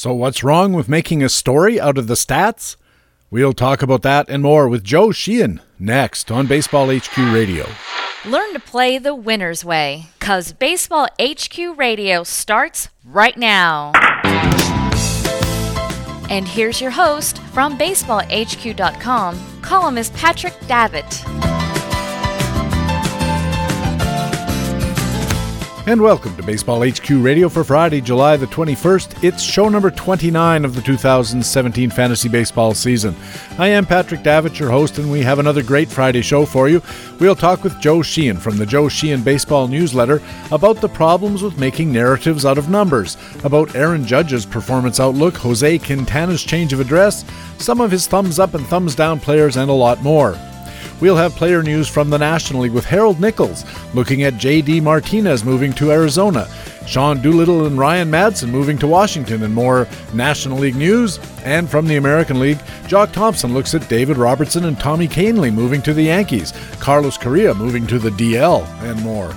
So, what's wrong with making a story out of the stats? We'll talk about that and more with Joe Sheehan next on Baseball HQ Radio. Learn to play the winner's way, because Baseball HQ Radio starts right now. And here's your host from BaseballHQ.com, columnist Patrick Davitt. And welcome to Baseball HQ Radio for Friday, July the 21st. It's show number 29 of the 2017 fantasy baseball season. I am Patrick Davitt, your host, and we have another great Friday show for you. We'll talk with Joe Sheehan from the Joe Sheehan Baseball Newsletter about the problems with making narratives out of numbers, about Aaron Judge's performance outlook, Jose Quintana's change of address, some of his thumbs up and thumbs down players, and a lot more. We'll have player news from the National League with Harold Nichols looking at J.D. Martinez moving to Arizona, Sean Doolittle and Ryan Madson moving to Washington, and more National League news. And from the American League, Jock Thompson looks at David Robertson and Tommy Kahnle moving to the Yankees, Carlos Correa moving to the DL, and more.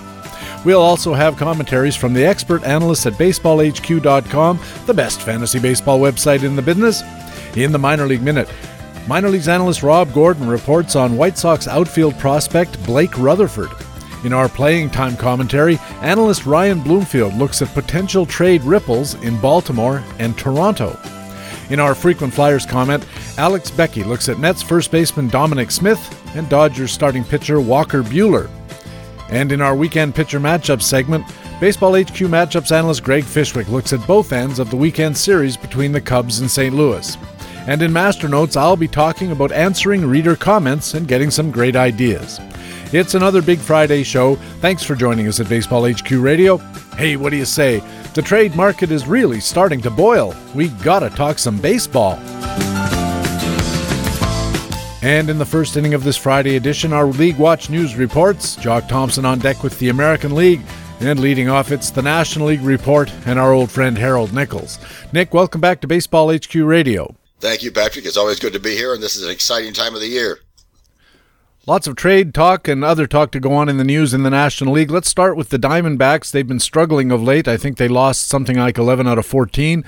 We'll also have commentaries from the expert analysts at BaseballHQ.com, the best fantasy baseball website in the business. In the Minor League Minute, Minor Leagues analyst Rob Gordon reports on White Sox outfield prospect Blake Rutherford. In our playing time commentary, analyst Ryan Bloomfield looks at potential trade ripples in Baltimore and Toronto. In our frequent Flyers comment, Alex Becky looks at Mets first baseman Dominic Smith and Dodgers starting pitcher Walker Buehler. And in our weekend pitcher matchup segment, Baseball HQ matchups analyst Greg Fishwick looks at both ends of the weekend series between the Cubs and St. Louis. And in Master Notes, I'll be talking about answering reader comments and getting some great ideas. It's another Big Friday show. Thanks for joining us at Baseball HQ Radio. Hey, what do you say? The trade market is really starting to boil. We gotta talk some baseball. And in the first inning of this Friday edition, our League Watch News reports. Jock Thompson on deck with the American League. And leading off, it's the National League report and our old friend Harold Nichols. Nick, welcome back to Baseball HQ Radio. Thank you, Patrick. It's always good to be here, and this is an exciting time of the year. Lots of trade talk and other talk to go on in the news in the National League. Let's start with the Diamondbacks. They've been struggling of late. I think they lost something like 11 out of 14,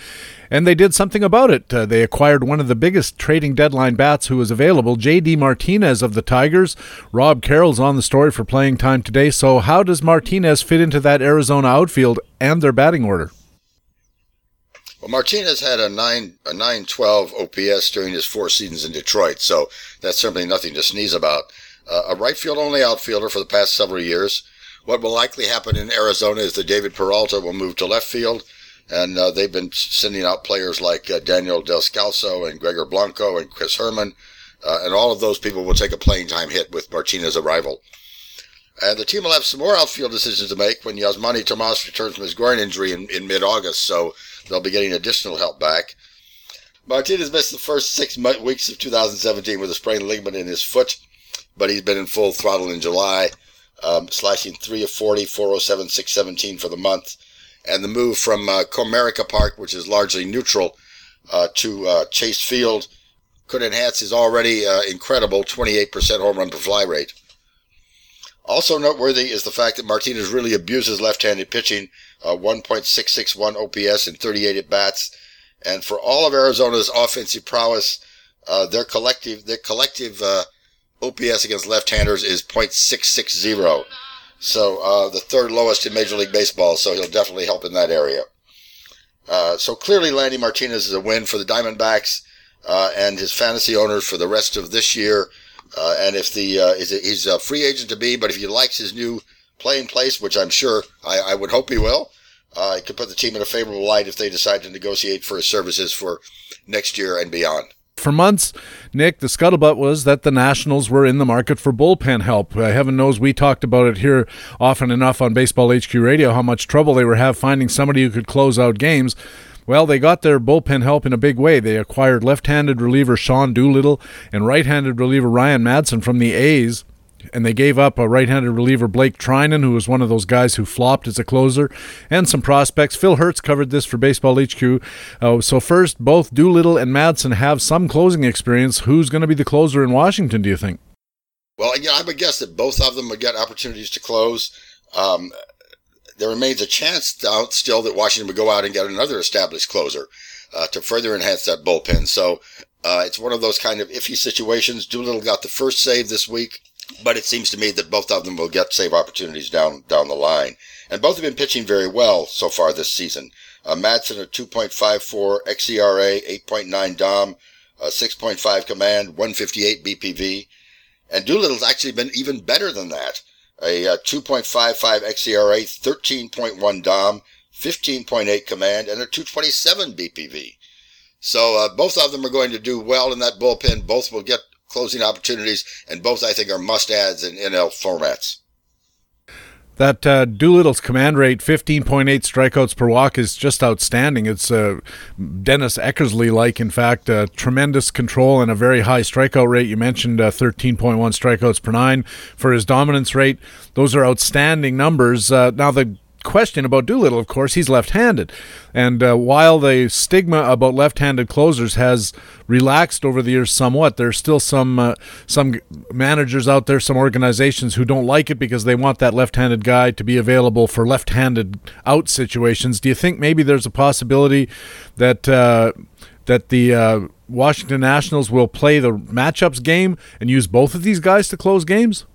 and they did something about it. Uh, they acquired one of the biggest trading deadline bats who was available, J.D. Martinez of the Tigers. Rob Carroll's on the story for playing time today. So, how does Martinez fit into that Arizona outfield and their batting order? Well, Martinez had a nine a nine twelve OPS during his four seasons in Detroit, so that's certainly nothing to sneeze about. Uh, a right field only outfielder for the past several years. What will likely happen in Arizona is that David Peralta will move to left field, and uh, they've been sending out players like uh, Daniel Descalso and Gregor Blanco and Chris Herrmann, uh, and all of those people will take a playing time hit with Martinez's arrival. And the team will have some more outfield decisions to make when Yasmany Tomas returns from his groin injury in, in mid-August. So They'll be getting additional help back. Martinez missed the first six weeks of 2017 with a sprained ligament in his foot, but he's been in full throttle in July, um, slashing 3 of 40, 407, 617 for the month. And the move from uh, Comerica Park, which is largely neutral, uh, to uh, Chase Field could enhance his already uh, incredible 28% home run per fly rate. Also noteworthy is the fact that Martinez really abuses left-handed pitching, uh, 1.661 OPS in 38 at bats, and for all of Arizona's offensive prowess, uh, their collective their collective uh, OPS against left-handers is .660. So uh, the third lowest in Major League Baseball. So he'll definitely help in that area. Uh, so clearly, Landy Martinez is a win for the Diamondbacks and his fantasy owners for the rest of this year and if the uh, he's a free agent to be, but if he likes his new playing place, which I'm sure I, I would hope he will, uh, could put the team in a favorable light if they decide to negotiate for his services for next year and beyond. For months, Nick, the scuttlebutt was that the Nationals were in the market for bullpen help. Uh, heaven knows we talked about it here often enough on Baseball HQ Radio how much trouble they were having finding somebody who could close out games. Well, they got their bullpen help in a big way. They acquired left-handed reliever Sean Doolittle and right-handed reliever Ryan Madson from the A's and they gave up a right-handed reliever Blake Treinen, who was one of those guys who flopped as a closer, and some prospects. Phil Hertz covered this for Baseball HQ. Uh, so first, both Doolittle and Madson have some closing experience. Who's going to be the closer in Washington? Do you think? Well, I would guess that both of them would get opportunities to close. Um, there remains a chance out still that Washington would go out and get another established closer. uh, to further enhance that bullpen. So uh, it's one of those kind of iffy situations. Doolittle got the first save this week, but it seems to me that both of them will get save opportunities down down the line. And both have been pitching very well so far this season. Uh, Madson a 2.54 xERA, 8.9 DOM, uh, 6.5 command, 158 BPV. And Doolittle's actually been even better than that. A uh, 2.55 xERA, 13.1 DOM, 15.8 command, and a 227 BPV. So uh, both of them are going to do well in that bullpen. Both will get closing opportunities, and both I think are must-adds in NL formats. That uh, Doolittle's command rate, 15.8 strikeouts per walk, is just outstanding. It's uh, Dennis Eckersley like, in fact, uh, tremendous control and a very high strikeout rate. You mentioned uh, 13.1 strikeouts per nine for his dominance rate. Those are outstanding numbers. Uh, now, the question about Doolittle, of course, he's left-handed, and uh, while the stigma about left-handed closers has relaxed over the years somewhat, there's still some uh, some managers out there, some organizations who don't like it because they want that left-handed guy to be available for left-handed out situations. Do you think maybe there's a possibility that uh, that the uh, Washington Nationals will play the matchups game and use both of these guys to close games?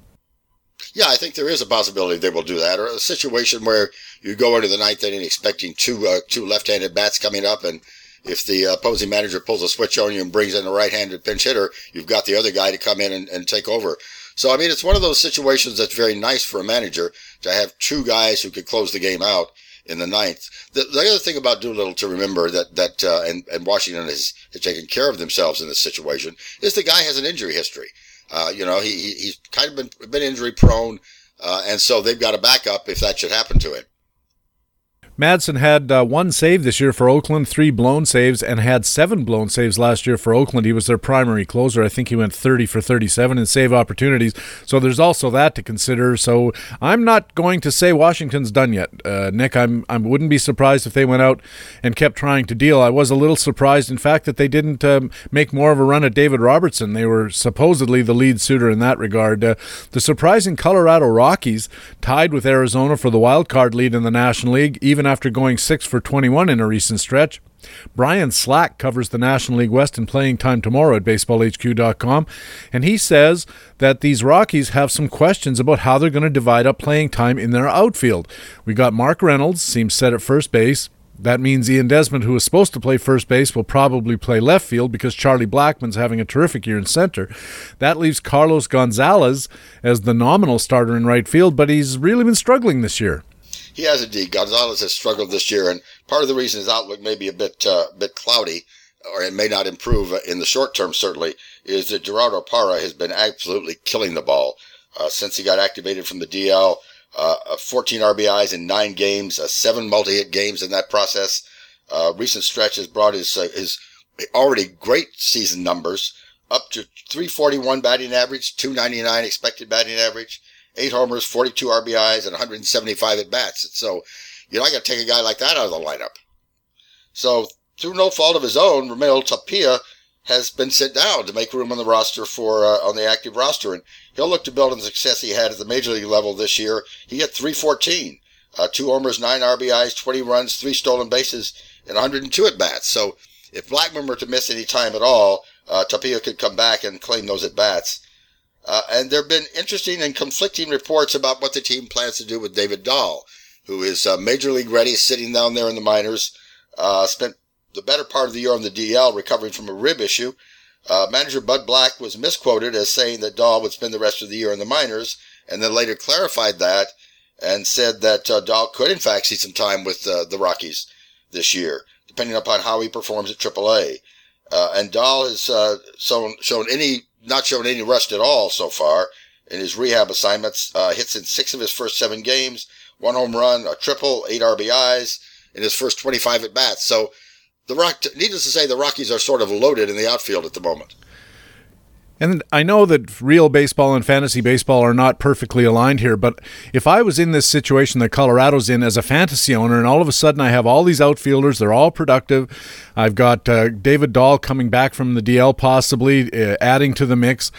Yeah, I think there is a possibility they will do that, or a situation where you go into the ninth inning expecting two uh, two left-handed bats coming up, and if the opposing manager pulls a switch on you and brings in a right-handed pinch hitter, you've got the other guy to come in and, and take over. So I mean, it's one of those situations that's very nice for a manager to have two guys who could close the game out in the ninth. The, the other thing about Doolittle to remember that that uh, and, and Washington has, has taken care of themselves in this situation is the guy has an injury history. Uh, you know, he, he's kind of been, been injury prone, uh, and so they've got a backup if that should happen to him. Madson had uh, one save this year for Oakland, three blown saves, and had seven blown saves last year for Oakland. He was their primary closer. I think he went 30 for 37 in save opportunities. So there's also that to consider. So I'm not going to say Washington's done yet, uh, Nick. I'm I wouldn't be surprised if they went out and kept trying to deal. I was a little surprised, in fact, that they didn't um, make more of a run at David Robertson. They were supposedly the lead suitor in that regard. Uh, the surprising Colorado Rockies tied with Arizona for the wild card lead in the National League, even after going 6 for 21 in a recent stretch. Brian Slack covers the National League West in playing time tomorrow at baseballhq.com, and he says that these Rockies have some questions about how they're going to divide up playing time in their outfield. We got Mark Reynolds, seems set at first base. That means Ian Desmond, who is supposed to play first base, will probably play left field because Charlie Blackmon's having a terrific year in center. That leaves Carlos Gonzalez as the nominal starter in right field, but he's really been struggling this year he has indeed. Gonzalez has struggled this year, and part of the reason his outlook may be a bit uh, bit cloudy, or it may not improve in the short term. Certainly, is that Gerardo Parra has been absolutely killing the ball uh, since he got activated from the DL. Uh, 14 RBIs in nine games, uh, seven multi-hit games in that process. Uh, recent stretch has brought his uh, his already great season numbers up to 341 batting average, 299 expected batting average eight homers, 42 RBIs, and 175 at bats. So you're not going to take a guy like that out of the lineup. So through no fault of his own, Raimel Tapia has been sent down to make room on the roster for uh, on the active roster, and he'll look to build on the success he had at the major league level this year. He hit 314, uh, two homers, nine RBIs, 20 runs, three stolen bases, and 102 at bats. So if Blackmon were to miss any time at all, uh, Tapia could come back and claim those at bats. Uh, and there have been interesting and conflicting reports about what the team plans to do with David Dahl, who is uh, major league ready, sitting down there in the minors. Uh, spent the better part of the year on the DL recovering from a rib issue. Uh, manager Bud Black was misquoted as saying that Dahl would spend the rest of the year in the minors, and then later clarified that and said that uh, Dahl could, in fact, see some time with uh, the Rockies this year, depending upon how he performs at AAA. Uh, and Dahl has uh, shown, shown any not shown any rust at all so far in his rehab assignments. Uh, hits in six of his first seven games, one home run, a triple, eight RBIs in his first 25 at bats. So the Rock, needless to say, the Rockies are sort of loaded in the outfield at the moment. And I know that real baseball and fantasy baseball are not perfectly aligned here, but if I was in this situation that Colorado's in as a fantasy owner, and all of a sudden I have all these outfielders, they're all productive. I've got uh, David Dahl coming back from the DL, possibly uh, adding to the mix.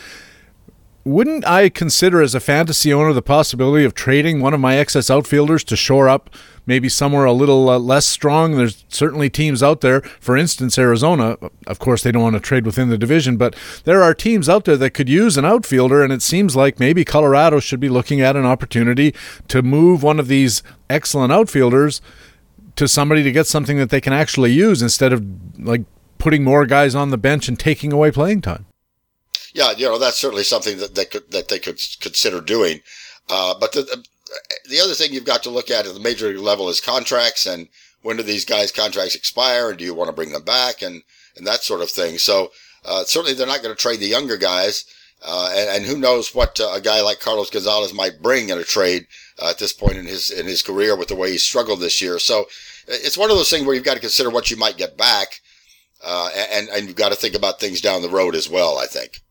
Wouldn't I consider as a fantasy owner the possibility of trading one of my excess outfielders to shore up maybe somewhere a little uh, less strong. There's certainly teams out there, for instance, Arizona. Of course, they don't want to trade within the division, but there are teams out there that could use an outfielder, and it seems like maybe Colorado should be looking at an opportunity to move one of these excellent outfielders to somebody to get something that they can actually use instead of like putting more guys on the bench and taking away playing time. Yeah, you know that's certainly something that they could that they could consider doing. Uh, but the the other thing you've got to look at at the major league level is contracts and when do these guys' contracts expire and do you want to bring them back and and that sort of thing. So uh, certainly they're not going to trade the younger guys. Uh, and, and, who knows what uh, a guy like Carlos Gonzalez might bring in a trade uh, at this point in his in his career with the way he struggled this year. So it's one of those things where you've got to consider what you might get back, uh, and and you've got to think about things down the road as well. I think.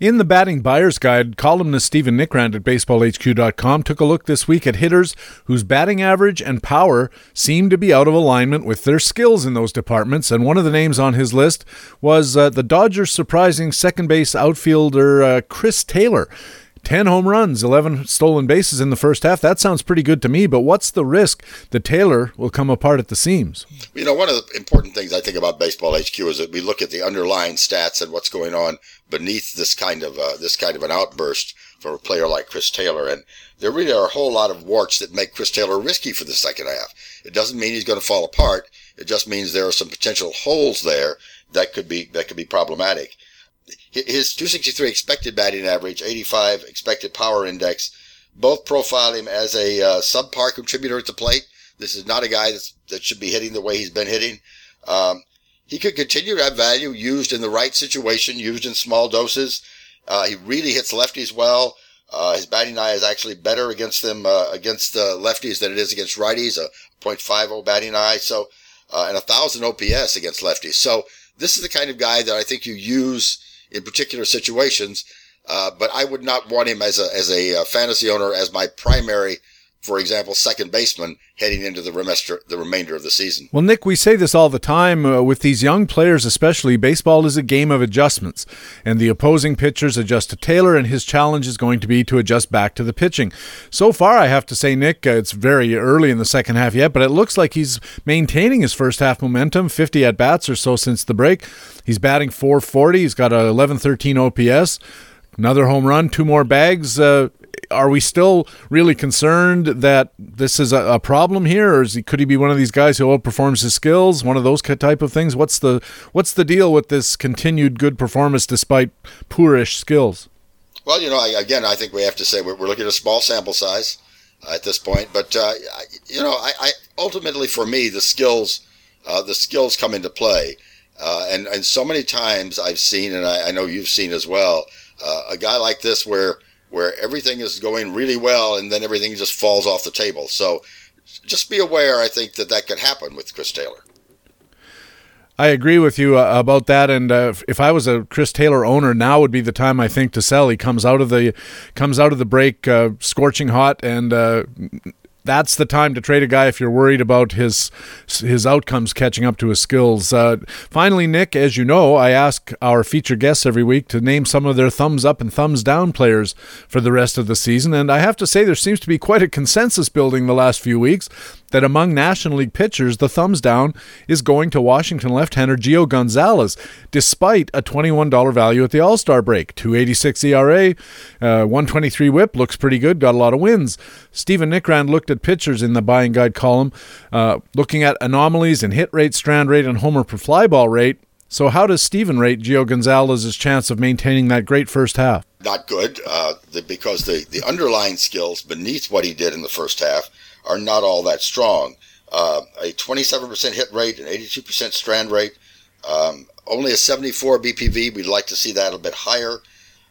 In the Batting Buyer's Guide, columnist Stephen Nickrand at BaseballHQ.com took a look this week at hitters whose batting average and power seem to be out of alignment with their skills in those departments. And one of the names on his list was uh, the Dodgers' surprising second base outfielder uh, Chris Taylor. 10 home runs, 11 stolen bases in the first half. That sounds pretty good to me, but what's the risk that Taylor will come apart at the seams? You know, one of the important things I think about Baseball HQ is that we look at the underlying stats and what's going on beneath this kind of uh, this kind of an outburst from a player like Chris Taylor. And there really are a whole lot of warts that make Chris Taylor risky for the second half. It doesn't mean he's going to fall apart. It just means there are some potential holes there that could be that could be problematic. His 263 expected batting average, 85 expected power index, both profile him as a uh, subpar contributor at the plate. This is not a guy that should be hitting the way he's been hitting. Um, he could continue to have value used in the right situation, used in small doses. Uh, he really hits lefties well. Uh, his batting eye is actually better against them uh, against lefties than it is against righties. A .50 batting eye, so uh, and a thousand OPS against lefties. So this is the kind of guy that I think you use in particular situations. Uh, but I would not want him as a as a uh, fantasy owner as my primary for example, second baseman heading into the remester, the remainder of the season. Well, Nick, we say this all the time uh, with these young players, especially. Baseball is a game of adjustments, and the opposing pitchers adjust to Taylor, and his challenge is going to be to adjust back to the pitching. So far, I have to say, Nick, uh, it's very early in the second half yet, but it looks like he's maintaining his first half momentum, 50 at bats or so since the break. He's batting 440. He's got a 11-13 OPS. Another home run, two more bags. Uh, are we still really concerned that this is a, a problem here, or he, could he be one of these guys who outperforms his skills? One of those type of things. What's the what's the deal with this continued good performance despite poorish skills? Well, you know, I, again, I think we have to say we're, we're looking at a small sample size uh, at this point, but uh, you know, I, I, ultimately for me the skills uh, the skills come into play, uh, and and so many times I've seen, and I, I know you've seen as well, uh, a guy like this where where everything is going really well and then everything just falls off the table. So just be aware, I think, that that could happen with Chris Taylor. I agree with you uh, about that, and uh, if I was a Chris Taylor owner, now would be the time I think to sell. He comes out of the comes out of the break uh, scorching hot, and uh, that's the time to trade a guy if you're worried about his his outcomes catching up to his skills. Uh, finally, Nick, as you know, I ask our feature guests every week to name some of their thumbs up and thumbs down players for the rest of the season, and I have to say there seems to be quite a consensus building the last few weeks that among National League pitchers, the thumbs down is going to Washington left-hander Gio Gonzalez, despite a $21 value at the All-Star break. 286 ERA, uh, 123 WHIP looks pretty good. Got a lot of wins. Stephen Nickrand looked at pitchers in the buying guide column, uh, looking at anomalies in hit rate, strand rate, and homer per fly ball rate. So, how does Stephen rate Gio Gonzalez's chance of maintaining that great first half? Not good, uh, because the, the underlying skills beneath what he did in the first half are not all that strong. Uh, a 27% hit rate, an 82% strand rate, um, only a 74 BPV. We'd like to see that a bit higher.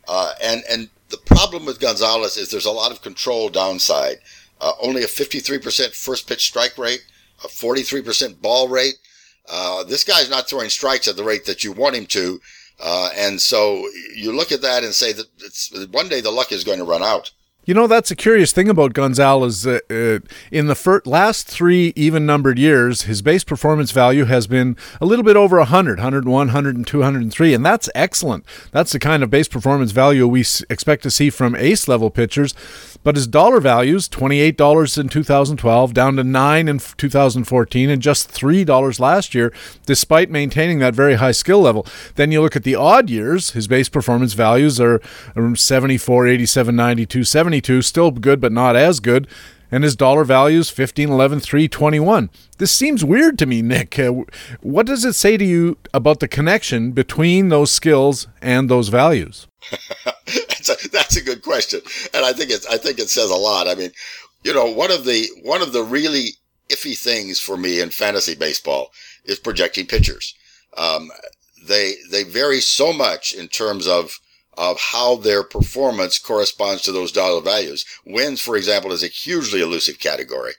Uh, and and the problem with Gonzalez is there's a lot of control downside. Uh, only a 53% first pitch strike rate, a 43% ball rate. Uh, this guy's not throwing strikes at the rate that you want him to. Uh, and so you look at that and say that one day the luck is going to run out. You know, that's a curious thing about Gonzalez. Uh, uh, in the fir- last three even numbered years, his base performance value has been a little bit over 100, 101, 102, 103, and that's excellent. That's the kind of base performance value we s- expect to see from ace level pitchers. But his dollar values, $28 in 2012, down to 9 in 2014, and just $3 last year, despite maintaining that very high skill level. Then you look at the odd years, his base performance values are 74, 87, 92, 72, still good, but not as good. And his dollar values 15, 11, 3, 21. This seems weird to me, Nick. Uh, what does it say to you about the connection between those skills and those values? that's, a, that's a good question, and I think it's I think it says a lot. I mean, you know, one of the one of the really iffy things for me in fantasy baseball is projecting pitchers. Um, they they vary so much in terms of of how their performance corresponds to those dollar values. Wins, for example, is a hugely elusive category.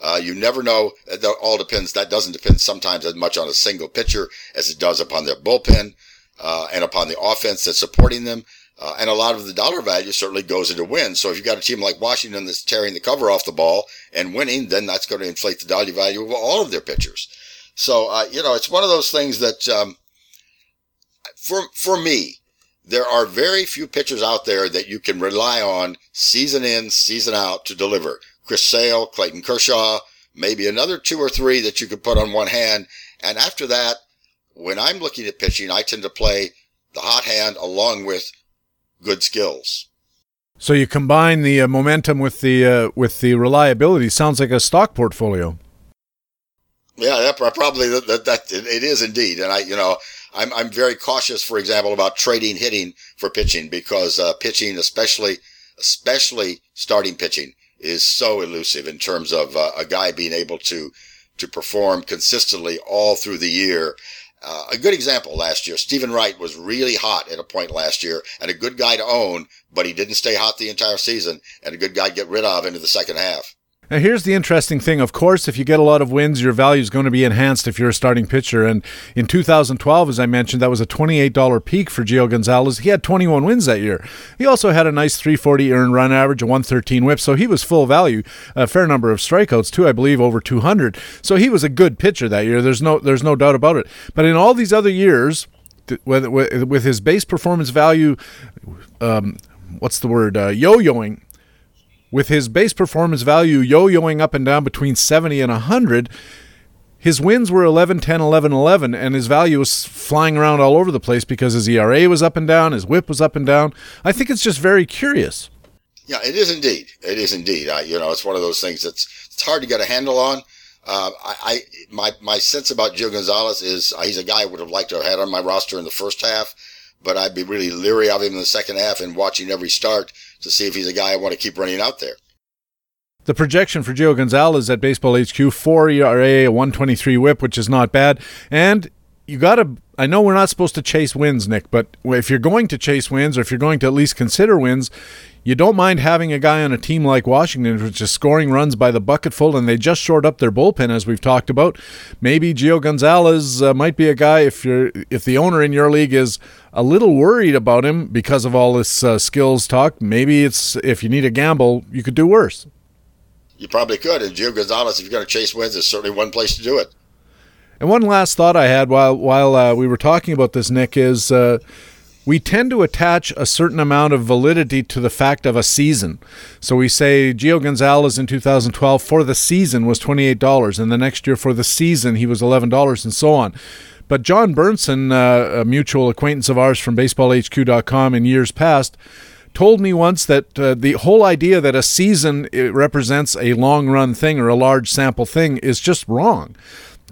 Uh, you never know. That all depends. That doesn't depend sometimes as much on a single pitcher as it does upon their bullpen uh, and upon the offense that's supporting them. Uh, and a lot of the dollar value certainly goes into wins. So if you've got a team like Washington that's tearing the cover off the ball and winning, then that's going to inflate the dollar value of all of their pitchers. So, uh, you know, it's one of those things that, um, for, for me, there are very few pitchers out there that you can rely on season in, season out to deliver. Chris Sale, Clayton Kershaw, maybe another two or three that you could put on one hand. And after that, when I'm looking at pitching, I tend to play the hot hand along with good skills. So you combine the uh, momentum with the uh, with the reliability. Sounds like a stock portfolio. Yeah, that probably that, that, that it is indeed. And I, you know, I'm I'm very cautious, for example, about trading hitting for pitching because uh, pitching, especially especially starting pitching, is so elusive in terms of uh, a guy being able to to perform consistently all through the year uh, a good example last year, Steven Wright was really hot at a point last year and a good guy to own, but he didn't stay hot the entire season and a good guy to get rid of into the second half. Now, here's the interesting thing. Of course, if you get a lot of wins, your value is going to be enhanced if you're a starting pitcher. And in 2012, as I mentioned, that was a $28 peak for Gio Gonzalez. He had 21 wins that year. He also had a nice 340 earned run average, a 113 whip, so he was full value. A fair number of strikeouts too, I believe, over 200. So he was a good pitcher that year. There's no there's no doubt about it. But in all these other years, with with his base performance value, um, what's the word, uh, yo-yoing with his base performance value yo yoing up and down between 70 and 100, his wins were 11 10, 11 11, and his value was flying around all over the place because his ERA was up and down, his whip was up and down. I think it's just very curious. Yeah, it is indeed. It is indeed. I, you know, it's one of those things that's it's hard to get a handle on. Uh, I, I, my my sense about Gio Gonzalez is uh, he's a guy I would have liked to have had on my roster in the first half, but I'd be really leery of him in the second half and watching every start to see if he's a guy I want to keep running out there. The projection for Gio Gonzalez at Baseball HQ, 4 ERA, a 123 whip, which is not bad. And you got to, I know we're not supposed to chase wins, Nick, but if you're going to chase wins or if you're going to at least consider wins, you don't mind having a guy on a team like Washington, which is scoring runs by the bucketful, and they just shored up their bullpen, as we've talked about. Maybe Gio Gonzalez uh, might be a guy if you're if the owner in your league is a little worried about him because of all this uh, skills talk. Maybe it's if you need a gamble, you could do worse. You probably could, and Gio Gonzalez, if you're going to chase wins, is certainly one place to do it. And one last thought I had while while uh, we were talking about this, Nick, is uh, we tend to attach a certain amount of validity to the fact of a season. So we say Gio Gonzalez in 2012 for the season was $28, and the next year for the season he was $11, and so on. But John Burnson, uh, a mutual acquaintance of ours from baseballhq.com in years past, told me once that uh, the whole idea that a season represents a long run thing or a large sample thing is just wrong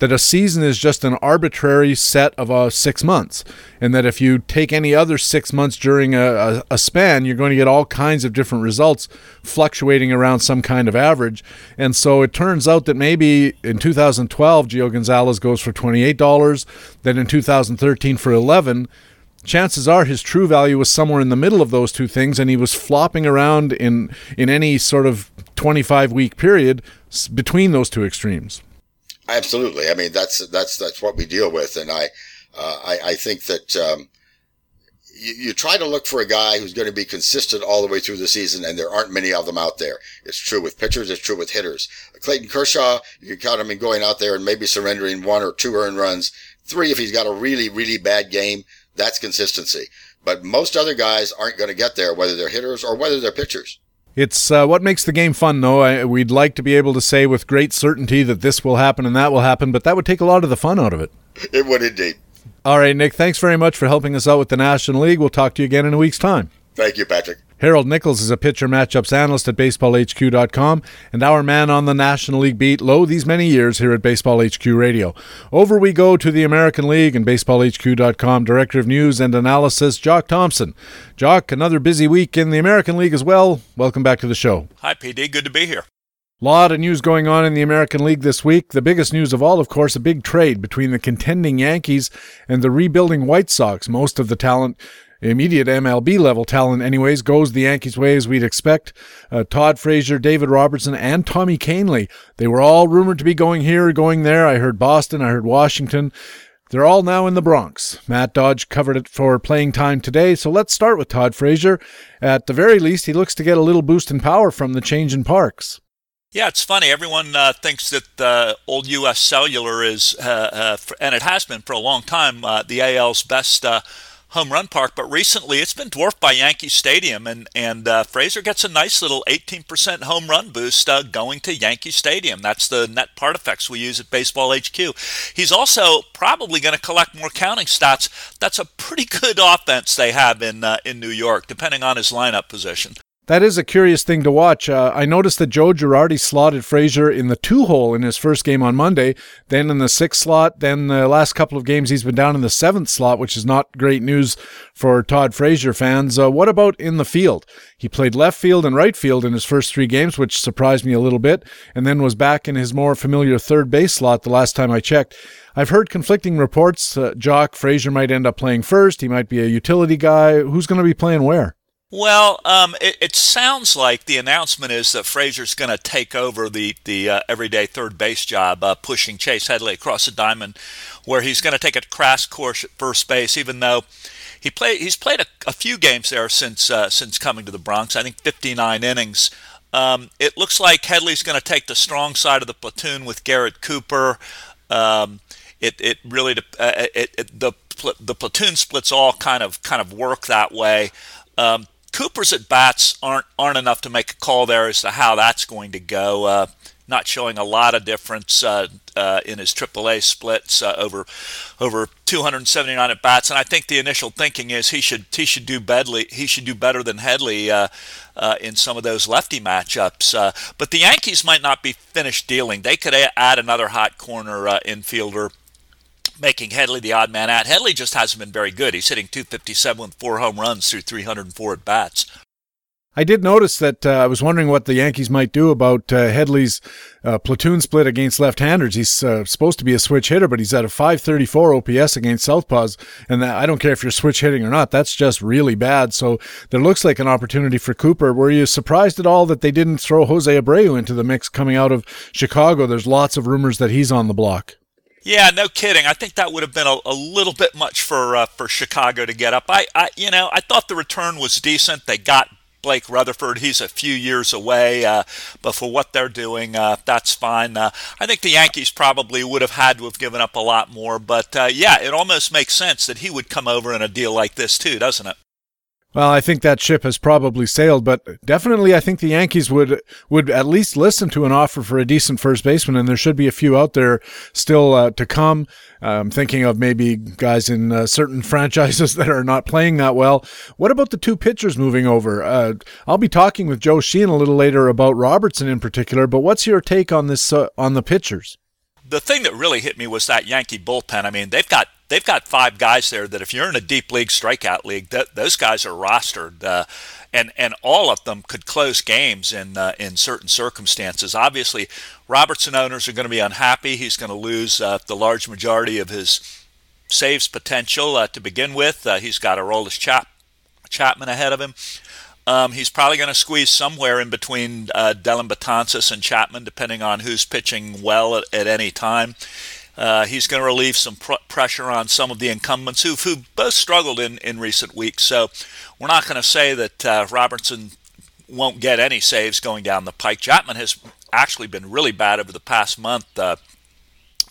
that a season is just an arbitrary set of uh, six months, and that if you take any other six months during a, a, a, span, you're going to get all kinds of different results fluctuating around some kind of average. And so it turns out that maybe in 2012, Gio Gonzalez goes for $28, then in 2013 for 11 chances are his true value was somewhere in the middle of those two things and he was flopping around in in any sort of 25 week period between those two extremes Absolutely. I mean, that's that's that's what we deal with, and I uh, I, I, think that um, you, you try to look for a guy who's going to be consistent all the way through the season, and there aren't many of them out there. It's true with pitchers, it's true with hitters. Clayton Kershaw, you can count him in going out there and maybe surrendering one or two earned runs. Three, if he's got a really, really bad game, that's consistency. But most other guys aren't going to get there, whether they're hitters or whether they're pitchers. It's uh, what makes the game fun, though. I, we'd like to be able to say with great certainty that this will happen and that will happen, but that would take a lot of the fun out of it. It would indeed. All right, Nick, thanks very much for helping us out with the National League. We'll talk to you again in a week's time. Thank you, Patrick. Harold Nichols is a pitcher matchups analyst at baseballhq.com and our man on the National League beat, lo, these many years here at Baseball HQ Radio. Over we go to the American League and baseballhq.com Director of News and Analysis, Jock Thompson. Jock, another busy week in the American League as well. Welcome back to the show. Hi, PD. Good to be here. Lot of news going on in the American League this week. The biggest news of all, of course, a big trade between the contending Yankees and the rebuilding White Sox. Most of the talent immediate MLB level talent, anyways, goes the Yankees' way as we'd expect. Uh, Todd Frazier, David Robertson, and Tommy Kahnle. They were all rumored to be going here, or going there. I heard Boston, I heard Washington. They're all now in the Bronx. Matt Dodge covered it for playing time today, so let's start with Todd Frazier. At the very least, he looks to get a little boost in power from the change in parks. Yeah, it's funny. Everyone uh, thinks that uh, old U.S. Cellular is, uh, uh and it has been for a long time, uh, the AL's best uh, home run park. But recently, it's been dwarfed by Yankee Stadium, and and uh, Frazier gets a nice little 18% home run boost uh, going to Yankee Stadium. That's the net part effects we use at Baseball HQ. He's also probably going to collect more counting stats. That's a pretty good offense they have in uh, in New York, depending on his lineup position. That is a curious thing to watch. Uh, I noticed that Joe Girardi slotted Frazier in the two hole in his first game on Monday, then in the sixth slot. Then the last couple of games he's been down in the seventh slot, which is not great news for Todd Frazier fans. Uh, what about in the field? He played left field and right field in his first three games, which surprised me a little bit, and then was back in his more familiar third base slot the last time I checked. I've heard conflicting reports. Uh, Jock Frazier might end up playing first. He might be a utility guy. Who's going to be playing where? Well, um, it, it, sounds like the announcement is that Frazier's going to take over the the uh, everyday third base job, uh, pushing Chase Headley across the diamond, where he's going to take a crash course at first base. Even though he play he's played a, a few games there since uh, since coming to the Bronx. I think 59 innings. Um, it looks like Headley's going to take the strong side of the platoon with Garrett Cooper. Um, it it really uh, it, it, the the platoon splits all kind of kind of work that way. Um, Cooper's at bats aren't aren't enough to make a call there as to how that's going to go. Uh, not showing a lot of difference uh, uh, in his AAA splits uh, over over 279 at bats, and I think the initial thinking is he should he should do Bedley he should do better than Headley uh, uh, in some of those lefty matchups. But the Yankees might not be finished dealing. They could add another hot corner infielder making Headley the odd man out. Headley just hasn't been very good. He's hitting 257 with four home runs through 304 at bats. I did notice that uh, I was wondering what the Yankees might do about uh, Headley's uh, platoon split against left-handers. He's uh, supposed to be a switch hitter, but he's at a 534 OPS against southpaws, and that, I don't care if you're switch hitting or not. That's just really bad. So there looks like an opportunity for Cooper. Were you surprised at all that they didn't throw Jose Abreu into the mix coming out of Chicago? There's lots of rumors that he's on the block. Yeah, no kidding. I think that would have been a, a little bit much for uh, for Chicago to get up. I, I, you know, I thought the return was decent. They got Blake Rutherford. He's a few years away, uh, but for what they're doing, uh, that's fine. Uh, I think the Yankees probably would have had to have given up a lot more, but uh, yeah, it almost makes sense that he would come over in a deal like this too, doesn't it? Well, I think that ship has probably sailed, but definitely I think the Yankees would would at least listen to an offer for a decent first baseman, and there should be a few out there still uh, to come. I'm thinking of maybe guys in uh, certain franchises that are not playing that well. What about the two pitchers moving over? Uh, I'll be talking with Joe Sheehan a little later about Robertson in particular, but what's your take on this uh, on the pitchers? The thing that really hit me was that Yankee bullpen. I mean, they've got they've got five guys there that if you're in a deep league strikeout league, that, those guys are rostered, uh, and and all of them could close games in uh, in certain circumstances. Obviously, Robertson owners are going to be unhappy. He's going to lose uh, the large majority of his saves potential uh, to begin with. Uh, he's got Aroldis Chap- Chapman ahead of him. Um, he's probably going to squeeze somewhere in between uh, Dellin Betances and Chapman, depending on who's pitching well at, at any time. Uh, he's going to relieve some pr- pressure on some of the incumbents who've, who both struggled in, in recent weeks. So we're not going to say that uh, Robertson won't get any saves going down the pike. Chapman has actually been really bad over the past month. Uh,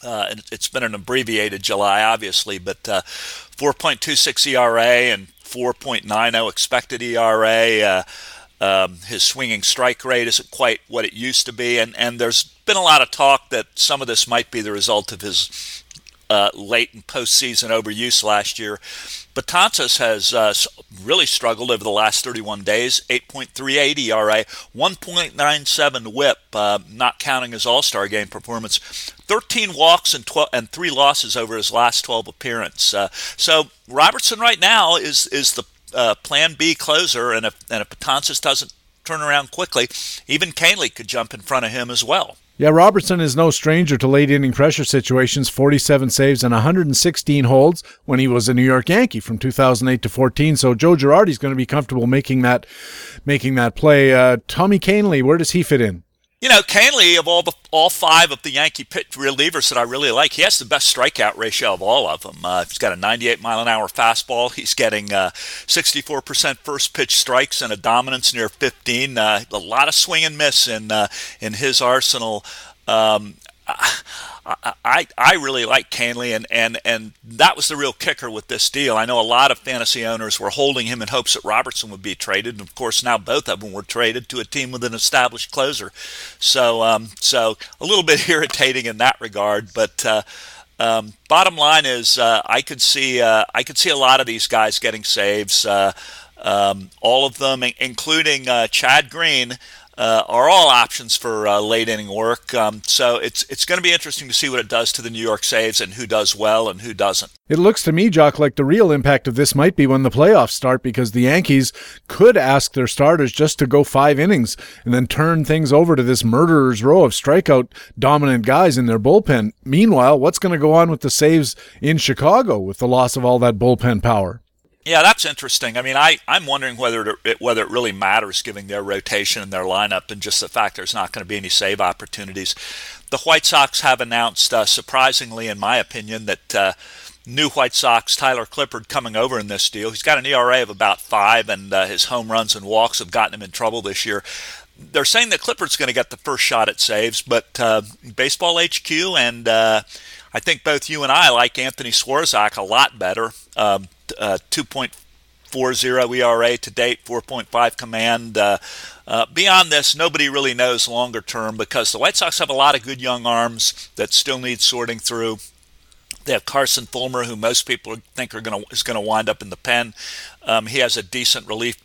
uh, it's been an abbreviated July, obviously, but uh, 4.26 ERA and 4.90 expected ERA. Um, his swinging strike rate isn't quite what it used to be, and, and there's been a lot of talk that some of this might be the result of his uh, late and postseason overuse last year. But Betances has uh, really struggled over the last 31 days. 8.38 ERA, 1.97 WHIP, uh, not counting his All-Star game performance. 13 walks and 12 and three losses over his last 12 appearances. Uh, so Robertson right now is is the uh, Plan B closer, and if and if Betances doesn't turn around quickly, even Kahnle could jump in front of him as well. Yeah, Robertson is no stranger to late inning pressure situations 47 saves and 116 holds when he was a New York Yankee from 2008 to 14. So Joe Girardi's going to be comfortable making that making that play. Uh, Tommy Kahnle, where does he fit in? You know, Kahnle of all the all five of the Yankee pit relievers that I really like, he has the best strikeout ratio of all of them. Uh, he's got a 98 mile an hour fastball. He's getting uh, 64% first pitch strikes and a dominance near 15. Uh, a lot of swing and miss in uh, in his arsenal. Um, I, I really like Kahnle, and, and, and that was the real kicker with this deal. I know a lot of fantasy owners were holding him in hopes that Robertson would be traded, and of course now both of them were traded to a team with an established closer. So um, so a little bit irritating in that regard, but. Uh, um, bottom line is, uh, I could see uh, I could see a lot of these guys getting saves. Uh, um, all of them, including uh, Chad Green, uh, are all options for uh, late inning work. Um, so it's it's going to be interesting to see what it does to the New York saves and who does well and who doesn't. It looks to me, Jock, like the real impact of this might be when the playoffs start because the Yankees could ask their starters just to go five innings and then turn things over to this murderer's row of strikeout dominant guys in their bullpen. Meanwhile, what's going to go on with the saves in Chicago with the loss of all that bullpen power? Yeah, that's interesting. I mean, I, I'm wondering whether it, whether it really matters given their rotation and their lineup and just the fact there's not going to be any save opportunities. The White Sox have announced, uh, surprisingly, in my opinion, that uh, new White Sox Tyler Clippard coming over in this deal. He's got an ERA of about five, and uh, his home runs and walks have gotten him in trouble this year. They're saying that Clippard's going to get the first shot at saves, but uh, Baseball HQ and uh, I think both you and I like Anthony Swarzak a lot better. Um, uh, 2.40 ERA to date, 4.5 command. Uh, uh, beyond this, nobody really knows longer term because the White Sox have a lot of good young arms that still need sorting through. They have Carson Fulmer, who most people think are going to is going to wind up in the pen. Um, he has a decent relief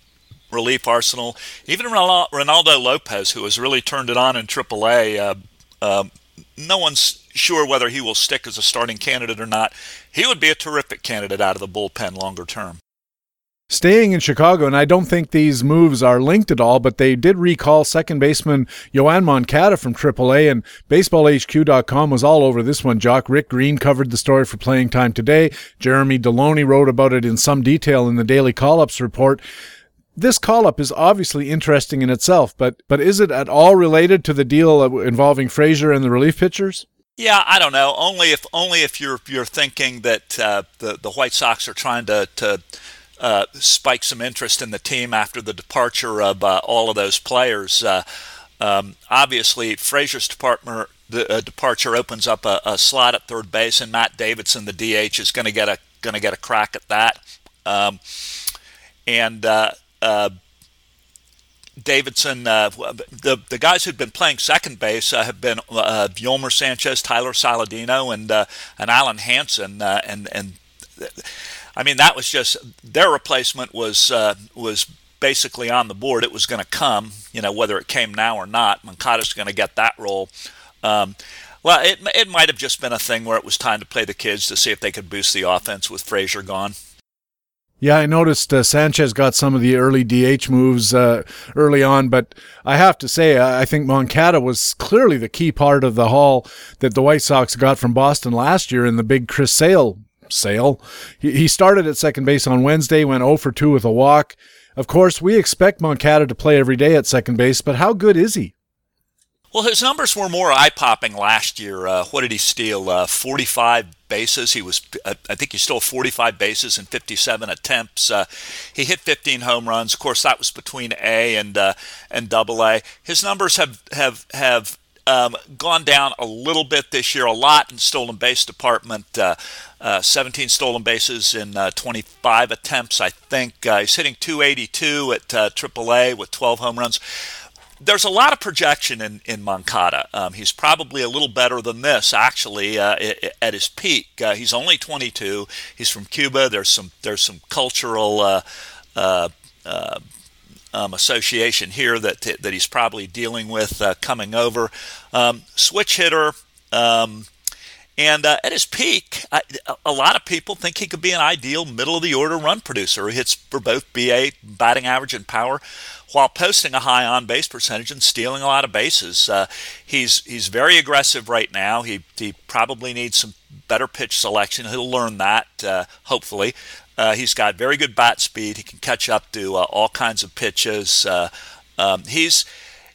relief arsenal. Even Reynaldo Lopez, who has really turned it on in AAA, uh, uh, no one's sure whether he will stick as a starting candidate or not. He would be a terrific candidate out of the bullpen longer term. Staying in Chicago, and I don't think these moves are linked at all, but they did recall second baseman Yoan Moncada from AAA, and BaseballHQ.com was all over this one. Jock Rick Green covered the story for Playing Time today. Jeremy Deloney wrote about it in some detail in the Daily Call-Ups report. This call-up is obviously interesting in itself, but but is it at all related to the deal involving Frazier and the relief pitchers? Yeah, I don't know. Only if only if you're you're thinking that uh, the the White Sox are trying to to uh, spike some interest in the team after the departure of uh, all of those players. Uh, um, obviously, Frazier's department the uh, departure opens up a, a, slot at third base, and Matt Davidson, the DH, is going to get a going to get a crack at that. Um, and uh, uh, Davidson, uh, the the guys who've been playing second base uh, have been uh, Yolmer Sanchez, Tyler Saladino, and uh, and Alen Hanson, uh, and and I mean that was just their replacement was uh, was basically on the board. It was going to come, you know, whether it came now or not. Moncada's going to get that role. Um, well, it it might have just been a thing where it was time to play the kids to see if they could boost the offense with Frazier gone. Yeah, I noticed uh, Sanchez got some of the early DH moves uh, early on, but I have to say, I think Moncada was clearly the key part of the haul that the White Sox got from Boston last year in the big Chris Sale sale. He started at second base on Wednesday, went 0 for 2 with a walk. Of course, we expect Moncada to play every day at second base, but how good is he? Well, his numbers were more eye popping last year. Uh, what did he steal? Uh, 45 bases. He was, uh, I think he stole 45 bases in 57 attempts. Uh, he hit 15 home runs. Of course, that was between A and uh, and Double A. His numbers have have have um, gone down a little bit this year, a lot in stolen base department. Uh, uh, 17 stolen bases in uh, 25 attempts, I think. he's hitting 282 at AAA with 12 home runs there's a lot of projection in, in Moncada. Um, he's probably a little better than this, actually, uh, at his peak. Uh, he's only 22. He's from Cuba. There's some there's some cultural uh, uh, uh um, association here that that he's probably dealing with uh, coming over. Um, switch hitter. And uh, at his peak, I, a lot of people think he could be an ideal middle of the order run producer who hits for both BA batting average and power while posting a high on base percentage and stealing a lot of bases. Uh, he's he's very aggressive right now. He he probably needs some better pitch selection. He'll learn that uh, hopefully. Uh, he's got very good bat speed. He can catch up to uh, all kinds of pitches. Uh, um, he's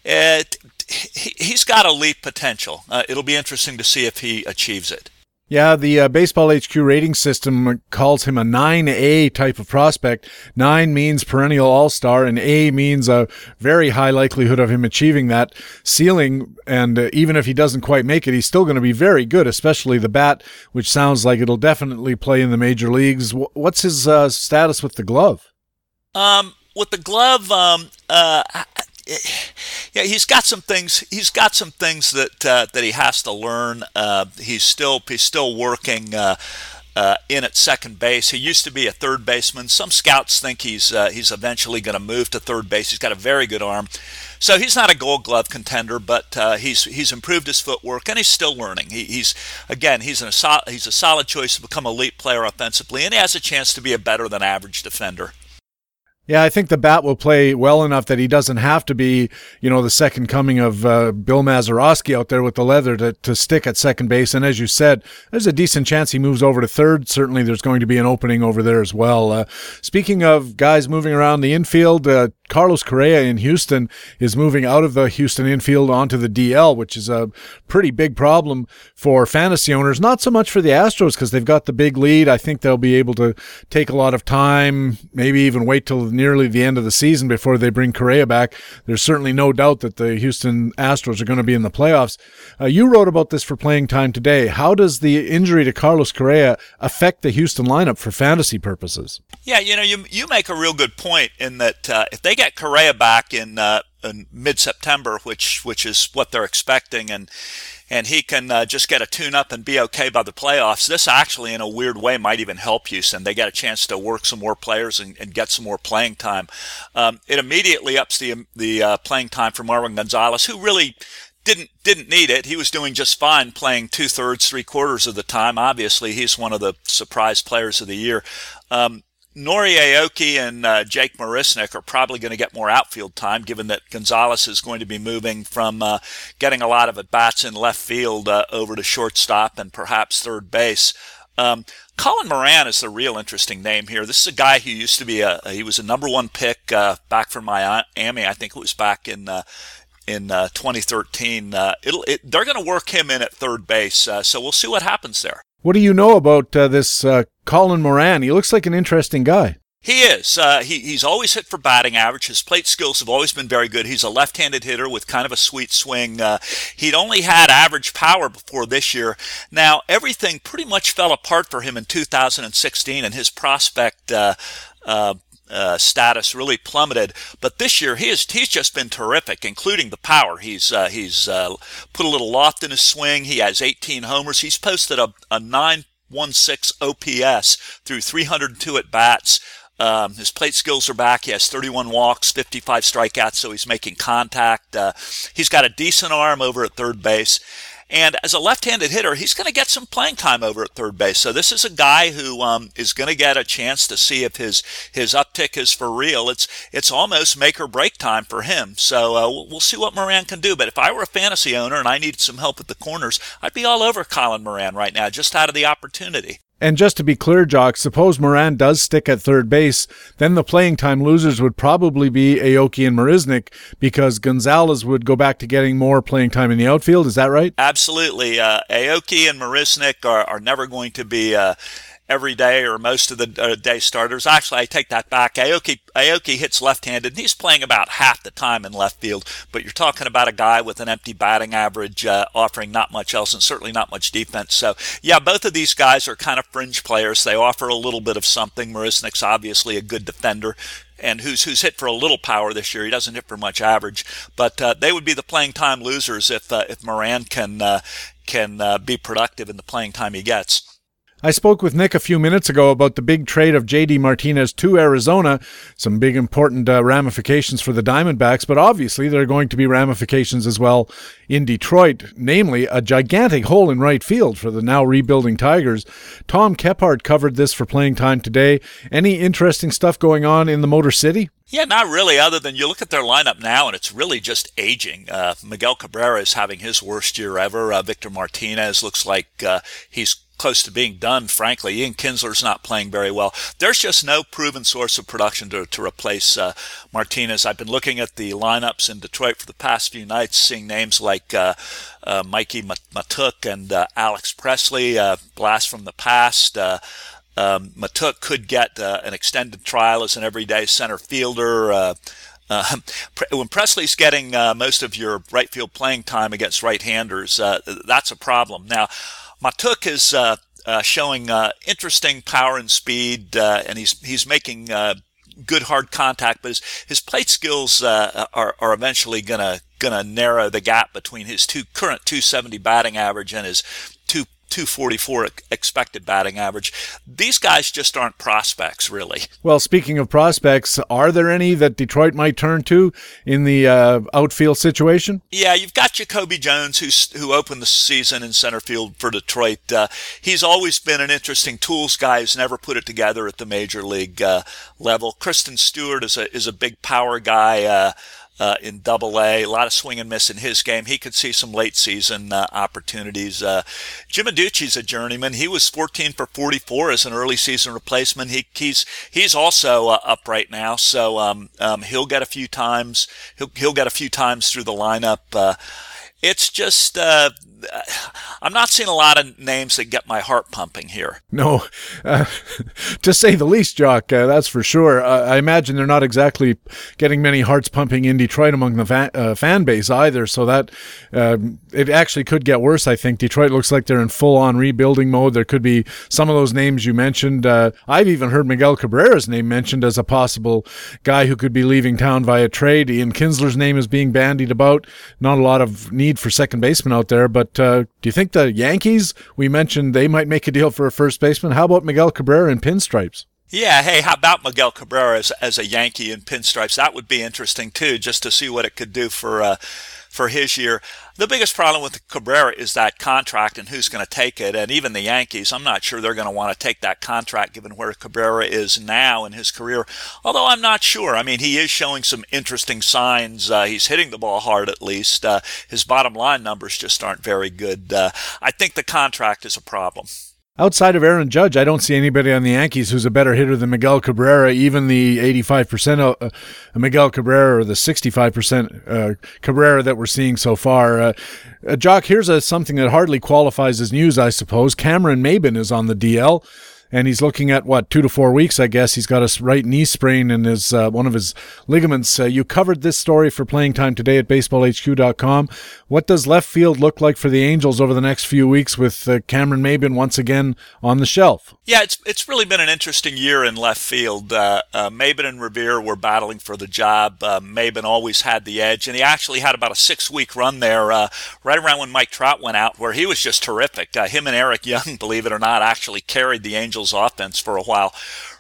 he, he's got elite potential. Uh, it'll be interesting to see if he achieves it. Yeah, the uh, Baseball HQ rating system calls him a 9A type of prospect. 9 means perennial all star, and A means a very high likelihood of him achieving that ceiling. And uh, even if he doesn't quite make it, he's still going to be very good, especially the bat, which sounds like it'll definitely play in the major leagues. What's his uh, status with the glove? Um, with the glove, um, uh, yeah, he's got some things. He's got some things that uh, that he has to learn. Uh, he's still he's still working. Uh, uh in at second base, he used to be a third baseman. Some scouts think he's uh, he's eventually going to move to third base. He's got a very good arm, so he's not a Gold Glove contender, but uh, he's he's improved his footwork and he's still learning. He, he's again he's a he's a solid choice to become elite player offensively, and he has a chance to be a better than average defender. Yeah, I think the bat will play well enough that he doesn't have to be, you know, the second coming of uh, Bill Mazeroski out there with the leather to, to stick at second base. And as you said, there's a decent chance he moves over to third. Certainly, there's going to be an opening over there as well. Uh, speaking of guys moving around the infield, uh, Carlos Correa in Houston is moving out of the Houston infield onto the DL, which is a pretty big problem for fantasy owners. Not so much for the Astros because they've got the big lead. I think they'll be able to take a lot of time, maybe even wait till nearly the end of the season before they bring Correa back. There's certainly no doubt that the Houston Astros are going to be in the playoffs. Uh, you wrote about this for playing time today. How does the injury to Carlos Correa affect the Houston lineup for fantasy purposes? Yeah, you know, you you make a real good point in that uh, if they get Correa back in, uh, in mid September, which which is what they're expecting, and and he can uh, just get a tune up and be okay by the playoffs. This actually, in a weird way, might even help Houston. They get a chance to work some more players and, and get some more playing time. Um, it immediately ups the the uh, playing time for Marwin Gonzalez, who really didn't didn't need it. He was doing just fine, playing two thirds, three quarters of the time. Obviously, he's one of the surprise players of the year. Um, Nori Aoki and uh, Jake Marisnick are probably going to get more outfield time, given that Gonzalez is going to be moving from uh, getting a lot of at bats in left field uh, over to shortstop and perhaps third base. Um, Colin Moran is the real interesting name here. This is a guy who used to be a he was a number one pick uh, back from Miami. I think it was back in uh, in uh, 2013. It, they're going to work him in at third base, so we'll see what happens there. What do you know about uh, this uh, Colin Moran? He looks like an interesting guy. He is. Uh, he, he's always hit for batting average. His plate skills have always been very good. He's a left-handed hitter with kind of a sweet swing. Uh, he'd only had average power before this year. Now everything pretty much fell apart for him in 2016, and his prospect uh, uh status really plummeted. But this year, he is, he's just been terrific, including the power. He's uh, he's uh, put a little loft in his swing. He has 18 homers. He's posted a, a 916 OPS through 302 at bats. Um, his plate skills are back. He has 31 walks, 55 strikeouts, so he's making contact. Uh, he's got a decent arm over at third base. And as a left-handed hitter, he's going to get some playing time over at third base. So this is a guy who um, is going to get a chance to see if his his uptick is for real. It's it's almost make or break time for him. So uh, we'll see what Moran can do. But if I were a fantasy owner and I needed some help at the corners, I'd be all over Colin Moran right now, just out of the opportunity. And just to be clear, Jock, suppose Moran does stick at third base, then the playing time losers would probably be Aoki and Marisnick because Gonzalez would go back to getting more playing time in the outfield. Is that right? Absolutely. Uh, Aoki and Marisnick are, are never going to be uh, every day or most of the uh, day starters. Actually, I take that back. Aoki, Aoki hits left-handed, and he's playing about half the time in left field. But you're talking about a guy with an empty batting average, uh, offering not much else, and certainly not much defense. So, yeah, both of these guys are kind of fringe players. They offer a little bit of something. Marisnick's obviously a good defender. And who's who's hit for a little power this year? He doesn't hit for much average, but uh, they would be the playing time losers if uh, if Moran can uh, can uh, be productive in the playing time he gets. I spoke with Nick a few minutes ago about the big trade of JD Martinez to Arizona. Some big important uh, ramifications for the Diamondbacks, but obviously there are going to be ramifications as well in Detroit, namely a gigantic hole in right field for the now rebuilding Tigers. Tom Kephart covered this for playing time today. Any interesting stuff going on in the Motor City? Yeah, not really, other than you look at their lineup now and it's really just aging. Uh, Miguel Cabrera is having his worst year ever. Uh, Victor Martinez looks like uh, he's close to being done, frankly. Ian Kinsler's not playing very well. There's just no proven source of production to, to replace uh, Martinez. I've been looking at the lineups in Detroit for the past few nights, seeing names like uh, uh, Mikie Mahtook and uh, Alex Presley, uh, blast from the past. Uh, um, Mahtook could get an extended trial as an everyday center fielder. Uh, when Presley's getting uh, most of your right field playing time against right-handers, uh, that's a problem. Now, Mahtook is uh, uh, showing uh, interesting power and speed, and he's he's making good hard contact, but his, his plate skills uh, are are eventually gonna gonna narrow the gap between his two current 270 batting average and his 244 expected batting average. These guys just aren't prospects, really. Well, speaking of prospects, are there any that Detroit might turn to in the uh, outfield situation? Yeah, you've got Jacoby Jones, who's, who opened the season in center field for Detroit. Uh, he's always been an interesting tools guy who's never put it together at the major league uh, level. Christin Stewart is a, is a big power guy. Uh, in Double A. A lot of swing and miss in his game. He could see some late season uh, opportunities. Uh, Jim Adduci's a journeyman. He was 14 for 44 as an early season replacement. He, he's he's also uh, up right now, so um, um, he'll get a few times. He'll he'll get a few times through the lineup. Uh, it's just uh, I'm not seeing a lot of names that get my heart pumping here. No, uh, to say the least, Jock. Uh, that's for sure. Uh, I imagine they're not exactly getting many hearts pumping in Detroit among the fan, uh, base either. So that um, it actually could get worse. I think Detroit looks like they're in full on rebuilding mode. There could be some of those names you mentioned. Uh, I've even heard Miguel Cabrera's name mentioned as a possible guy who could be leaving town via trade. Ian Kinsler's name is being bandied about. Not a lot of need for second baseman out there, but but uh, do you think the Yankees, we mentioned they might make a deal for a first baseman? How about Miguel Cabrera in pinstripes? Yeah, hey, how about Miguel Cabrera as, as a Yankee in pinstripes? That would be interesting too, just to see what it could do for uh, for his year. The biggest problem with Cabrera is that contract and who's going to take it. And even the Yankees, I'm not sure they're going to want to take that contract given where Cabrera is now in his career. Although I'm not sure. I mean, he is showing some interesting signs. Uh, he's hitting the ball hard at least. Uh, his bottom line numbers just aren't very good. Uh, I think the contract is a problem. Outside of Aaron Judge, I don't see anybody on the Yankees who's a better hitter than Miguel Cabrera. Even the 85% of uh, Miguel Cabrera or the 65% uh, Cabrera that we're seeing so far. Uh, uh, Jock, here's a, something that hardly qualifies as news, I suppose. Cameron Maybin is on the DL and he's looking at what two to four weeks, I guess. He's got a right knee sprain in his uh, one of his ligaments. Uh, you covered this story for playing time today at BaseballHQ.com. What does left field look like for the Angels over the next few weeks with uh, Cameron Maybin once again on the shelf? Yeah, it's it's really been an interesting year in left field. Uh, uh, Maybin and Revere were battling for the job. Uh, Maybin always had the edge, and he actually had about a six week run there, right around when Mike Trout went out, where he was just terrific. him and Eric Young, believe it or not, actually carried the Angels Angels offense for a while.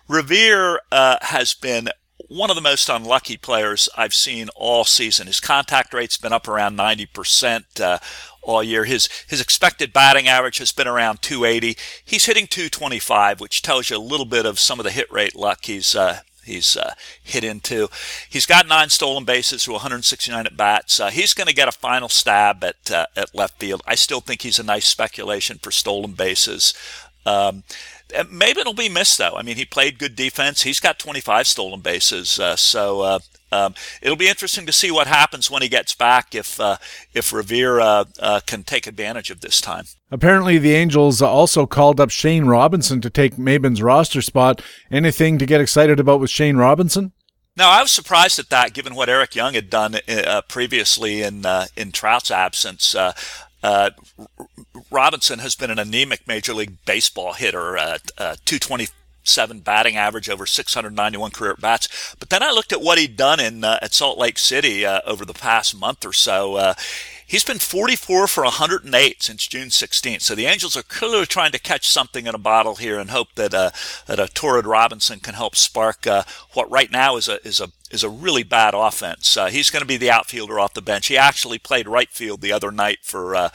Revere uh, has been one of the most unlucky players I've seen all season. His contact rate's been up around 90% uh, all year. His his expected batting average has been around 280. He's hitting 225, which tells you a little bit of some of the hit rate luck he's uh, he's uh, hit into. He's got nine stolen bases through 169 at bats. Uh, he's going to get a final stab at uh, at left field. I still think he's a nice speculation for stolen bases. Um, Uh, it'll be missed though. I mean, he played good defense. He's got 25 stolen bases, uh, so uh, um, it'll be interesting to see what happens when he gets back. If uh, if Revere uh, uh, can take advantage of this time. Apparently, the Angels also called up Shane Robinson to take Maybin's roster spot. Anything to get excited about with Shane Robinson? Now, I was surprised at that, given what Eric Young had done uh, previously in uh, in Trout's absence. Uh, uh, Robinson has been an anemic Major League Baseball hitter, uh, 227 batting average over 691 career at bats. But then I looked at what he'd done in at Salt Lake City over the past month or so He's been 44 for 108 since June 16th. So the Angels are clearly trying to catch something in a bottle here and hope that uh, that a Torrid Robinson can help spark uh, what right now is a is a is a really bad offense. Uh, he's going to be the outfielder off the bench. He actually played right field the other night for. Uh,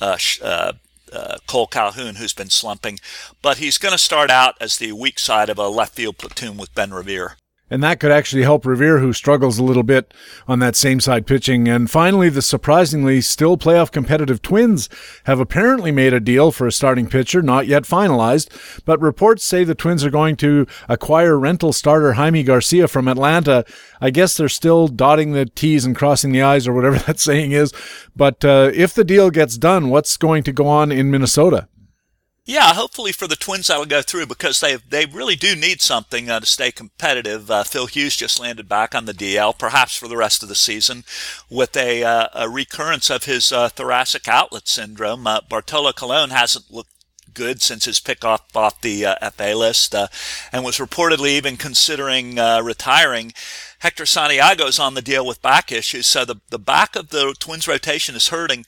uh, uh, uh, Cole Calhoun, who's been slumping, but he's going to start out as the weak side of a left field platoon with Ben Revere. And that could actually help Revere, who struggles a little bit on that same side pitching. And finally, the surprisingly still playoff competitive Twins have apparently made a deal for a starting pitcher, not yet finalized. But reports say the Twins are going to acquire rental starter Jaime Garcia from Atlanta. I guess they're still dotting the T's and crossing the I's or whatever that saying is. But uh, if the deal gets done, what's going to go on in Minnesota? Yeah, hopefully for the Twins that'll go through because they they really do need something uh, to stay competitive. Uh, Phil Hughes just landed back on the DL, perhaps for the rest of the season, with a, uh, a recurrence of his uh, thoracic outlet syndrome. Uh, Bartolo Colon hasn't looked good since his pick off off the uh, FA list, and was reportedly even considering retiring. Hector Santiago's on the deal with back issues, so the the back of the Twins rotation is hurting.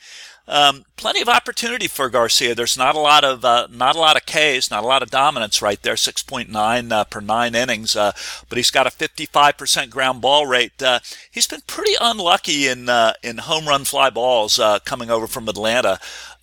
Um, plenty of opportunity for Garcia. There's not a lot of uh, not a lot of Ks, not a lot of dominance right there. 6.9 uh, per nine innings, uh, but he's got a 55% ground ball rate. Uh, he's been pretty unlucky in uh, in home run fly balls uh, coming over from Atlanta.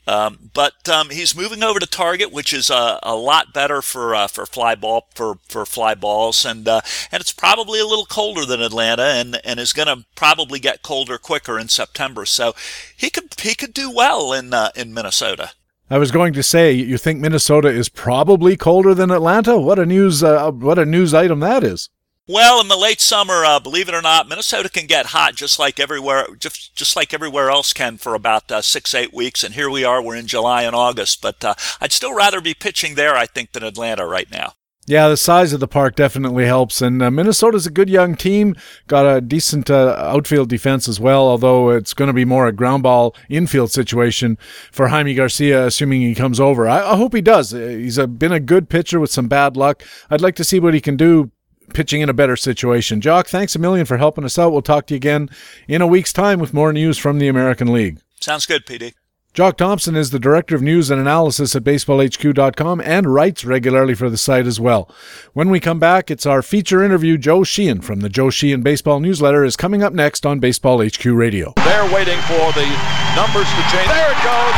Um, but um, he's moving over to target, which is a, a lot better for uh, for fly ball for, for fly balls, and uh, and it's probably a little colder than Atlanta, and, and is going to probably get colder quicker in September. So he could he could do well in uh, in Minnesota. I was going to say, you think Minnesota is probably colder than Atlanta? What a news! Uh, what a news item that is. Well, in the late summer, uh, believe it or not, Minnesota can get hot just like everywhere, just just like everywhere else can for about uh, six eight weeks. And here we are, we're in July and August. But uh, I'd still rather be pitching there, I think, than Atlanta right now. Yeah, the size of the park definitely helps, and uh, Minnesota's a good young team. Got a decent uh, outfield defense as well, although it's going to be more a ground ball infield situation for Jaime Garcia, assuming he comes over. I, I hope he does. Uh, he's a, been a good pitcher with some bad luck. I'd like to see what he can do pitching in a better situation. Jock, thanks a million for helping us out. We'll talk to you again in a week's time with more news from the American League. Sounds good, PD. Jock Thompson is the Director of News and Analysis at BaseballHQ.com and writes regularly for the site as well. When we come back, it's our feature interview. Joe Sheehan from the Joe Sheehan Baseball Newsletter is coming up next on Baseball HQ Radio. They're waiting for the numbers to change. There it goes.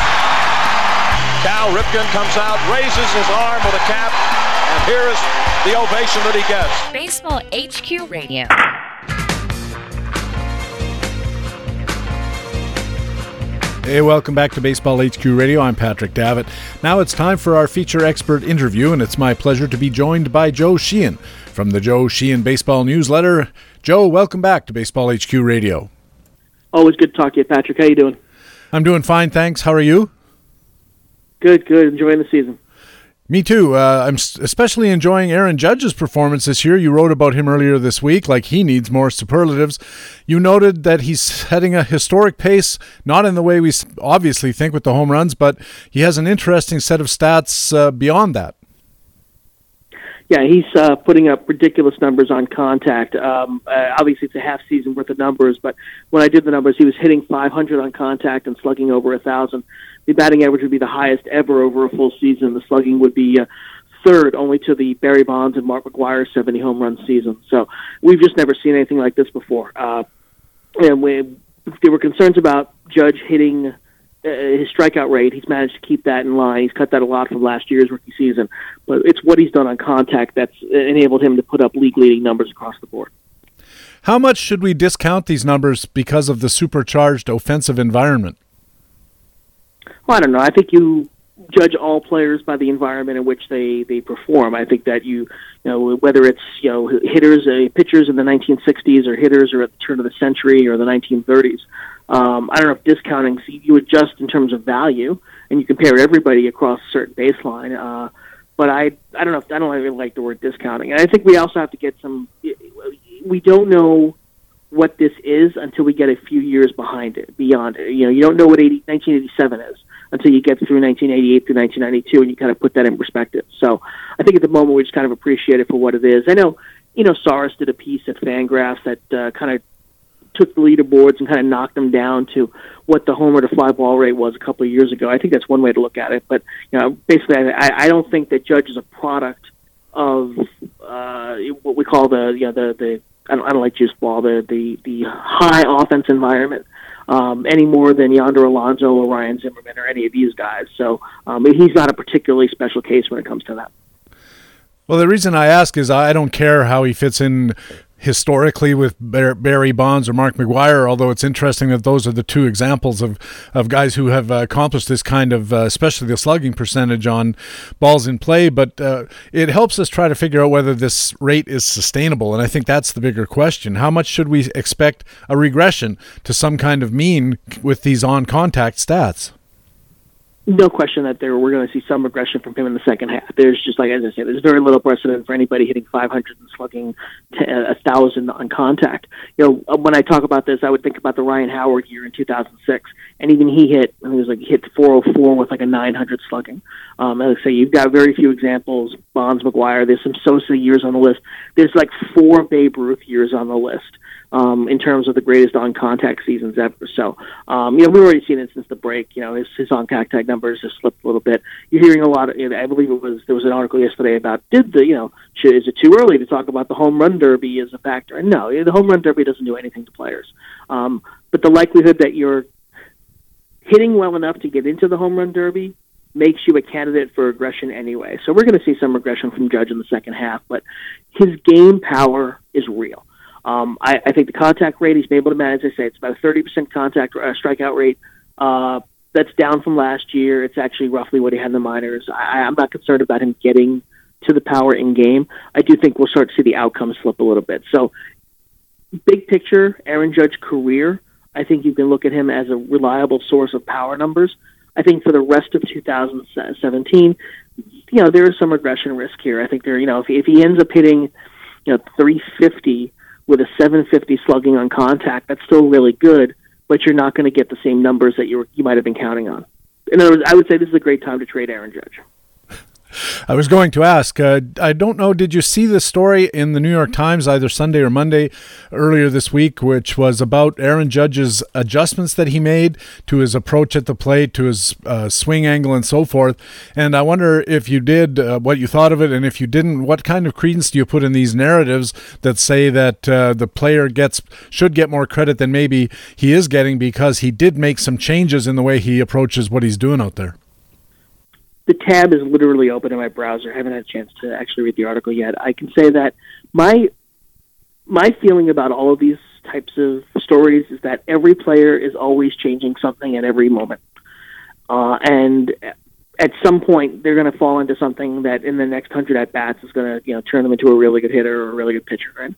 Cal Ripken comes out, raises his arm with a cap, and here is the ovation that he gets. Baseball HQ Radio. Hey, welcome back to Baseball HQ Radio. I'm Patrick Davitt. Now it's time for our feature expert interview, and it's my pleasure to be joined by Joe Sheehan from the Joe Sheehan Baseball Newsletter. Joe, welcome back to Baseball HQ Radio. Always good to talk to you, Patrick. How you doing? I'm doing fine, thanks. How are you? Good, good. Enjoying the season. Me too. Uh, I'm especially enjoying Aaron Judge's performance this year. You wrote about him earlier this week, like he needs more superlatives. You noted that he's setting a historic pace, not in the way we obviously think with the home runs, but he has an interesting set of stats uh, beyond that. Yeah, he's uh, putting up ridiculous numbers on contact. Um, uh, obviously, it's a half season worth of numbers, but when I did the numbers, he was hitting 500 on contact and slugging over a thousand the batting average would be the highest ever over a full season. The slugging would be uh, third only to the Barry Bonds and Mark McGwire 70 home run season. So we've just never seen anything like this before. Uh, and we, there were concerns about Judge hitting uh, his strikeout rate. He's managed to keep that in line. He's cut that a lot from last year's rookie season. But it's what he's done on contact that's enabled him to put up league leading numbers across the board. How much should we discount these numbers because of the supercharged offensive environment? Well, I don't know. I think you judge all players by the environment in which they they perform. I think that you you know whether it's you know hitters, uh, pitchers in the 1960s or hitters or at the turn of the century or the 1930s. Um, I don't know if discounting you adjust in terms of value and you compare everybody across a certain baseline. Uh, but I I don't know if I don't really like the word discounting. And I think we also have to get some. We don't know what this is until we get a few years behind it, beyond it. You know, you don't know what 80, 1987 is until you get through 1988 through 1992, and you kind of put that in perspective. So I think at the moment we just kind of appreciate it for what it is. I know, you know, Sarris did a piece at Fangraphs that uh, kind of took the leaderboards and kind of knocked them down to what the homer to fly ball rate was a couple of years ago. I think that's one way to look at it. But you know, basically, I, I don't think that Judge is a product of uh, what we call the you know the the I don't, I don't like juice ball the the the high offense environment um, any more than Yonder Alonso or Ryan Zimmerman or any of these guys. So um, he's not a particularly special case when it comes to that. Well, the reason I ask is I don't care how he fits in historically with Barry Bonds or Mark McGwire, although it's interesting that those are the two examples of, of guys who have uh, accomplished this kind of, uh, especially the slugging percentage on balls in play. But uh, it helps us try to figure out whether this rate is sustainable. And I think that's the bigger question. How much should we expect a regression to some kind of mean with these on contact stats? No question that there we're going to see some regression from him in the second half. There's just like as I said, there's very little precedent for anybody hitting 500 and slugging a thousand on contact. You know, uh, when I talk about this, I would think about the Ryan Howard year in 2006, and even he hit. I mean, it was like hit 404 with like a 900 slugging. Um, as I say, you've got very few examples. Bonds, McGwire. There's some Sosa years on the list. There's like four Babe Ruth years on the list um, in terms of the greatest on contact seasons ever. So, um, you know, we've already seen it since the break. You know, his, his on contact numbers have slipped a little bit. You're hearing a lot of, you know, I believe it was, there was an article yesterday about did the, you know, should, is it too early to talk about the home run derby as a factor? And no, the home run derby doesn't do anything to players. Um, but the likelihood that you're hitting well enough to get into the home run derby makes you a candidate for aggression anyway. So we're going to see some regression from Judge in the second half, but his game power is real. Um, I, I think the contact rate he's been able to manage. I say it's about a thirty percent contact uh, strikeout rate. Uh, that's down from last year. It's actually roughly what he had in the minors. I, I'm not concerned about him getting to the power in game. I do think we'll start to see the outcomes slip a little bit. So, big picture, Aaron Judge career. I think you can look at him as a reliable source of power numbers. I think for the rest of 2017, you know, there is some regression risk here. I think there, you know, if, if he ends up hitting, you know, 350 with a 750 slugging on contact, that's still really good, but you're not going to get the same numbers that you you might have been counting on. In other words, I would say this is a great time to trade Aaron Judge. I was going to ask. Uh, I don't know. Did you see the story in the New York Times either Sunday or Monday earlier this week, which was about Aaron Judge's adjustments that he made to his approach at the plate, to his uh, swing angle, and so forth? And I wonder if you did, uh, what you thought of it, and if you didn't, what kind of credence do you put in these narratives that say that uh, the player gets should get more credit than maybe he is getting because he did make some changes in the way he approaches what he's doing out there? The tab is literally open in my browser. I haven't had a chance to actually read the article yet. I can say that my my feeling about all of these types of stories is that every player is always changing something at every moment, uh, and at some point they're going to fall into something that in the next hundred at bats is going to you know turn them into a really good hitter or a really good pitcher. And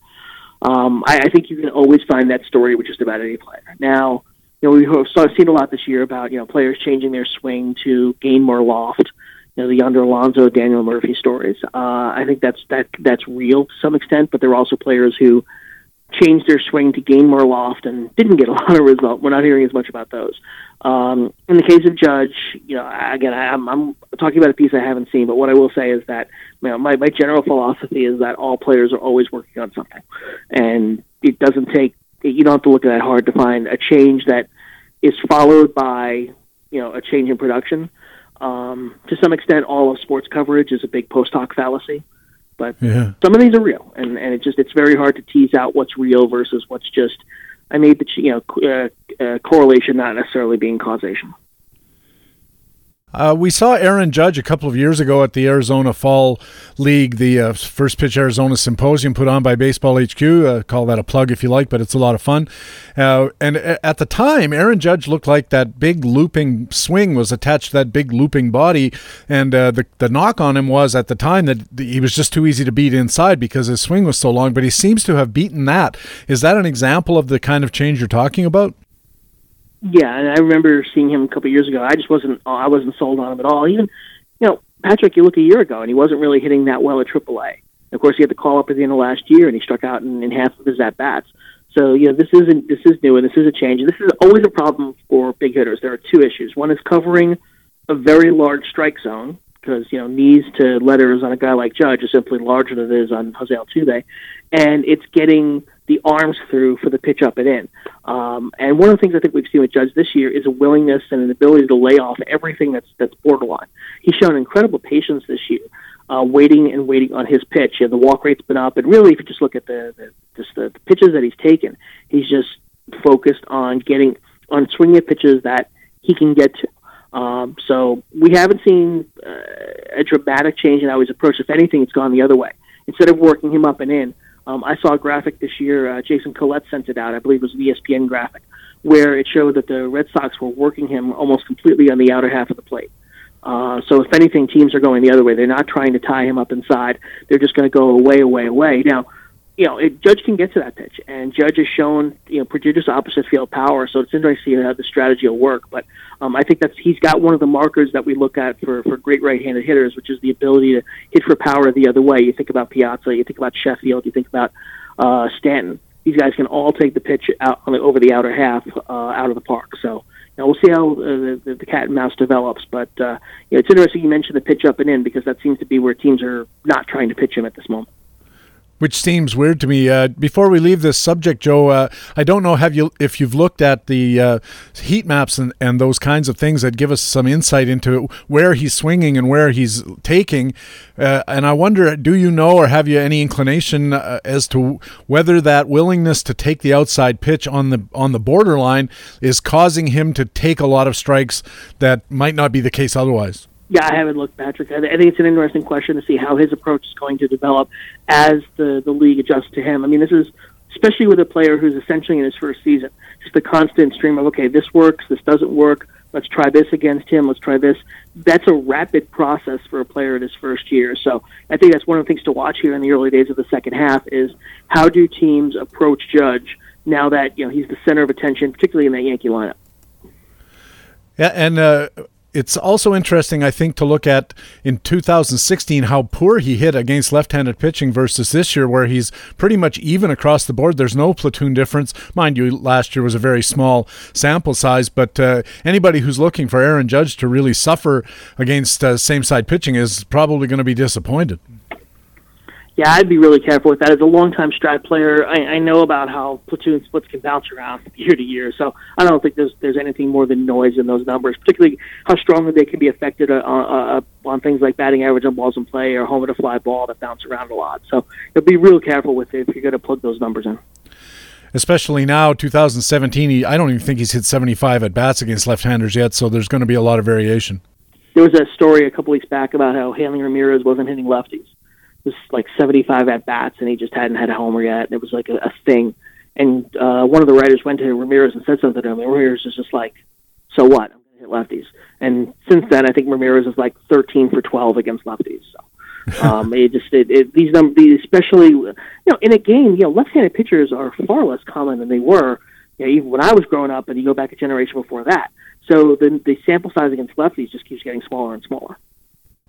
um, I, I think you can always find that story with just about any player. Now, you know, we've seen a lot this year about you know players changing their swing to gain more loft you know, the Yonder Alonso, Daniel Murphy stories. Uh, I think that's that that's real to some extent, but there are also players who changed their swing to gain more loft and didn't get a lot of result. We're not hearing as much about those. Um, in the case of Judge, you know, again, I, I'm, I'm talking about a piece I haven't seen, but what I will say is that you know, my my general philosophy is that all players are always working on something, and it doesn't take you don't have to look that hard to find a change that is followed by you know a change in production um, to some extent, all of sports coverage is a big post hoc fallacy, but yeah. some of these are real, and and it just it's very hard to tease out what's real versus what's just I made the you know uh, uh, correlation not necessarily being causation. Uh, we saw Aaron Judge a couple of years ago at the Arizona Fall League, the uh, First Pitch Arizona Symposium put on by Baseball HQ. Uh, call that a plug if you like, but it's a lot of fun. Uh, and at the time, Aaron Judge looked like that big looping swing was attached to that big looping body. And uh, the, the knock on him was at the time that he was just too easy to beat inside because his swing was so long, but he seems to have beaten that. Is that an example of the kind of change you're talking about? Yeah, and I remember seeing him a couple of years ago. I just wasn't uh, I wasn't sold on him at all. Even you know Patrick, you look a year ago and he wasn't really hitting that well at AAA. Of course, he had the call up at the end of last year and he struck out in, in half of his at bats. So you know this isn't this is new and this is a change. This is always a problem for big hitters. There are two issues. One is covering a very large strike zone because you know knees to letters on a guy like Judge is simply larger than it is on Jose Altuve, and it's getting the arms through for the pitch up and in. Um, and one of the things I think we've seen with Judge this year is a willingness and an ability to lay off everything that's that's borderline. He's shown incredible patience this year, uh, waiting and waiting on his pitch. You know, the walk rate's been up, and really, if you just look at the, the just the, the pitches that he's taken, he's just focused on getting on swinging at pitches that he can get to. Um, so we haven't seen uh, a dramatic change in how he's approached. If anything, it's gone the other way. Instead of working him up and in, um, I saw a graphic this year. Uh, Jason Collette sent it out. I believe it was an ESPN graphic, where it showed that the Red Sox were working him almost completely on the outer half of the plate. Uh, so if anything, teams are going the other way. They're not trying to tie him up inside. They're just going to go away, away, away. Now, you know, it, Judge can get to that pitch, and Judge has shown you know prodigious opposite field power. So it's interesting to see how the strategy will work. But um, I think that's he's got one of the markers that we look at for for great right-handed hitters, which is the ability to hit for power the other way. You think about Piazza, you think about Sheffield, you think about uh, Stanton. These guys can all take the pitch out on the, over the outer half uh, out of the park. So now we'll see how uh, the, the cat and mouse develops. But uh, you know, it's interesting you mentioned the pitch up and in because that seems to be where teams are not trying to pitch him at this moment which seems weird to me. Uh, before we leave this subject, Joe, uh, I don't know have you if you've looked at the uh, heat maps and, and those kinds of things that give us some insight into where he's swinging and where he's taking. Uh, and I wonder, do you know or have you any inclination uh, as to whether that willingness to take the outside pitch on the on the borderline is causing him to take a lot of strikes that might not be the case otherwise? Yeah, I haven't looked, Patrick. I think it's an interesting question to see how his approach is going to develop as the the league adjusts to him. I mean, this is especially with a player who's essentially in his first season, just the constant stream of okay, this works, this doesn't work. Let's try this against him. Let's try this. That's a rapid process for a player in his first year. So I think that's one of the things to watch here in the early days of the second half is how do teams approach Judge now that you know he's the center of attention, particularly in that Yankee lineup. Yeah, and uh, it's also interesting, I think, to look at in 2016 how poor he hit against left-handed pitching versus this year, where he's pretty much even across the board. There's no platoon difference, mind you. Last year was a very small sample size, but uh, anybody who's looking for Aaron Judge to really suffer against uh, same-side pitching is probably going to be disappointed yeah, I'd be really careful with that. As a longtime strat player, I, I know about how platoon splits can bounce around year to year. So I don't think there's there's anything more than noise in those numbers, particularly how strongly they can be affected uh, uh, on things like batting average on balls in play or home to fly ball that bounce around a lot. So you'll be real careful with it if you're going to plug those numbers in especially now 2017 he, i don't even think he's hit 75 at bats against left-handers yet so there's going to be a lot of variation there was a story a couple weeks back about how Hanley Ramirez wasn't hitting lefties was like 75 at bats, and he just hadn't had a homer yet. And it was like a, a thing. And uh, one of the writers went to Ramirez and said something to him. And Ramirez is just like, "So what? I'm going to hit lefties." And since then, I think Ramirez is like 13 for 12 against lefties. So um, it just it, it, these numbers, especially you know, in a game, you know, left-handed pitchers are far less common than they were. You know, even when I was growing up, and you go back a generation before that. So the the sample size against lefties just keeps getting smaller and smaller.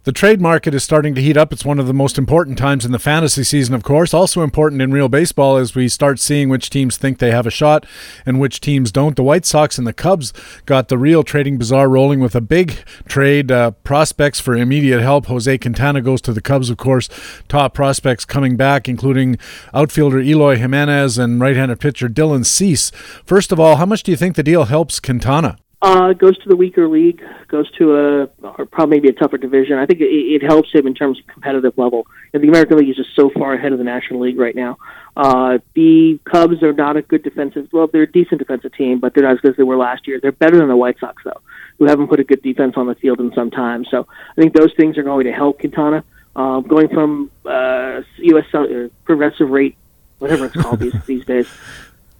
The trade market is starting to heat up. It's one of the most important times in the fantasy season, of course. Also important in real baseball as we start seeing which teams think they have a shot and which teams don't. The White Sox and the Cubs got the real trading bazaar rolling with a big trade. Uh, prospects for immediate help. Jose Quintana goes to the Cubs, of course. Top prospects coming back, including outfielder Eloy Jimenez and right handed pitcher Dylan Cease. First of all, how much do you think the deal helps Quintana? Uh, goes to the weaker league, goes to a or probably maybe a tougher division. I think it, it helps him in terms of competitive level. And the American League is just so far ahead of the National League right now. Uh, the Cubs are not a good defensive. Well, they're a decent defensive team, but they're not as good as they were last year. They're better than the White Sox though. who haven't put a good defense on the field in some time. So I think those things are going to help Quintana. Uh, going from uh, U.S. Uh, progressive rate, whatever it's called these these days,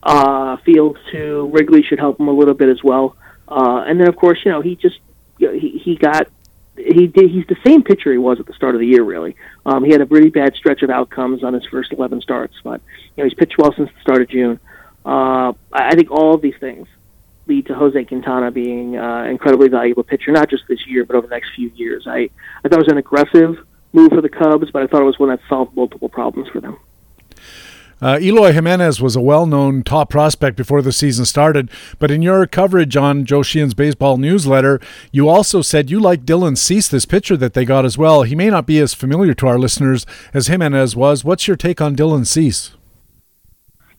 uh, field to Wrigley should help him a little bit as well. Uh, and then of course, you know, he just you know, he he got he did he's the same pitcher he was at the start of the year really. Um, he had a really bad stretch of outcomes on his first 11 starts but you know he's pitched well since the start of june. Uh, i think all of these things lead to jose quintana being uh, incredibly valuable pitcher not just this year but over the next few years. I i thought it was an aggressive move for the cubs but i thought it was one that solved multiple problems for them uh, Eloy Jimenez was a well known top prospect before the season started, but in your coverage on Joe Sheehan's baseball newsletter, you also said you like Dylan Cease, this pitcher that they got as well. He may not be as familiar to our listeners as Jimenez was. What's your take on Dylan Cease?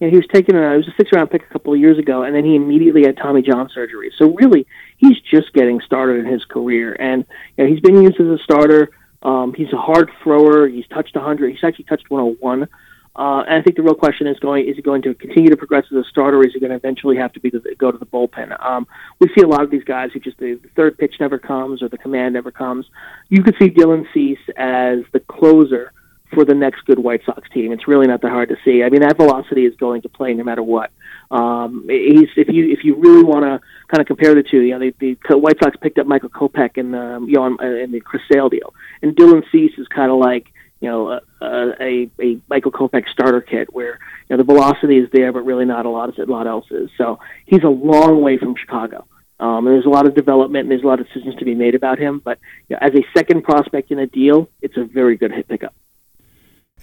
Yeah, he was taken. A, it was a six round pick a couple of years ago, and then he immediately had Tommy John surgery. So really, he's just getting started in his career, and you know, he's been used as a starter. Um, he's a hard thrower. He's touched 100. He's actually touched 101 uh, and I think the real question is going: Is he going to continue to progress as a starter, or is he going to eventually have to be the, go to the bullpen? Um, we see a lot of these guys who just the, third pitch never comes or the command never comes. You could see Dylan Cease as the closer for the next good White Sox team. It's really not that hard to see. I mean, that velocity is going to play no matter what. Um, he's if you if you really want to kind of compare the two, you know, the, the White Sox picked up Michael Kopech in the um, you know in the Chris Sale deal, and Dylan Cease is kind of like you know, a, a, a Michael Kopech starter kit where you know the velocity is there, but really not a lot, a lot else is. So he's a long way from Chicago. Um, and there's a lot of development and there's a lot of decisions to be made about him. But you know, as a second prospect in a deal, it's a very good hit pickup.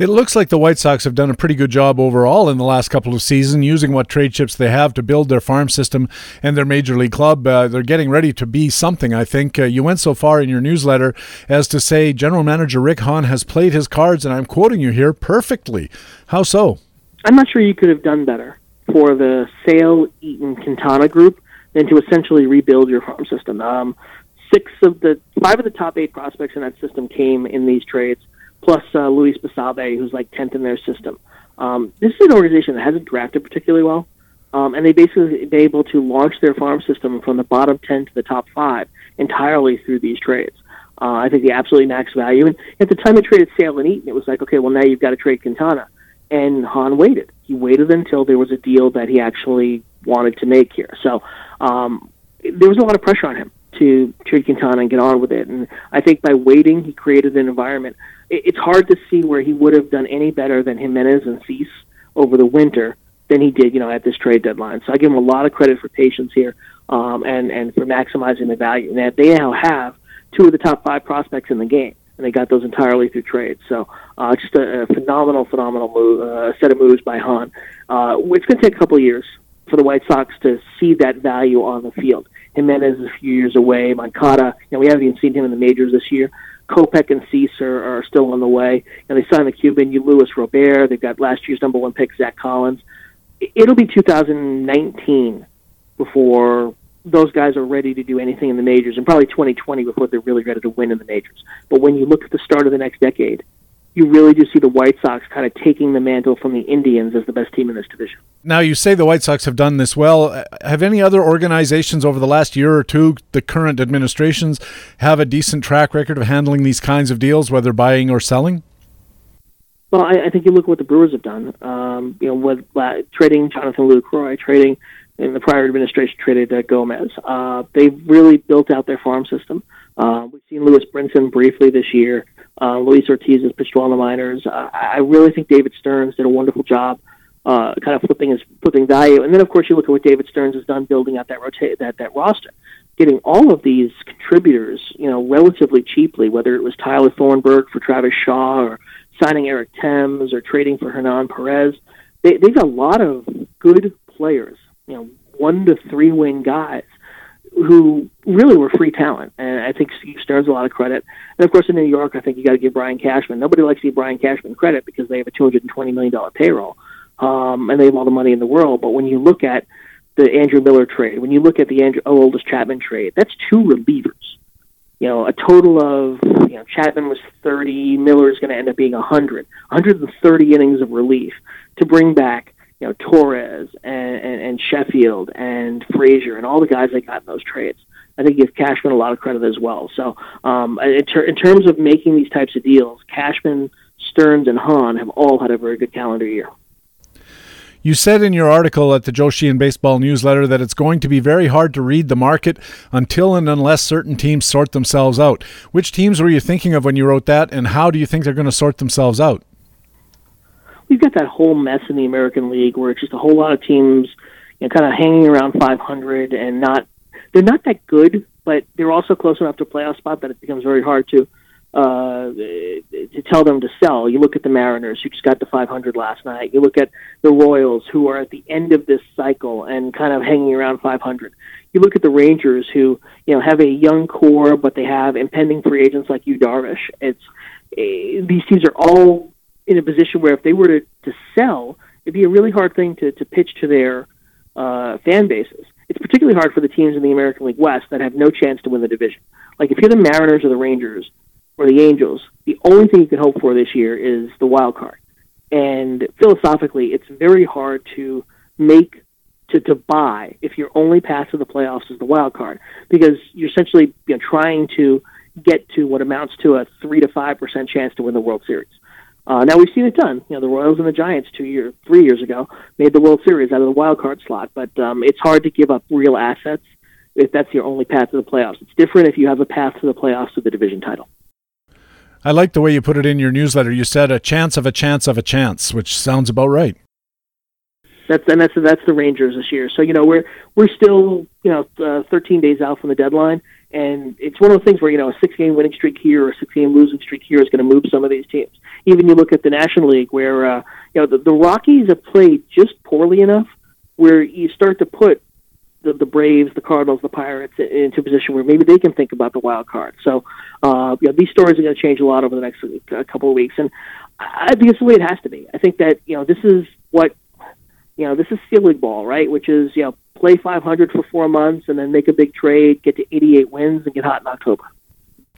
It looks like the White Sox have done a pretty good job overall in the last couple of seasons, using what trade chips they have to build their farm system and their major league club. Uh, they're getting ready to be something, I think. Uh, you went so far in your newsletter as to say General Manager Rick Hahn has played his cards, and I'm quoting you here, perfectly. How so? I'm not sure you could have done better for the Sale, Eaton, Quintana group than to essentially rebuild your farm system. Um, six of the five of the top eight prospects in that system came in these trades plus uh, Luis Basabe, who's like 10th in their system. Um, this is an organization that hasn't drafted particularly well, um, and they basically been able to launch their farm system from the bottom 10 to the top five entirely through these trades. Uh, I think the absolutely max value. And at the time they traded Sale and Eaton, it was like, okay, well now you've got to trade Quintana. And Hahn waited. He waited until there was a deal that he actually wanted to make here. So um, there was a lot of pressure on him to trade Quintana and get on with it. And I think by waiting, he created an environment it's hard to see where he would have done any better than Jimenez and Cease over the winter than he did, you know, at this trade deadline. So I give him a lot of credit for patience here um, and and for maximizing the value. And they now have two of the top five prospects in the game, and they got those entirely through trades. So uh, just a, a phenomenal, phenomenal move, uh, set of moves by Hahn. Uh, it's going to take a couple of years for the White Sox to see that value on the field. Jimenez is a few years away. Moncada, you know, we haven't even seen him in the majors this year. Kopech and Cease are, still on the way. And they signed the Cuban, you Luis Robert. They've got last year's number one pick, Zack Collins. It'll be 2019 before those guys are ready to do anything in the majors, and probably 2020 before they're really ready to win in the majors. But when you look at the start of the next decade, you really do see the White Sox kind of taking the mantle from the Indians as the best team in this division. Now, you say the White Sox have done this well. Have any other organizations over the last year or two, the current administrations, have a decent track record of handling these kinds of deals, whether buying or selling? Well, I, I think you look at what the Brewers have done. Um, you know, with uh, trading Jonathan Lucroy, trading in the prior administration traded uh, Gomez. Uh, they've really built out their farm system. Uh, we've seen Lewis Brinson briefly this year. Uh, Luis Ortiz has pitched well the minors. Uh, I really think David Stearns did a wonderful job, uh, kind of flipping his flipping value. And then, of course, you look at what David Stearns has done building out that rota- that that roster, getting all of these contributors, you know, relatively cheaply. Whether it was Tyler Thornburg for Travis Shaw, or signing Eric Thames, or trading for Hernan Perez, they, they've got a lot of good players. You know, one to three win guys who really were free talent. And I think Steve Stearns a lot of credit. And of course, in New York, I think you got to give Brian Cashman. Nobody likes to give Brian Cashman credit because they have a $220 million payroll um, and they have all the money in the world. But when you look at the Andrew Miller trade, when you look at the Andrew oh, Aroldis Chapman trade, that's two relievers. You know, a total of you know Chapman was 30, Miller is going to end up being 100, 130 innings of relief to bring back you know Torres and, and, and Sheffield and Frazier and all the guys they got in those trades. I think give Cashman a lot of credit as well. So um, in, ter- in terms of making these types of deals, Cashman, Stearns, and Hahn have all had a very good calendar year. You said in your article at the Joe Sheehan Baseball newsletter that it's going to be very hard to read the market until and unless certain teams sort themselves out. Which teams were you thinking of when you wrote that, and how do you think they're going to sort themselves out? We've got that whole mess in the American League where it's just a whole lot of teams, you know, kind of hanging around 500 and not. They're not that good, but they're also close enough to a playoff spot that it becomes very hard to uh, to tell them to sell. You look at the Mariners, who just got to 500 last night. You look at the Royals, who are at the end of this cycle and kind of hanging around 500. You look at the Rangers, who you know have a young core, but they have impending free agents like Yu Darvish. It's uh, these teams are all in a position where if they were to, to sell, it'd be a really hard thing to, to pitch to their uh, fan bases. It's particularly hard for the teams in the American League West that have no chance to win the division. Like if you're the Mariners or the Rangers, or the Angels, the only thing you can hope for this year is the wild card. And philosophically, it's very hard to make to, to buy if your only path to the playoffs is the wild card because you're essentially you know, trying to get to what amounts to a three to five percent chance to win the World Series. Uh, now we've seen it done. You know, the Royals and the Giants two years, three years ago made the World Series out of the wild card slot, but um, it's hard to give up real assets if that's your only path to the playoffs. It's different if you have a path to the playoffs with the division title. I like the way you put it in your newsletter. You said a chance of a chance of a chance, which sounds about right. That's and that's that's the Rangers this year. So you know we're we're still you know uh, 13 days out from the deadline, and it's one of those things where you know a six game winning streak here or a six game losing streak here is going to move some of these teams. Even you look at the National League where uh, you know the, the Rockies have played just poorly enough where you start to put the, the Braves, the Cardinals, the Pirates into a position where maybe they can think about the wild card. So, uh, you know, these stories are going to change a lot over the next uh, couple of weeks, and I think it's the way it has to be. I think that you know this is what you know this is Selig ball, right? Which is you know play 500 for four months and then make a big trade, get to 88 wins, and get hot in October.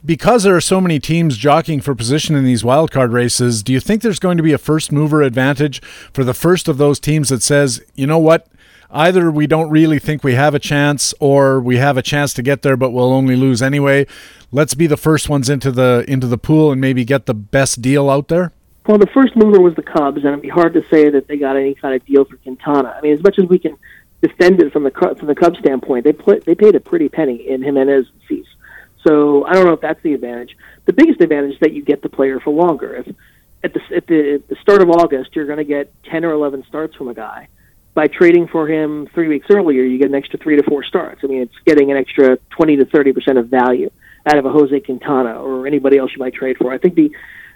Because there are so many teams jockeying for position in these wildcard races, do you think there's going to be a first mover advantage for the first of those teams that says, you know what, either we don't really think we have a chance or we have a chance to get there but we'll only lose anyway. Let's be the first ones into the into the pool and maybe get the best deal out there well the first mover was the cubs and it'd be hard to say that they got any kind of deal for quintana. I mean as much as we can defend it from the from the cubs standpoint they they paid a pretty penny in jimenez Cease so i don't know if that's the advantage the biggest advantage is that you get the player for longer if at the at the, at the start of august you're going to get 10 or 11 starts from a guy by trading for him three weeks earlier, you get an extra three to four starts. I mean, it's getting an extra 20 to 30 percent of value out of a Jose Quintana or anybody else you might trade for. I think the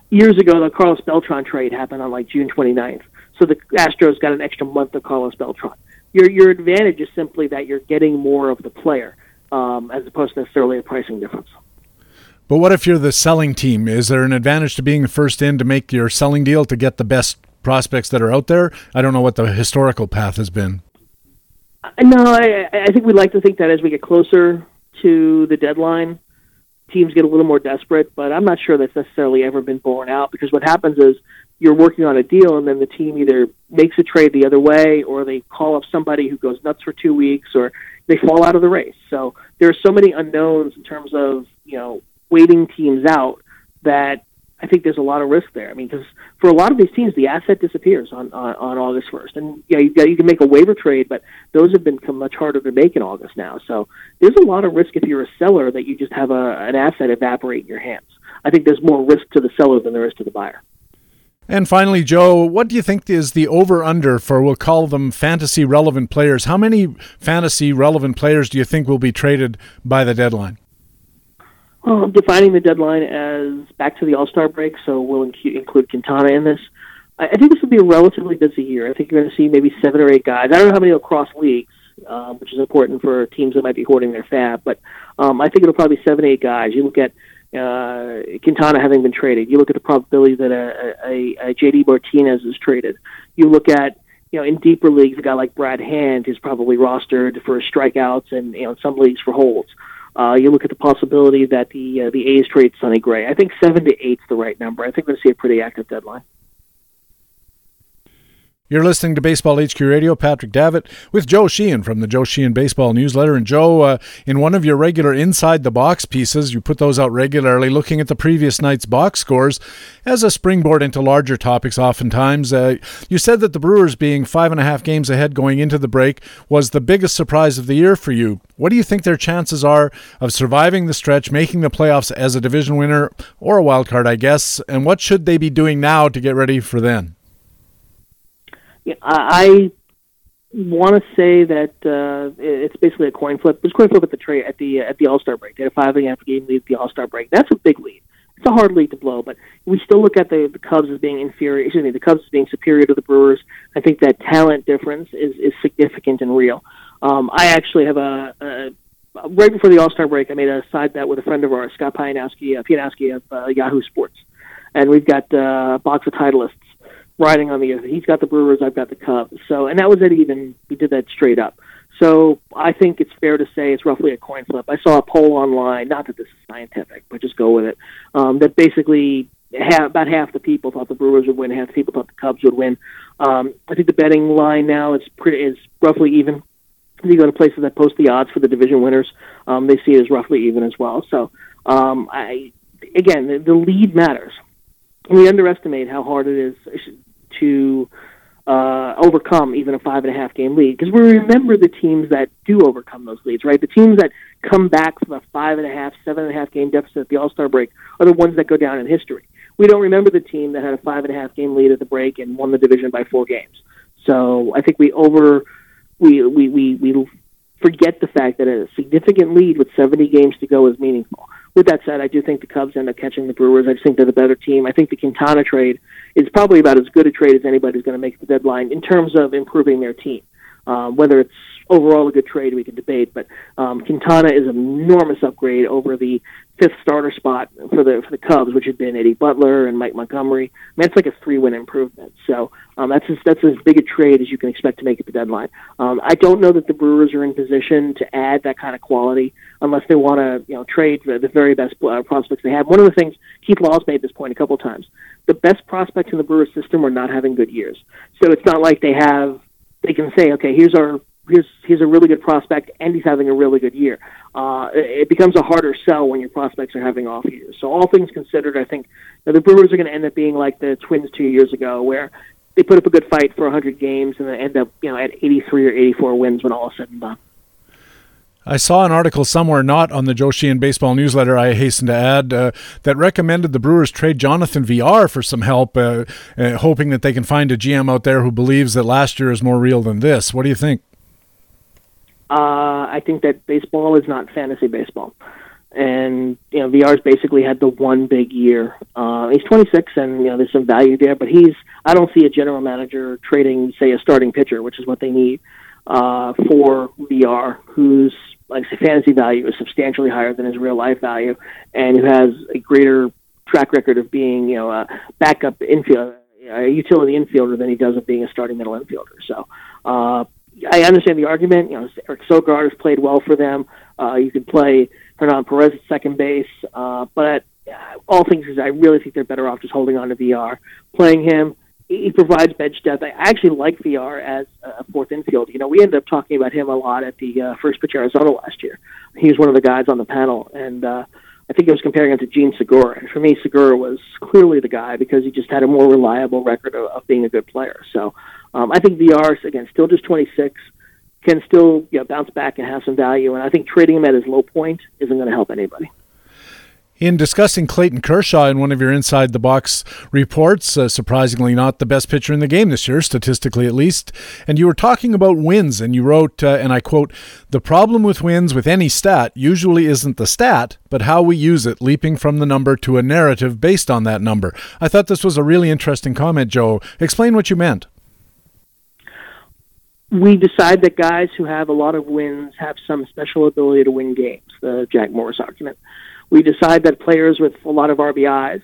years ago the Carlos Beltran trade happened on like June 29th, so the Astros got an extra month of Carlos Beltran. Your your advantage is simply that you're getting more of the player um, as opposed to necessarily a pricing difference. But what if you're the selling team? Is there an advantage to being the first in to make your selling deal to get the best prospects that are out there. I don't know what the historical path has been. No, I, I think we'd like to think that as we get closer to the deadline, teams get a little more desperate. But I'm not sure that's necessarily ever been borne out because what happens is you're working on a deal, and then the team either makes a trade the other way, or they call up somebody who goes nuts for two weeks, or they fall out of the race. So there are so many unknowns in terms of you know waiting teams out that I think there's a lot of risk there. I mean, because for a lot of these teams, the asset disappears on on, on August 1st, and yeah, you, you can make a waiver trade, but those have become much harder to make in August now. So there's a lot of risk if you're a seller that you just have a, an asset evaporate in your hands. I think there's more risk to the seller than there is to the buyer. And finally, Joe, what do you think is the over under for, we'll call them fantasy relevant players? How many fantasy relevant players do you think will be traded by the deadline? Well, I'm defining the deadline as back to the All Star break, so we'll include Quintana in this. I think this will be a relatively busy year. I think you're going to see maybe seven or eight guys. I don't know how many will cross leagues, um, which is important for teams that might be hoarding their FAAB, but um, I think it'll probably be seven, eight guys. You look at uh, Quintana having been traded. You look at the probability that a, a, a JD Martinez is traded. You look at you know in deeper leagues, a guy like Brad Hand is probably rostered for strikeouts and you know in some leagues for holds. Uh, you look at the possibility that the uh, the A's trade Sonny Gray. I think seven to eight is the right number. I think we're going to see a pretty active deadline. You're listening to Baseball HQ Radio. Patrick Davitt with Joe Sheehan from the Joe Sheehan Baseball Newsletter. And Joe, uh, in one of your regular Inside the Box pieces, you put those out regularly, looking at the previous night's box scores as a springboard into larger topics. Oftentimes, uh, you said that the Brewers being five and a half games ahead going into the break was the biggest surprise of the year for you. What do you think their chances are of surviving the stretch, making the playoffs as a division winner or a wild card, I guess? And what should they be doing now to get ready for then? I want to say that uh, it's basically a coin flip. It's a coin flip at the trade at the at the All Star break. They had a five and a half game lead at the All Star break. That's a big lead. It's a hard lead to blow, but we still look at the, the Cubs as being inferior. Excuse me, the Cubs as being superior to the Brewers. I think that talent difference is is significant and real. Um, I actually have a, a right before the All Star break. I made a side bet with a friend of ours, Scott Pianowski, uh, Pianowski of uh, Yahoo Sports, and we've got uh, a box of titleists riding on the other. He's got the Brewers, I've got the Cubs. So, and that was it. Even we did that straight up. So I think it's fair to say it's roughly a coin flip. I saw a poll online, not that this is scientific, but just go with it. Um, that basically half, about half the people thought the Brewers would win, half the people thought the Cubs would win. Um, I think the betting line now is pretty is roughly even. If you go to places that post the odds for the division winners, um, they see it as roughly even as well. So um, I again, the, the lead matters. We underestimate how hard it is to uh, overcome even a five and a half game lead because we remember the teams that do overcome those leads, right? The teams that come back from a five and a half, seven and a half game deficit at the All Star break are the ones that go down in history. We don't remember the team that had a five and a half game lead at the break and won the division by four games. So I think we over we we we, we forget the fact that a significant lead with 70 games to go is meaningful with that said, I do think the Cubs end up catching the Brewers. I just think they're the better team. I think the Quintana trade is probably about as good a trade as anybody's going to make the deadline in terms of improving their team. Um, whether it's overall a good trade, we can debate. But um, Quintana is an enormous upgrade over the fifth starter spot for the for the Cubs, which had been Eddie Butler and Mike Montgomery. I mean, it's like a three win improvement. So um, that's as, that's as big a trade as you can expect to make at the deadline. Um, I don't know that the Brewers are in position to add that kind of quality unless they want to you know trade the, very best uh, prospects they have. One of the things Keith Law's made this point a couple times. The best prospects in the Brewers system are not having good years. So it's not like they have they can say, okay, here's our he's he's a really good prospect and he's having a really good year. Uh, it becomes a harder sell when your prospects are having off years. So all things considered, I think the Brewers are going to end up being like the Twins two years ago, where they put up a good fight for 100 games and they end up you know at 83 or 84 wins when all is said and done. I saw an article somewhere, not on the Joe Sheehan Baseball newsletter, I hasten to add, uh, that recommended the Brewers trade Jonathan Villar for some help, uh, uh, hoping that they can find a GM out there who believes that last year is more real than this. What do you think? Uh, I think that baseball is not fantasy baseball, and you know Villar's basically had the one big year. Uh, he's 26, and you know there's some value there, but he's I don't see a general manager trading, say, a starting pitcher, which is what they need uh, for Villar, whose like say fantasy value is substantially higher than his real life value, and who has a greater track record of being you know a backup infield, a utility infielder than he does of being a starting middle infielder. So. Uh, I understand the argument. You know, Eric Sogard has played well for them. Uh, you can play Hernan Perez at second base, uh, but all things is, I really think they're better off just holding on to Villar, playing him. He provides bench depth. I actually like Villar as a fourth infield. You know, we ended up talking about him a lot at the uh, first pitch Arizona last year. He was one of the guys on the panel, and uh, I think I was comparing him to Jean Segura. And for me, Segura was clearly the guy because he just had a more reliable record of, of being a good player. So um, I think Villar again still just 26 can still you know, bounce back and have some value, and I think trading him at his low point isn't going to help anybody. In discussing Clayton Kershaw in one of your Inside the Box reports, uh, surprisingly not the best pitcher in the game this year, statistically at least, and you were talking about wins, and you wrote, uh, and I quote, The problem with wins with any stat usually isn't the stat, but how we use it, leaping from the number to a narrative based on that number. I thought this was a really interesting comment, Joe. Explain what you meant we decide that guys who have a lot of wins have some special ability to win games, the Jack Morris argument. We decide that players with a lot of RBIs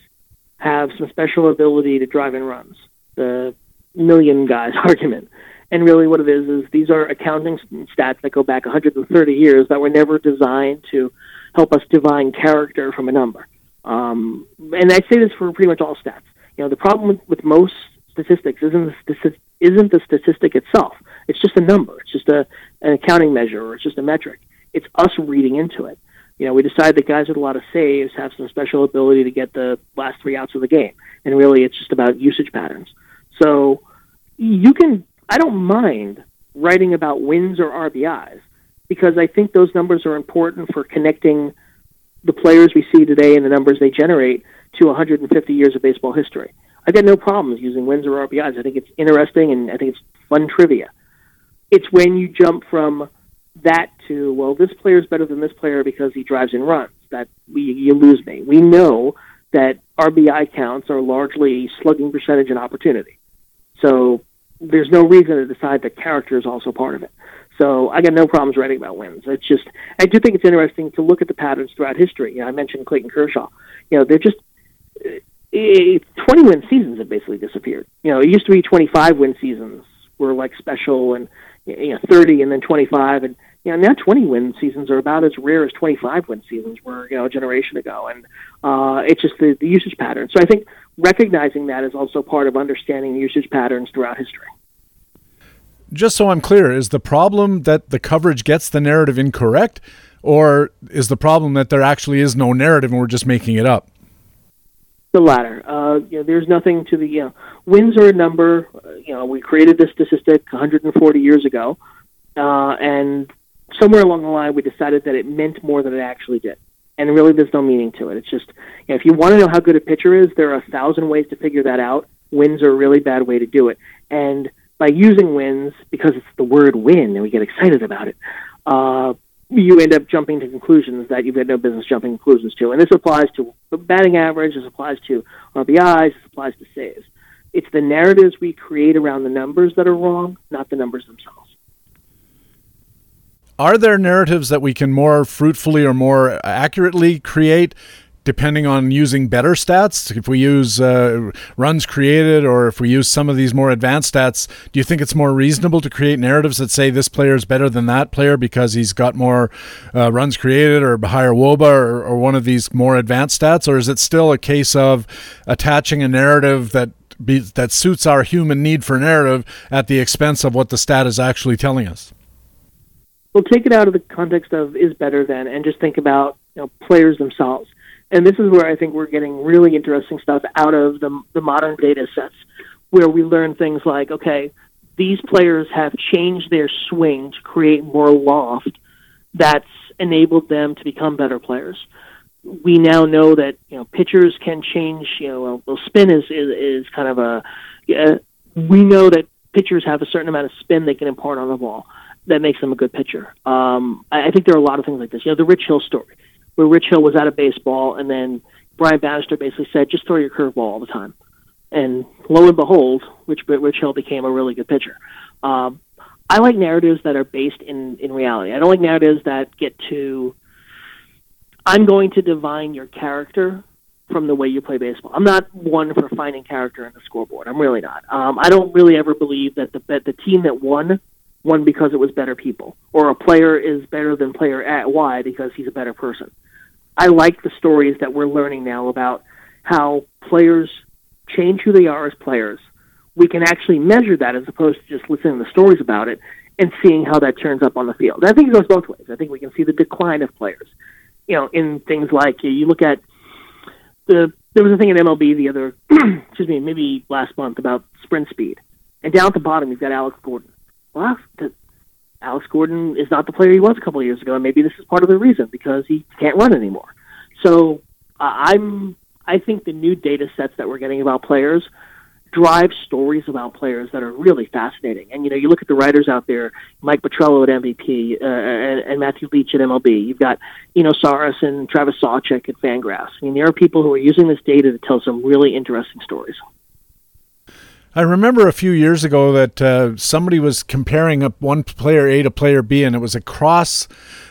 have some special ability to drive in runs, the million guys argument. And really, what it is is these are accounting stats that go back 130 years that were never designed to help us divine character from a number. Um, and I say this for pretty much all stats. You know, the problem with, with most statistics isn't the, isn't the statistic itself. It's just a number. It's just a an accounting measure, or it's just a metric. It's us reading into it. You know, we decide that guys with a lot of saves have some special ability to get the last three outs of the game, and really, it's just about usage patterns. So you can. I don't mind writing about wins or RBIs because I think those numbers are important for connecting the players we see today and the numbers they generate to 150 years of baseball history. I've got no problems using wins or RBIs. I think it's interesting and I think it's fun trivia. It's when you jump from that to well, this player is better than this player because he drives and runs that we, you lose me. We know that RBI counts are largely slugging percentage and opportunity. So there's no reason to decide that character is also part of it. So I got no problems writing about wins. It's just I do think it's interesting to look at the patterns throughout history. You know, I mentioned Clayton Kershaw. You know, they're just uh, 20 win seasons have basically disappeared. You know, it used to be 25 win seasons were like special and you know 30 and then 25 and you know now 20 win seasons are about as rare as 25 win seasons were you know a generation ago and uh, it's just the, the usage pattern. So I think recognizing that is also part of understanding usage patterns throughout history just so I'm clear, is the problem that the coverage gets the narrative incorrect, or is the problem that there actually is no narrative and we're just making it up? The latter. Uh, you know, there's nothing to the you know wins are a number. Uh, you know, we created this statistic 140 years ago, uh, and somewhere along the line we decided that it meant more than it actually did. And really, there's no meaning to it. It's just you know, if you want to know how good a pitcher is, there are a thousand ways to figure that out. Wins are a really bad way to do it, and by using wins because it's the word win and we get excited about it, uh, you end up jumping to conclusions that you've got no business jumping conclusions to. And this applies to batting average, this applies to RBIs, this applies to saves. It's the narratives we create around the numbers that are wrong, not the numbers themselves. Are there narratives that we can more fruitfully or more accurately create depending on using better stats, if we use uh, runs created or if we use some of these more advanced stats, do you think it's more reasonable to create narratives that say this player is better than that player because he's got more uh, runs created or higher WOBA or, or one of these more advanced stats? Or is it still a case of attaching a narrative that be, that suits our human need for narrative at the expense of what the stat is actually telling us? Well, take it out of the context of is better than, and just think about you know, players themselves and this is where I think we're getting really interesting stuff out of the, the modern data sets, where we learn things like, okay, these players have changed their swing to create more loft that's enabled them to become better players. We now know that you know pitchers can change. You know, well, spin is is, is kind of a. Uh, we know that pitchers have a certain amount of spin they can impart on the ball that makes them a good pitcher. Um, I, I think there are a lot of things like this. You know, the Rich Hill story where Rich Hill was out of baseball, and then Brian Bannister basically said, "Just throw your curveball all the time." And lo and behold, Rich Rich Hill became a really good pitcher. Um, I like narratives that are based in in reality. I don't like narratives that get to. I'm going to divine your character from the way you play baseball. I'm not one for finding character in the scoreboard. I'm really not. Um, I don't really ever believe that the that the team that won won because it was better people, or a player is better than player at Y because he's a better person. I like the stories that we're learning now about how players change who they are as players. We can actually measure that as opposed to just listening to stories about it and seeing how that turns up on the field. I think it goes both ways. I think we can see the decline of players. You know, in things like you look at the there was a thing in MLB the other excuse me maybe last month about sprint speed, and down at the bottom you've got Alex Gordon. Well, Alex Gordon is not the player he was a couple of years ago, and maybe this is part of the reason because he can't run anymore. So uh, I'm I think the new data sets that we're getting about players drive stories about players that are really fascinating. And you know, you look at the writers out there, Mike Petriello at MVP uh, and, and Matthew Leach at MLB. You've got Eno Sarris and Travis Sawchik at Fangraphs. I mean, there are people who are using this data to tell some really interesting stories. I remember a few years ago that uh, somebody was comparing up one player A to player B, and it was across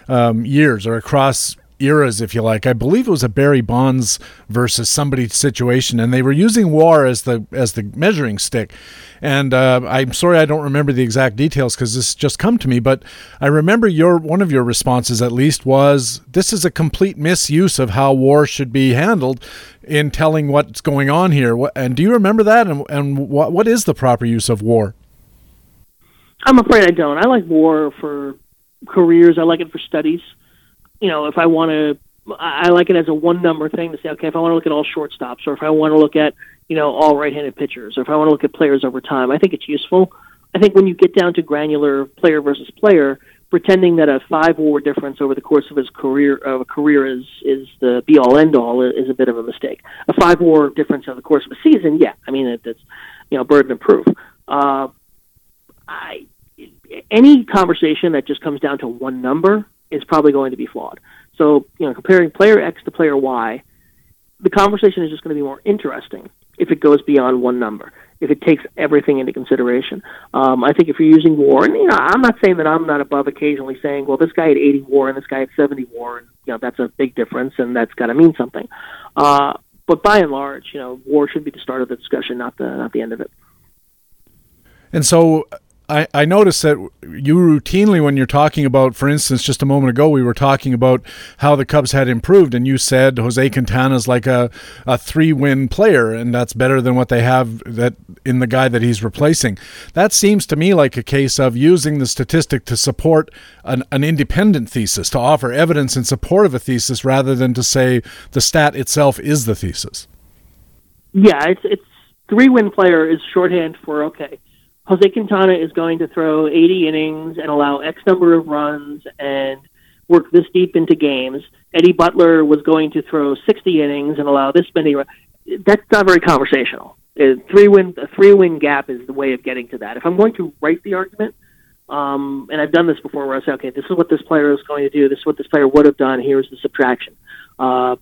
um, years or across eras, if you like. I believe it was a Barry Bonds versus somebody situation, and they were using WAR as the as the measuring stick. And uh, I'm sorry I don't remember the exact details because this just come to me, but I remember your one of your responses at least was this is a complete misuse of how war should be handled in telling what's going on here. And do you remember that? And, and what what is the proper use of war? I'm afraid I don't. I like war for careers. I like it for studies. You know, if I want to, I like it as a one number thing to say, okay, if I want to look at all shortstops, or if I want to look at, you know, all right-handed pitchers, or if I want to look at players over time, I think it's useful. I think when you get down to granular player versus player, pretending that a five WAR difference over the course of his career of a career is is the be all end all is a bit of a mistake. A five WAR difference over the course of a season, yeah, I mean it's you know burden of proof. Uh, I any conversation that just comes down to one number is probably going to be flawed. So, you know, comparing player X to player Y, the conversation is just going to be more interesting if it goes beyond one number, if it takes everything into consideration. Um, I think if you're using WAR, and you know, I'm not saying that I'm not above occasionally saying, well, this guy had 80 WAR and this guy had 70 WAR, and you know that's a big difference, and that's got to mean something. Uh, but by and large, you know, WAR should be the start of the discussion, not the not the end of it. And so, I, I notice that you routinely, when you're talking about, for instance, just a moment ago, we were talking about how the Cubs had improved, and you said Jose Quintana is like a, a three win player, and that's better than what they have that in the guy that he's replacing. That seems to me like a case of using the statistic to support an, an independent thesis, to offer evidence in support of a thesis rather than to say the stat itself is the thesis. Yeah, it's it's three win player is shorthand for okay Jose Quintana is going to throw 80 innings and allow X number of runs and work this deep into games. Eddie Butler was going to throw 60 innings and allow this many. Runs. That's not very conversational. A three win a three win gap is the way of getting to that. If I'm going to write the argument, um, and I've done this before, where I say, okay, this is what this player is going to do. This is what this player would have done. Here's the subtraction. Uh,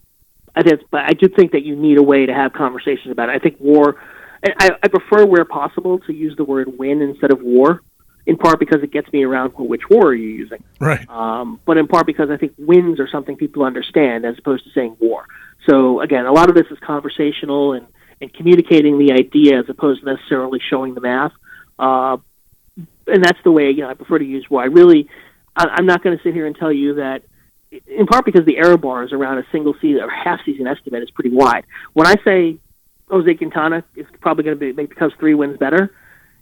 I think, but I do think that you need a way to have conversations about it. I think war I, I prefer where possible to use the word win instead of war, in part because it gets me around well, which war are you using? Right. Um, but in part because I think wins are something people understand as opposed to saying war. So again, a lot of this is conversational and, and communicating the idea as opposed to necessarily showing the math. Uh, and that's the way you know I prefer to use war. I really, I, I'm not going to sit here and tell you that in part because the error bars around a single season or half season estimate is pretty wide. When I say Jose Quintana is probably going to make the Cubs three wins better.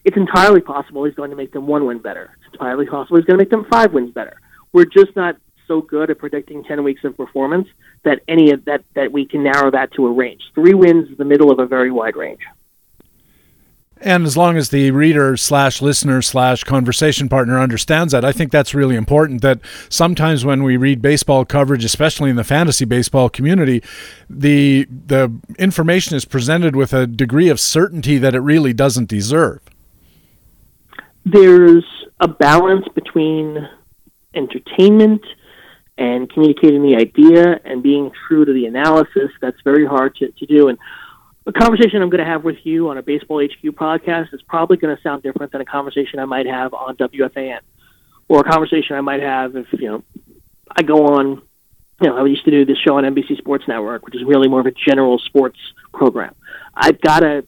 It's entirely possible he's going to make them one win better. It's entirely possible he's going to make them five wins better. We're just not so good at predicting ten weeks of performance that any of that that we can narrow that to a range. Three wins is the middle of a very wide range. And as long as the reader slash listener slash conversation partner understands that, I think that's really important. That sometimes when we read baseball coverage, especially in the fantasy baseball community, the the information is presented with a degree of certainty that it really doesn't deserve. There's a balance between entertainment and communicating the idea and being true to the analysis. That's very hard to, to do. And a conversation I'm going to have with you on a Baseball HQ podcast is probably going to sound different than a conversation I might have on WFAN, or a conversation I might have if you know I go on. You know, I used to do this show on NBC Sports Network, which is really more of a general sports program. I've got to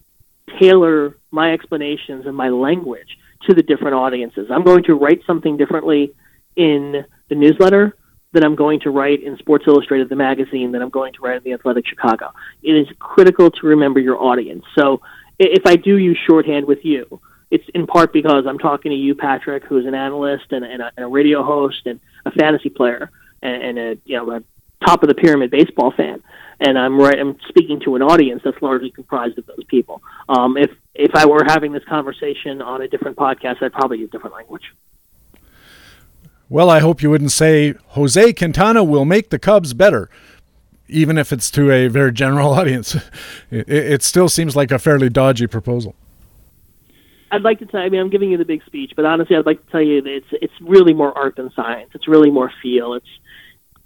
tailor my explanations and my language to the different audiences. I'm going to write something differently in the newsletter that I'm going to write in Sports Illustrated, the magazine, that I'm going to write in the Athletic Chicago. It is critical to remember your audience. So if I do use shorthand with you, it's in part because I'm talking to you, Patrick, who's an analyst and, and, a, and a radio host and a fantasy player and, and a you know a top of the pyramid baseball fan. And I'm right. I'm speaking to an audience that's largely comprised of those people. Um, if if I were having this conversation on a different podcast, I'd probably use different language. Well, I hope you wouldn't say Jose Quintana will make the Cubs better, even if it's to a very general audience. It, it still seems like a fairly dodgy proposal. I'd like to tell. I mean, I'm giving you the big speech, but honestly, I'd like to tell you that it's it's really more art than science. It's really more feel. It's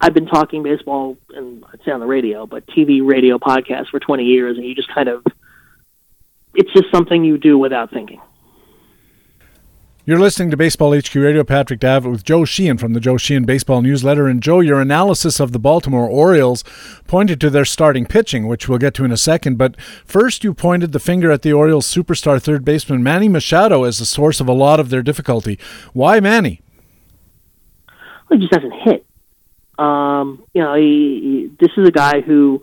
I've been talking baseball and I'd say on the radio, but TV, radio, podcast for 20 years, and you just kind of it's just something you do without thinking. You're listening to Baseball HQ Radio. Patrick Davitt with Joe Sheehan from the Joe Sheehan Baseball Newsletter. And Joe, your analysis of the Baltimore Orioles pointed to their starting pitching, which we'll get to in a second. But first, you pointed the finger at the Orioles superstar third baseman Manny Machado as the source of a lot of their difficulty. Why Manny? Well, he just doesn't hit. Um, you know, he, he, this is a guy who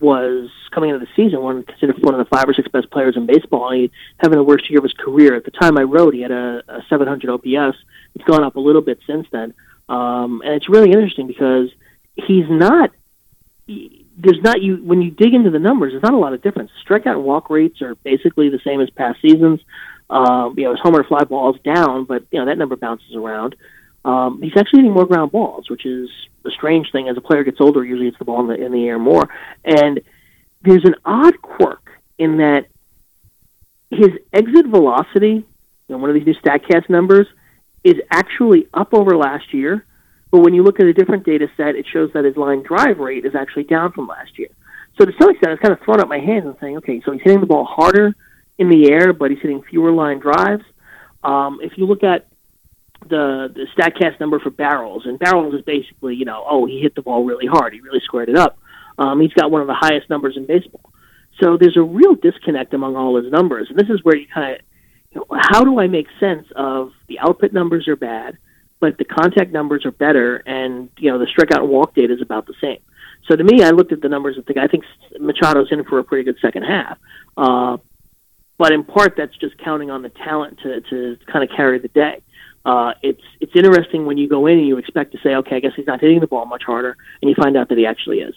was coming into the season one considered one of the five or six best players in baseball. He having the worst year of his career. At the time I wrote, he had a, a 700 OPS. It's gone up a little bit since then, um, and it's really interesting because he's not. He, there's not you when you dig into the numbers. There's not a lot of difference. Strikeout and walk rates are basically the same as past seasons. Um, you know, his homer fly balls down, but you know that number bounces around. Um, he's actually hitting more ground balls, which is a strange thing. As a player gets older, usually it's the ball in the in the air more. And there's an odd quirk in that his exit velocity, you know, one of these new Statcast numbers, is actually up over last year. But when you look at a different data set, it shows that his line drive rate is actually down from last year. So to some extent, I was kind of throwing up my hands and saying, okay, so he's hitting the ball harder in the air, but he's hitting fewer line drives. Um, if you look at the the Statcast number for barrels, and barrels is basically you know oh he hit the ball really hard, he really squared it up. Um, he's got one of the highest numbers in baseball. So there's a real disconnect among all his numbers, and this is where you kind of you know, how do I make sense of the output numbers are bad, but the contact numbers are better, and you know the strikeout and walk data is about the same. So to me, I looked at the numbers and think I think Machado's in for a pretty good second half. Uh, but in part, that's just counting on the talent to, to kind of carry the day uh, it's it's interesting when you go in and you expect to say, okay, I guess he's not hitting the ball much harder, and you find out that he actually is.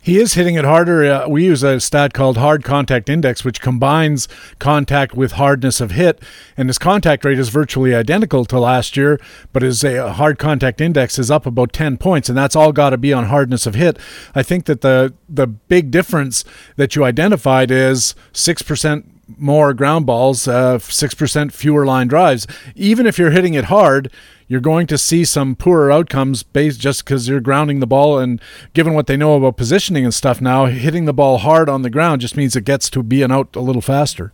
He is hitting it harder. Uh, we use a stat called hard contact index, which combines contact with hardness of hit. And his contact rate is virtually identical to last year, but his uh, hard contact index is up about 10 points. And that's all got to be on hardness of hit. I think that the, the big difference that you identified is 6% more ground balls, uh, 6% fewer line drives. Even if you're hitting it hard, you're going to see some poorer outcomes based just because you're grounding the ball. And given what they know about positioning and stuff now, hitting the ball hard on the ground just means it gets to be being out a little faster.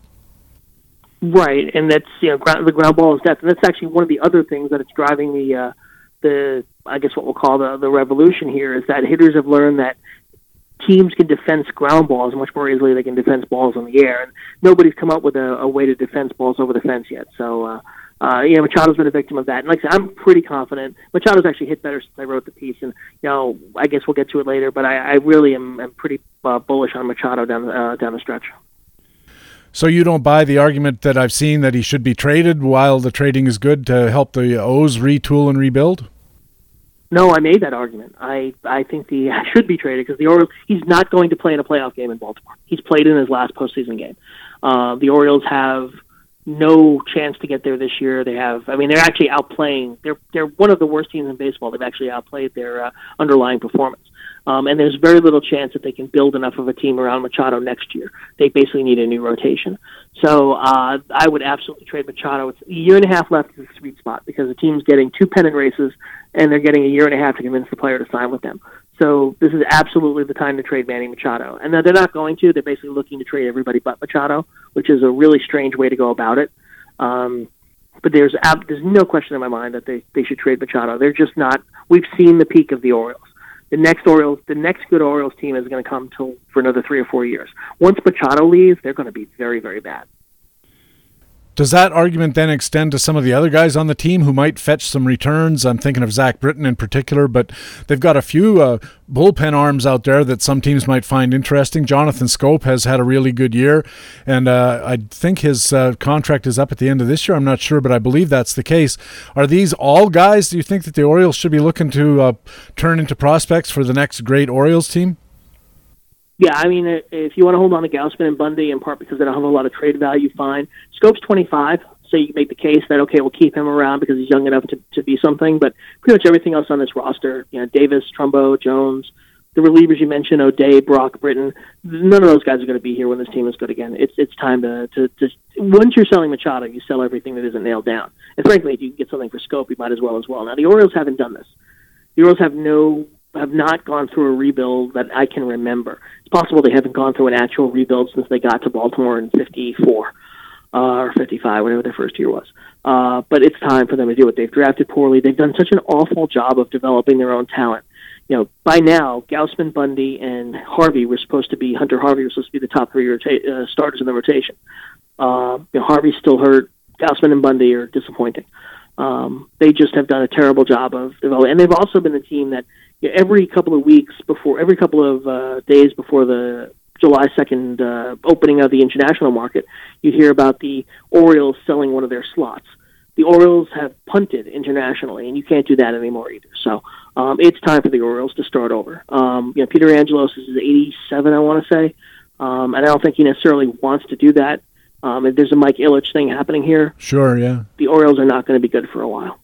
Right, and that's you know ground, the ground ball is depth, and that's actually one of the other things that it's driving the uh, the I guess what we'll call the the revolution here is that hitters have learned that teams can defense ground balls much more easily than they can defense balls in the air. And nobody's come up with a, a way to defense balls over the fence yet. So, uh, uh, yeah, Machado's been a victim of that. And like I said, I'm pretty confident. Machado's actually hit better since I wrote the piece. And, you know, I guess we'll get to it later, but I, I really am, am pretty uh, bullish on Machado down, uh, down the stretch. So you don't buy the argument that I've seen that he should be traded while the trading is good to help the O's retool and rebuild? No, I made that argument. I I think he should be traded because the Orioles. He's not going to play in a playoff game in Baltimore. He's played in his last postseason game. Uh, the Orioles have no chance to get there this year. They have. I mean, they're actually outplaying. They're they're one of the worst teams in baseball. They've actually outplayed their uh, underlying performance. Um, and there's very little chance that they can build enough of a team around Machado next year. They basically need a new rotation. So uh, I would absolutely trade Machado. It's a year and a half left is a sweet spot because the team's getting two pennant races and they're getting a year and a half to convince the player to sign with them. So this is absolutely the time to trade Manny Machado. And they're not going to. They're basically looking to trade everybody but Machado, which is a really strange way to go about it. Um, but there's ab- there's no question in my mind that they, they should trade Machado. They're just not. We've seen the peak of the Orioles. The next Orioles, the next good Orioles team is going to come till for another three or four years. Once Machado leaves, they're going to be very very bad. Does that argument then extend to some of the other guys on the team who might fetch some returns? I'm thinking of Zach Britton in particular, but they've got a few uh, bullpen arms out there that some teams might find interesting. Jonathan Schoop has had a really good year, and uh, I think his uh, contract is up at the end of this year. I'm not sure, but I believe that's the case. Are these all guys? Do you think that the Orioles should be looking to uh, turn into prospects for the next great Orioles team? Yeah, I mean, if you want to hold on to Gausman and Bundy, in part because they don't have a lot of trade value, fine. Schoop's 25, so you can make the case that okay, we'll keep him around because he's young enough to, to be something. But pretty much everything else on this roster, you know, Davis, Trumbo, Jones, the relievers you mentioned, O'Day, Brock, Britton, none of those guys are going to be here when this team is good again. It's it's time to to, to once you're selling Machado, you sell everything that isn't nailed down. And frankly, if you can get something for Schoop, you might as well as well. Now the Orioles haven't done this. The Orioles have no have not gone through a rebuild that I can remember. It's possible they haven't gone through an actual rebuild since they got to Baltimore in '54. uh, or 55, whatever their first year was. Uh, but it's time for them to do it. They've drafted poorly. They've done such an awful job of developing their own talent. You know, by now, Gausman, Bundy, and Harvey were supposed to be Hunter Harvey was supposed to be the top three rota- uh, starters in the rotation. Uh, you know, Harvey's still hurt. Gausman and Bundy are disappointing. Um, they just have done a terrible job of developing, and they've also been the team that every couple of weeks before, every couple of uh, days before the July 2nd uh, opening of the international market, you hear about the Orioles selling one of their slots. The Orioles have punted internationally, and you can't do that anymore either. So um, it's time for the Orioles to start over. Um, you know, Peter Angelos is 87, I want to say, um, and I don't think he necessarily wants to do that. Um, if there's a Mike Ilitch thing happening here, sure, yeah, the Orioles are not going to be good for a while.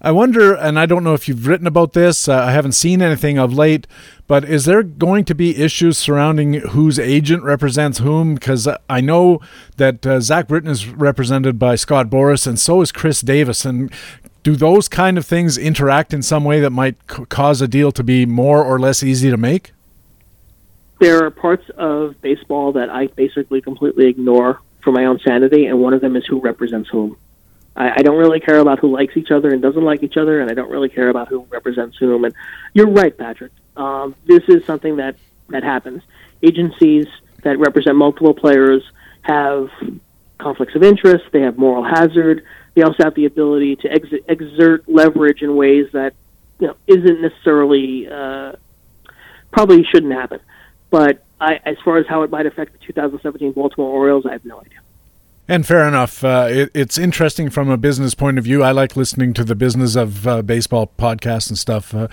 I wonder, and I don't know if you've written about this, uh, I haven't seen anything of late, but is there going to be issues surrounding whose agent represents whom? Because I know that uh, Zach Britton is represented by Scott Boras, and so is Chris Davis. And do those kind of things interact in some way that might c- cause a deal to be more or less easy to make? There are parts of baseball that I basically completely ignore for my own sanity, and one of them is who represents whom. I, I don't really care about who likes each other and doesn't like each other, and I don't really care about who represents whom. And you're right, Patrick. Um, this is something that that happens. Agencies that represent multiple players have conflicts of interest. They have moral hazard. They also have the ability to ex- exert leverage in ways that you know isn't necessarily uh, probably shouldn't happen. But I, as far as how it might affect the 2017 Baltimore Orioles, I have no idea. And fair enough. Uh, it, it's interesting from a business point of view. I like listening to the business of uh, baseball podcasts and stuff. Uh,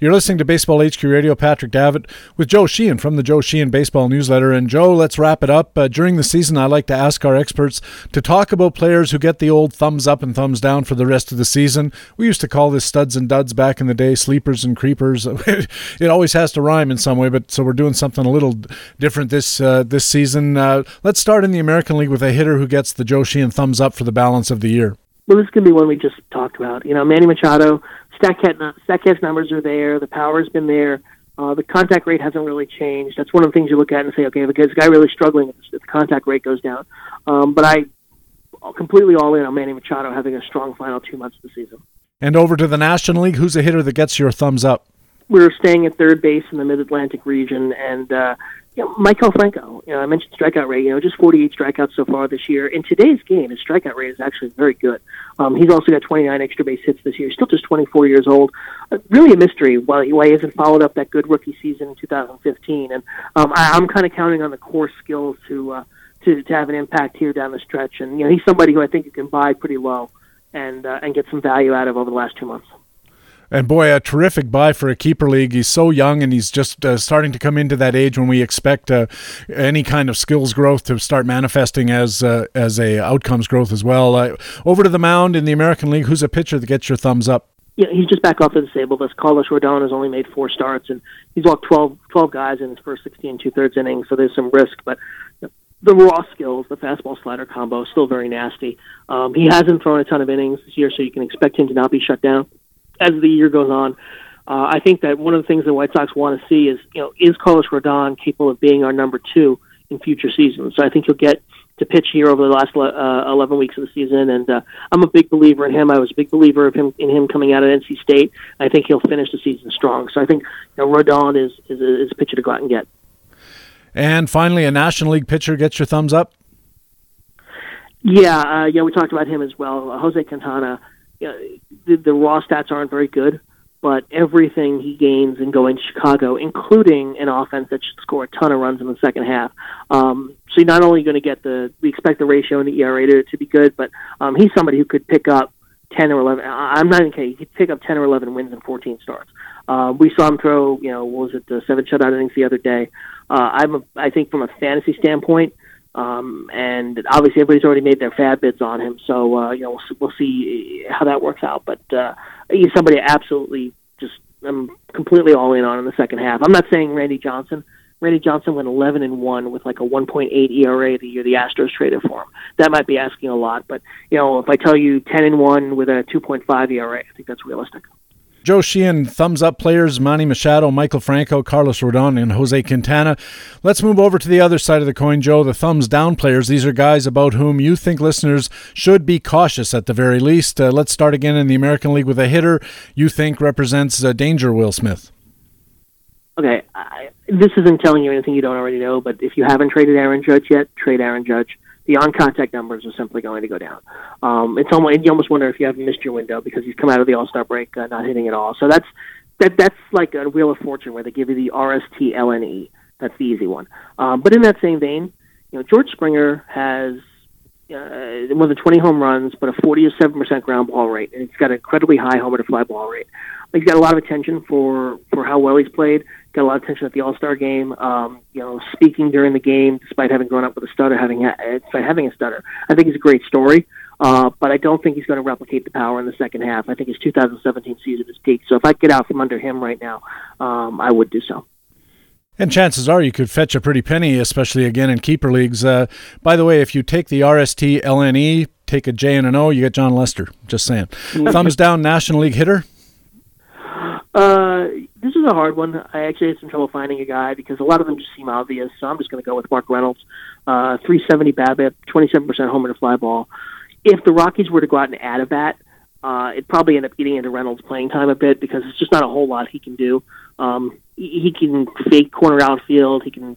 you're listening to Baseball HQ Radio. Patrick Davitt with Joe Sheehan from the Joe Sheehan Baseball Newsletter. And Joe, let's wrap it up. Uh, during the season, I like to ask our experts to talk about players who get the old thumbs up and thumbs down for the rest of the season. We used to call this studs and duds back in the day, sleepers and creepers. it always has to rhyme in some way, but so we're doing something a little different this uh, this season. Uh, let's start in the American League with a hitter who gets the Joe Sheehan thumbs up for the balance of the year? Well, this could be one we just talked about. You know, Manny Machado, Statcast numbers are there. The power's been there. Uh, the contact rate hasn't really changed. That's one of the things you look at and say, okay, the guy really struggling if the contact rate goes down. Um, but I completely all in on Manny Machado having a strong final two months of the season. And over to the National League, who's a hitter that gets your thumbs up? We're staying at third base in the Mid Atlantic region, and uh, you know, Maikel Franco, you know, I mentioned strikeout rate, you know, just 48 strikeouts so far this year. In today's game, his strikeout rate is actually very good. Um, he's also got 29 extra base hits this year. Still just 24 years old. Uh, really a mystery why, why he hasn't followed up that good rookie season in 2015. And um, I, I'm kind of counting on the core skills to, uh, to, to have an impact here down the stretch. And, you know, he's somebody who I think you can buy pretty low and, uh, and get some value out of over the last two months. And boy, a terrific buy for a keeper league. He's so young and he's just uh, starting to come into that age when we expect uh, any kind of skills growth to start manifesting as uh, as a outcomes growth as well. Uh, over to the mound in the American League. Who's a pitcher that gets your thumbs up? Yeah, he's just back off the disabled list. Carlos Rodon has only made four starts and he's walked 12, 12 guys in his first 16 two thirds innings, so there's some risk. But the raw skills, the fastball slider combo, is still very nasty. Um, he hasn't thrown a ton of innings this year, so you can expect him to not be shut down as the year goes on. Uh, I think that one of the things the White Sox want to see is, you know, is Carlos Rodon capable of being our number two in future seasons? So I think he'll get to pitch here over the last uh, 11 weeks of the season, and uh, I'm a big believer in him. I was a big believer of him in him coming out of NC State. I think he'll finish the season strong. So I think you know, Rodon is, is is a pitcher to go out and get. And finally, a National League pitcher gets your thumbs up. Yeah, uh, yeah, we talked about him as well. Uh, Jose Quintana you know, the, the raw stats aren't very good, but everything he gains in going to Chicago, including an offense that should score a ton of runs in the second half. Um, so you're not only going to get the, we expect the ratio and the ERA to, to be good, but um, he's somebody who could pick up 10 or 11. I'm not even kidding. He could pick up 10 or 11 wins in 14 starts. Uh, we saw him throw, you know, what was it, the seven shutout innings the other day. Uh, I'm, a, I think, from a fantasy standpoint, um, and obviously, everybody's already made their FAAB bids on him, so uh, you know we'll, we'll see how that works out. But uh, he's somebody absolutely just I'm completely all in on in the second half. I'm not saying Randy Johnson. Randy Johnson went 11 and one with like a 1.8 ERA the year the Astros traded for him. That might be asking a lot, but you know if I tell you 10 and one with a 2.5 ERA, I think that's realistic. Joe Sheehan, thumbs up players Manny Machado, Maikel Franco, Carlos Rodon, and Jose Quintana. Let's move over to the other side of the coin, Joe. The thumbs down players. These are guys about whom you think listeners should be cautious at the very least. Uh, let's start again in the American League with a hitter you think represents uh, danger, Will Smith. Okay, I, this isn't telling you anything you don't already know, but if you haven't traded Aaron Judge yet, trade Aaron Judge the on-contact numbers are simply going to go down. Um, it's almost you almost wonder if you haven't missed your window because he's come out of the All-Star break uh, not hitting at all. So that's that that's like a wheel of fortune where they give you the RST LNE. That's the easy one. Um, but in that same vein, you know George Springer has uh, more than 20 home runs, but a 47 percent ground ball rate, and he's got an incredibly high homer to fly ball rate. He's got a lot of attention for for how well he's played got a lot of attention at the All Star game. Um, you know, speaking during the game, despite having grown up with a stutter, having despite having a stutter, I think he's a great story. Uh, but I don't think he's going to replicate the power in the second half. I think his 2017 season is peaked. So if I get out from under him right now, um, I would do so. And chances are you could fetch a pretty penny, especially again in keeper leagues. Uh, by the way, if you take the RST LNE, take a J and an O, you get Jon Lester. Just saying. Thumbs down, National League hitter. Uh, this is a hard one. I actually had some trouble finding a guy because a lot of them just seem obvious. So I'm just going to go with Mark Reynolds. Uh, 370 BABIP, 27% homer to fly ball. If the Rockies were to go out and add a bat, uh, it'd probably end up eating into Reynolds' playing time a bit because it's just not a whole lot he can do. Um, he, he can fake corner outfield. He can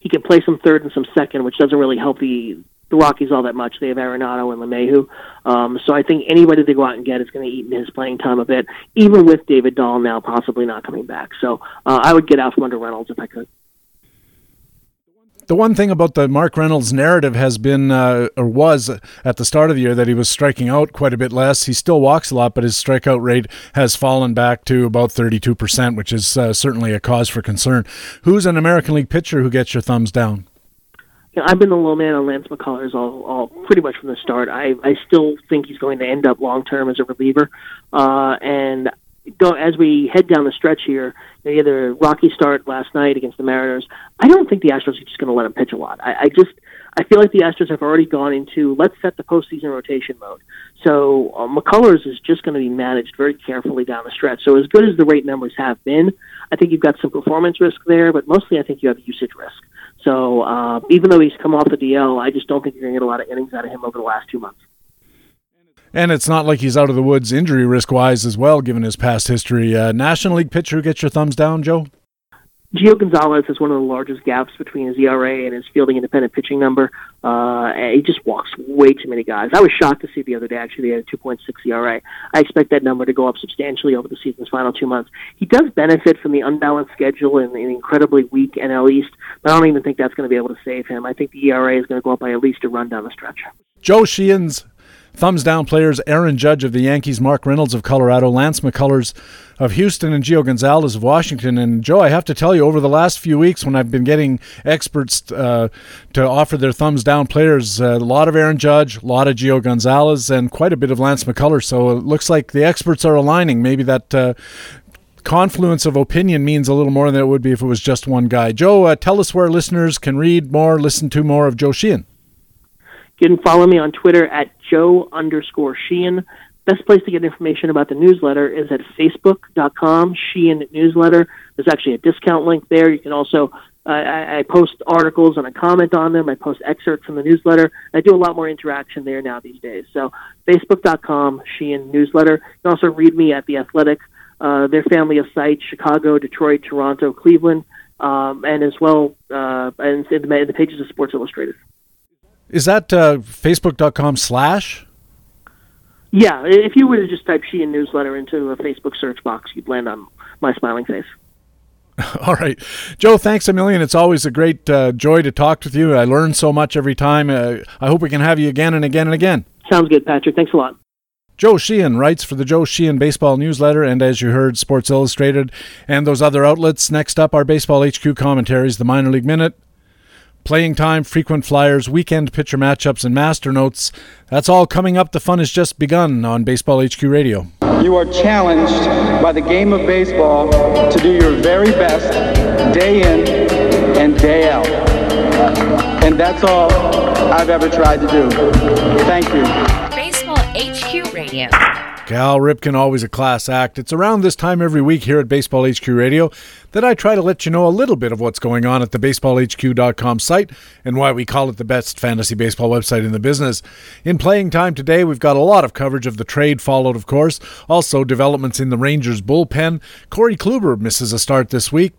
he can play some third and some second, which doesn't really help the the Rockies all that much. They have Arenado and LeMahieu. Um, so I think anybody they go out and get is going to eat in his playing time a bit, even with David Dahl now possibly not coming back. So uh, I would get out from under Reynolds if I could. The one thing about the Mark Reynolds narrative has been, uh, or was at the start of the year, that he was striking out quite a bit less. He still walks a lot, but his strikeout rate has fallen back to about 32%, which is uh, certainly a cause for concern. Who's an American League pitcher who gets your thumbs down? You know, I've been the low man on Lance McCullers all, all pretty much from the start. I, I still think he's going to end up long term as a reliever. Uh, and go as we head down the stretch here, you know, he had a rocky start last night against the Mariners. I don't think the Astros are just going to let him pitch a lot. I, I just I feel like the Astros have already gone into let's set the postseason rotation mode. So uh, McCullers is just going to be managed very carefully down the stretch. So as good as the rate numbers have been, I think you've got some performance risk there, but mostly I think you have usage risk. So uh, even though he's come off the DL, I just don't think you're going to get a lot of innings out of him over the last two months. And it's not like he's out of the woods injury risk wise as well, given his past history. Uh, National League pitcher, get your thumbs down, Joe? Gio Gonzalez has one of the largest gaps between his ERA and his fielding independent pitching number. Uh, he just walks way too many guys. I was shocked to see the other day, actually, they had a 2.6 ERA. I expect that number to go up substantially over the season's final two months. He does benefit from the unbalanced schedule and an incredibly weak NL East, but I don't even think that's going to be able to save him. I think the ERA is going to go up by at least a run down the stretch. Joe Sheehan's Thumbs down players Aaron Judge of the Yankees, Mark Reynolds of Colorado, Lance McCullers of Houston, and Gio Gonzalez of Washington. And Joe, I have to tell you, over the last few weeks, when I've been getting experts uh, to offer their thumbs down players, uh, a lot of Aaron Judge, a lot of Gio Gonzalez, and quite a bit of Lance McCullers. So it looks like the experts are aligning. Maybe that. Uh, confluence of opinion means a little more than it would be if it was just one guy. Joe, uh, tell us where listeners can read more, listen to more of Joe Sheehan. You can follow me on Twitter at Joe underscore Sheehan. Best place to get information about the newsletter is at facebook.com, Sheehan Newsletter. There's actually a discount link there. You can also, uh, I, I post articles and I comment on them. I post excerpts from the newsletter. I do a lot more interaction there now these days. So facebook.com, Sheehan Newsletter. You can also read me at The Athletic, uh, their family of sites, Chicago, Detroit, Toronto, Cleveland, um, and as well uh, and in the, in the pages of Sports Illustrated. Is that uh, facebook.com slash? Yeah, if you were to just type Sheehan newsletter into a Facebook search box, you'd land on my smiling face. All right. Joe, thanks a million. It's always a great uh, joy to talk with you. I learn so much every time. Uh, I hope we can have you again and again and again. Sounds good, Patrick. Thanks a lot. Joe Sheehan writes for the Joe Sheehan Baseball Newsletter, and as you heard, Sports Illustrated and those other outlets. Next up, our Baseball HQ commentaries, the Minor League Minute, playing time, frequent flyers, weekend pitcher matchups, and master notes. That's all coming up. The fun has just begun on Baseball HQ Radio. You are challenged by the game of baseball to do your very best day in and day out. And that's all I've ever tried to do. Thank you. Baseball HQ Radio. Cal Ripken, always a class act. It's around this time every week here at Baseball HQ Radio that I try to let you know a little bit of what's going on at the baseballhq.com site and why we call it the best fantasy baseball website in the business. In playing time today, we've got a lot of coverage of the trade followed, of course, also developments in the Rangers bullpen. Corey Kluber misses a start this week.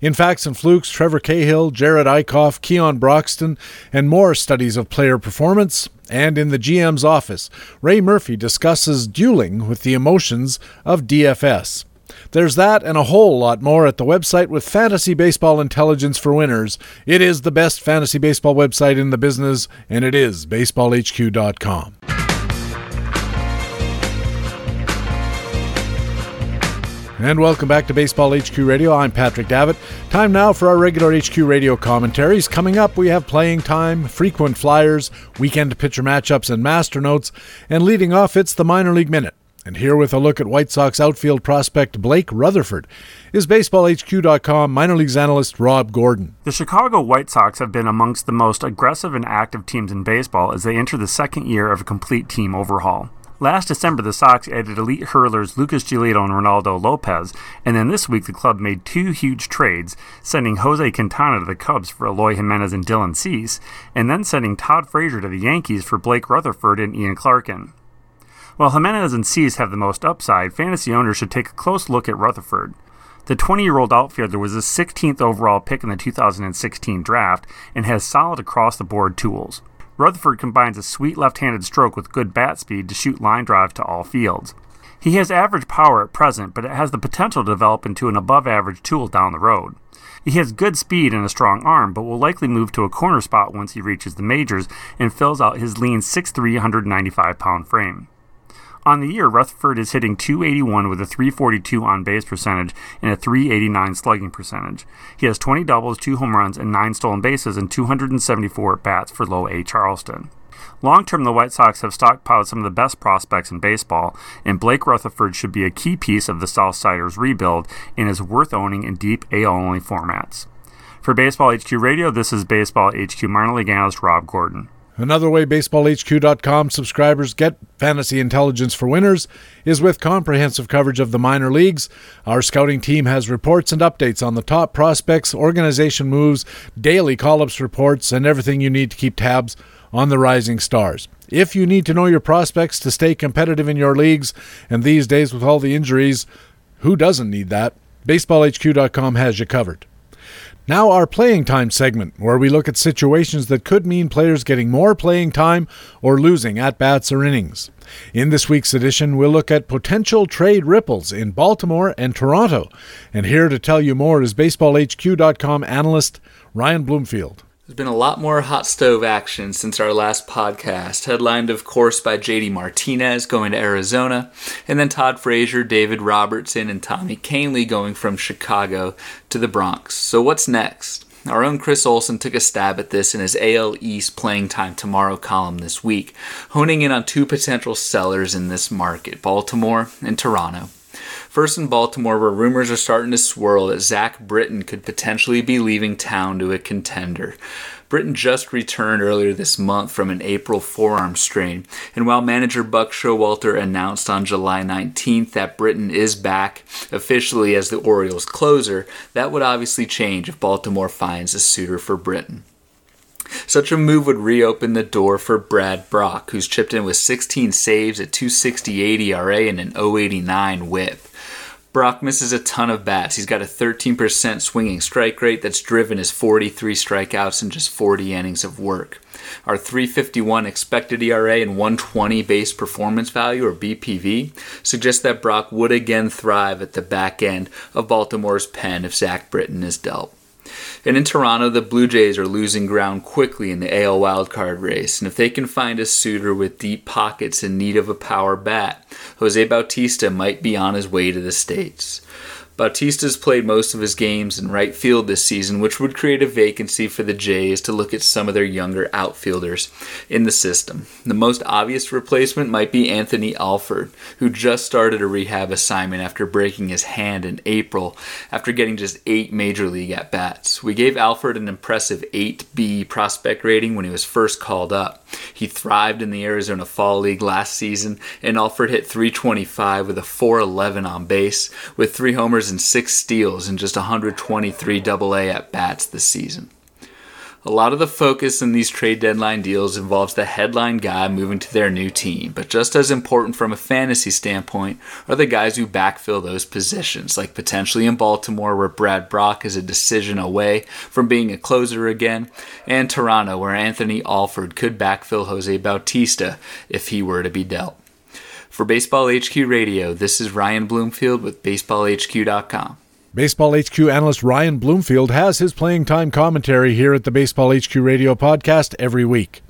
In Facts and Flukes, Trevor Cahill, Jared Eickhoff, Keon Broxton, and more studies of player performance. And in the GM's office, Ray Murphy discusses dueling with the emotions of DFS. There's that and a whole lot more at the website with fantasy baseball intelligence for winners. It is the best fantasy baseball website in the business, and it is baseballhq.com. And welcome back to Baseball HQ Radio. I'm Patrick Davitt. Time now for our regular HQ Radio commentaries. Coming up, we have playing time, frequent flyers, weekend pitcher matchups, and master notes. And leading off, it's the minor league minute. And here with a look at White Sox outfield prospect Blake Rutherford is BaseballHQ.com minor leagues analyst Rob Gordon. The Chicago White Sox have been amongst the most aggressive and active teams in baseball as they enter the second year of a complete team overhaul. Last December, the Sox added elite hurlers Lucas Giolito and Reynaldo Lopez, and then this week the club made two huge trades, sending Jose Quintana to the Cubs for Eloy Jimenez and Dylan Cease, and then sending Todd Frazier to the Yankees for Blake Rutherford and Ian Clarkin. While Jimenez and Cease have the most upside, fantasy owners should take a close look at Rutherford. The 20 year old outfielder was the 16th overall pick in the 2016 draft and has solid across the board tools. Rutherford combines a sweet left handed stroke with good bat speed to shoot line drive to all fields. He has average power at present, but it has the potential to develop into an above average tool down the road. He has good speed and a strong arm, but will likely move to a corner spot once he reaches the majors and fills out his lean 6'3, 195 pound frame. On the year, Rutherford is hitting 281 with a 342 on base percentage and a 389 slugging percentage. He has 20 doubles, 2 home runs, and 9 stolen bases and 274 at bats for low A Charleston. Long term, the White Sox have stockpiled some of the best prospects in baseball, and Blake Rutherford should be a key piece of the Southsiders' rebuild and is worth owning in deep AL only formats. For Baseball HQ Radio, this is Baseball HQ minor league analyst Rob Gordon. Another way BaseballHQ.com subscribers get fantasy intelligence for winners is with comprehensive coverage of the minor leagues. Our scouting team has reports and updates on the top prospects, organization moves, daily call ups reports, and everything you need to keep tabs on the rising stars. If you need to know your prospects to stay competitive in your leagues, and these days with all the injuries, who doesn't need that? BaseballHQ.com has you covered. Now, our playing time segment, where we look at situations that could mean players getting more playing time or losing at bats or innings. In this week's edition, we'll look at potential trade ripples in Baltimore and Toronto. And here to tell you more is BaseballHQ.com analyst Ryan Bloomfield. There's been a lot more hot stove action since our last podcast, headlined, of course, by JD Martinez going to Arizona, and then Todd Frazier, David Robertson, and Tommy Kahnle going from Chicago to the Bronx. So, what's next? Our own Chris Olson took a stab at this in his AL East playing time tomorrow column this week, honing in on two potential sellers in this market Baltimore and Toronto. First in Baltimore, where rumors are starting to swirl that Zach Britton could potentially be leaving town to a contender. Britton just returned earlier this month from an April forearm strain, and while manager Buck Showalter announced on July 19th that Britton is back officially as the Orioles closer, that would obviously change if Baltimore finds a suitor for Britton. Such a move would reopen the door for Brad Brach, who's chipped in with 16 saves, at 268 ERA, and an 089 whip. Brach misses a ton of bats. He's got a 13% swinging strike rate that's driven his 43 strikeouts in just 40 innings of work. Our 351 expected ERA and 120 base performance value, or BPV, suggest that Brach would again thrive at the back end of Baltimore's pen if Zach Britton is dealt. And in Toronto, the Blue Jays are losing ground quickly in the AL wildcard race. And if they can find a suitor with deep pockets in need of a power bat, Jose Bautista might be on his way to the States. Bautista's played most of his games in right field this season, which would create a vacancy for the Jays to look at some of their younger outfielders in the system. The most obvious replacement might be Anthony Alford, who just started a rehab assignment after breaking his hand in April after getting just eight major league at bats. We gave Alford an impressive 8B prospect rating when he was first called up. He thrived in the Arizona Fall League last season, and Alford hit 325 with a 411 on base, with three homers and six steals in just 123 AA at bats this season. A lot of the focus in these trade deadline deals involves the headline guy moving to their new team, but just as important from a fantasy standpoint are the guys who backfill those positions, like potentially in Baltimore, where Brad Brach is a decision away from being a closer again, and Toronto, where Anthony Alford could backfill Jose Bautista if he were to be dealt. For Baseball HQ Radio, this is Ryan Bloomfield with BaseballHQ.com. Baseball HQ analyst Ryan Bloomfield has his playing time commentary here at the Baseball HQ Radio podcast every week.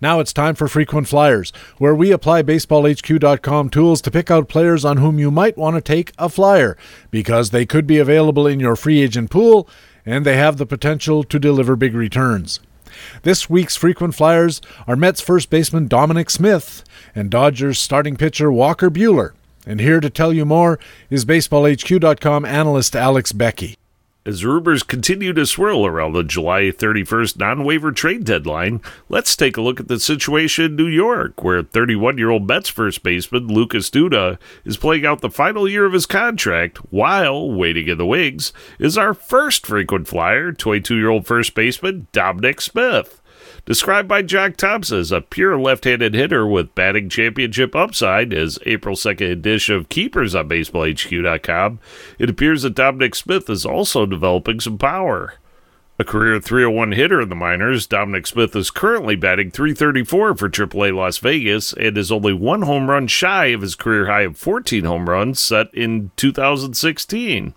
Now it's time for Frequent Flyers, where we apply BaseballHQ.com tools to pick out players on whom you might want to take a flyer because they could be available in your free agent pool and they have the potential to deliver big returns. This week's frequent flyers are Mets first baseman Dominic Smith and Dodgers starting pitcher Walker Buehler. And here to tell you more is BaseballHQ.com analyst Alex Beckey. As rumors continue to swirl around the July 31st non waiver trade deadline, let's take a look at the situation in New York, where 31 year old Mets first baseman Lucas Duda is playing out the final year of his contract while waiting in the wings is our first frequent flyer, 22 year old first baseman Dominic Smith. Described by Jock Thompson as a pure left handed hitter with batting championship upside, as April 2nd edition of Keepers on BaseballHQ.com, it appears that Dominic Smith is also developing some power. A career 301 hitter in the minors, Dominic Smith is currently batting 334 for AAA Las Vegas and is only one home run shy of his career high of 14 home runs set in 2016.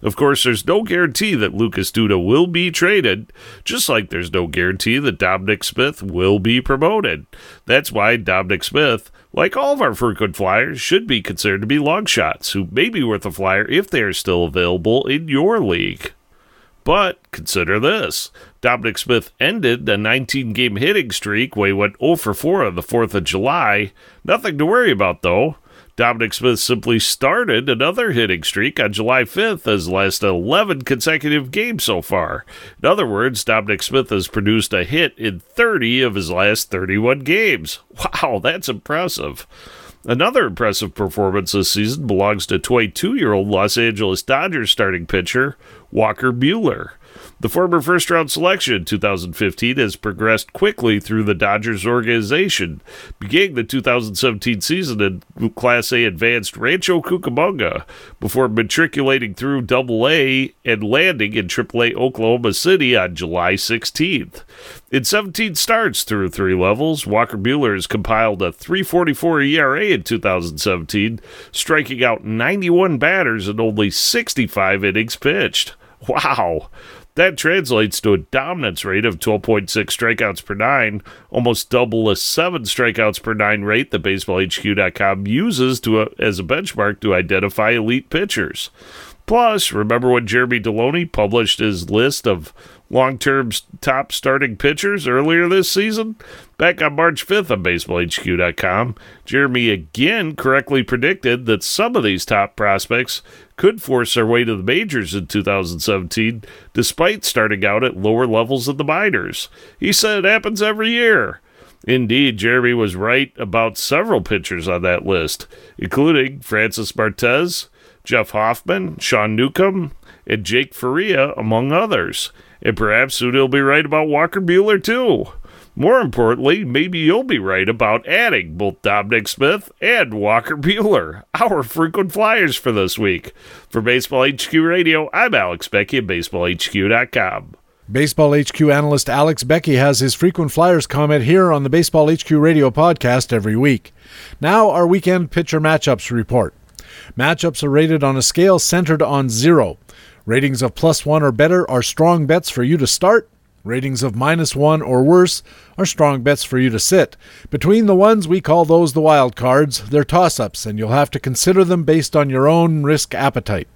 Of course, there's no guarantee that Lucas Duda will be traded, just like there's no guarantee that Dominic Smith will be promoted. That's why Dominic Smith, like all of our frequent flyers, should be considered to be long shots who may be worth a flyer if they are still available in your league. But consider this Dominic Smith ended a 19 game hitting streak where he went 0 for 4 on the 4th of July. Nothing to worry about, though. Dominic Smith simply started another hitting streak on July 5th as last 11 consecutive games so far. In other words, Dominic Smith has produced a hit in 30 of his last 31 games. Wow, that's impressive. Another impressive performance this season belongs to 22 year old Los Angeles Dodgers starting pitcher Walker Buehler. The former first round selection in 2015 has progressed quickly through the Dodgers organization, beginning the 2017 season in Class A Advanced Rancho Cucamonga before matriculating through Double A and landing in AAA Oklahoma City on July 16th. In 17 starts through three levels, Walker Buehler has compiled a 344 ERA in 2017, striking out 91 batters in only 65 innings pitched. Wow. That translates to a dominance rate of 12.6 strikeouts per nine, almost double a 7 strikeouts per nine rate that BaseballHQ.com uses to, uh, as a benchmark to identify elite pitchers. Plus, remember when Jeremy Deloney published his list of long term top starting pitchers earlier this season? Back on March 5th on BaseballHQ.com, Jeremy again correctly predicted that some of these top prospects could force their way to the majors in 2017, despite starting out at lower levels of the minors. He said it happens every year. Indeed, Jeremy was right about several pitchers on that list, including Francis Martes, Jeff Hoffman, Sean Newcomb, and Jake Faria, among others. And perhaps soon he'll be right about Walker Buehler, too. More importantly, maybe you'll be right about adding both Dominic Smith and Walker Buehler, our frequent flyers for this week. For Baseball HQ Radio, I'm Alex Beckey at BaseballHQ.com. Baseball HQ analyst Alex Becky has his frequent flyers comment here on the Baseball HQ Radio podcast every week. Now, our weekend pitcher matchups report. Matchups are rated on a scale centered on zero. Ratings of plus one or better are strong bets for you to start. Ratings of minus one or worse are strong bets for you to sit. Between the ones, we call those the wild cards. They're toss ups, and you'll have to consider them based on your own risk appetite.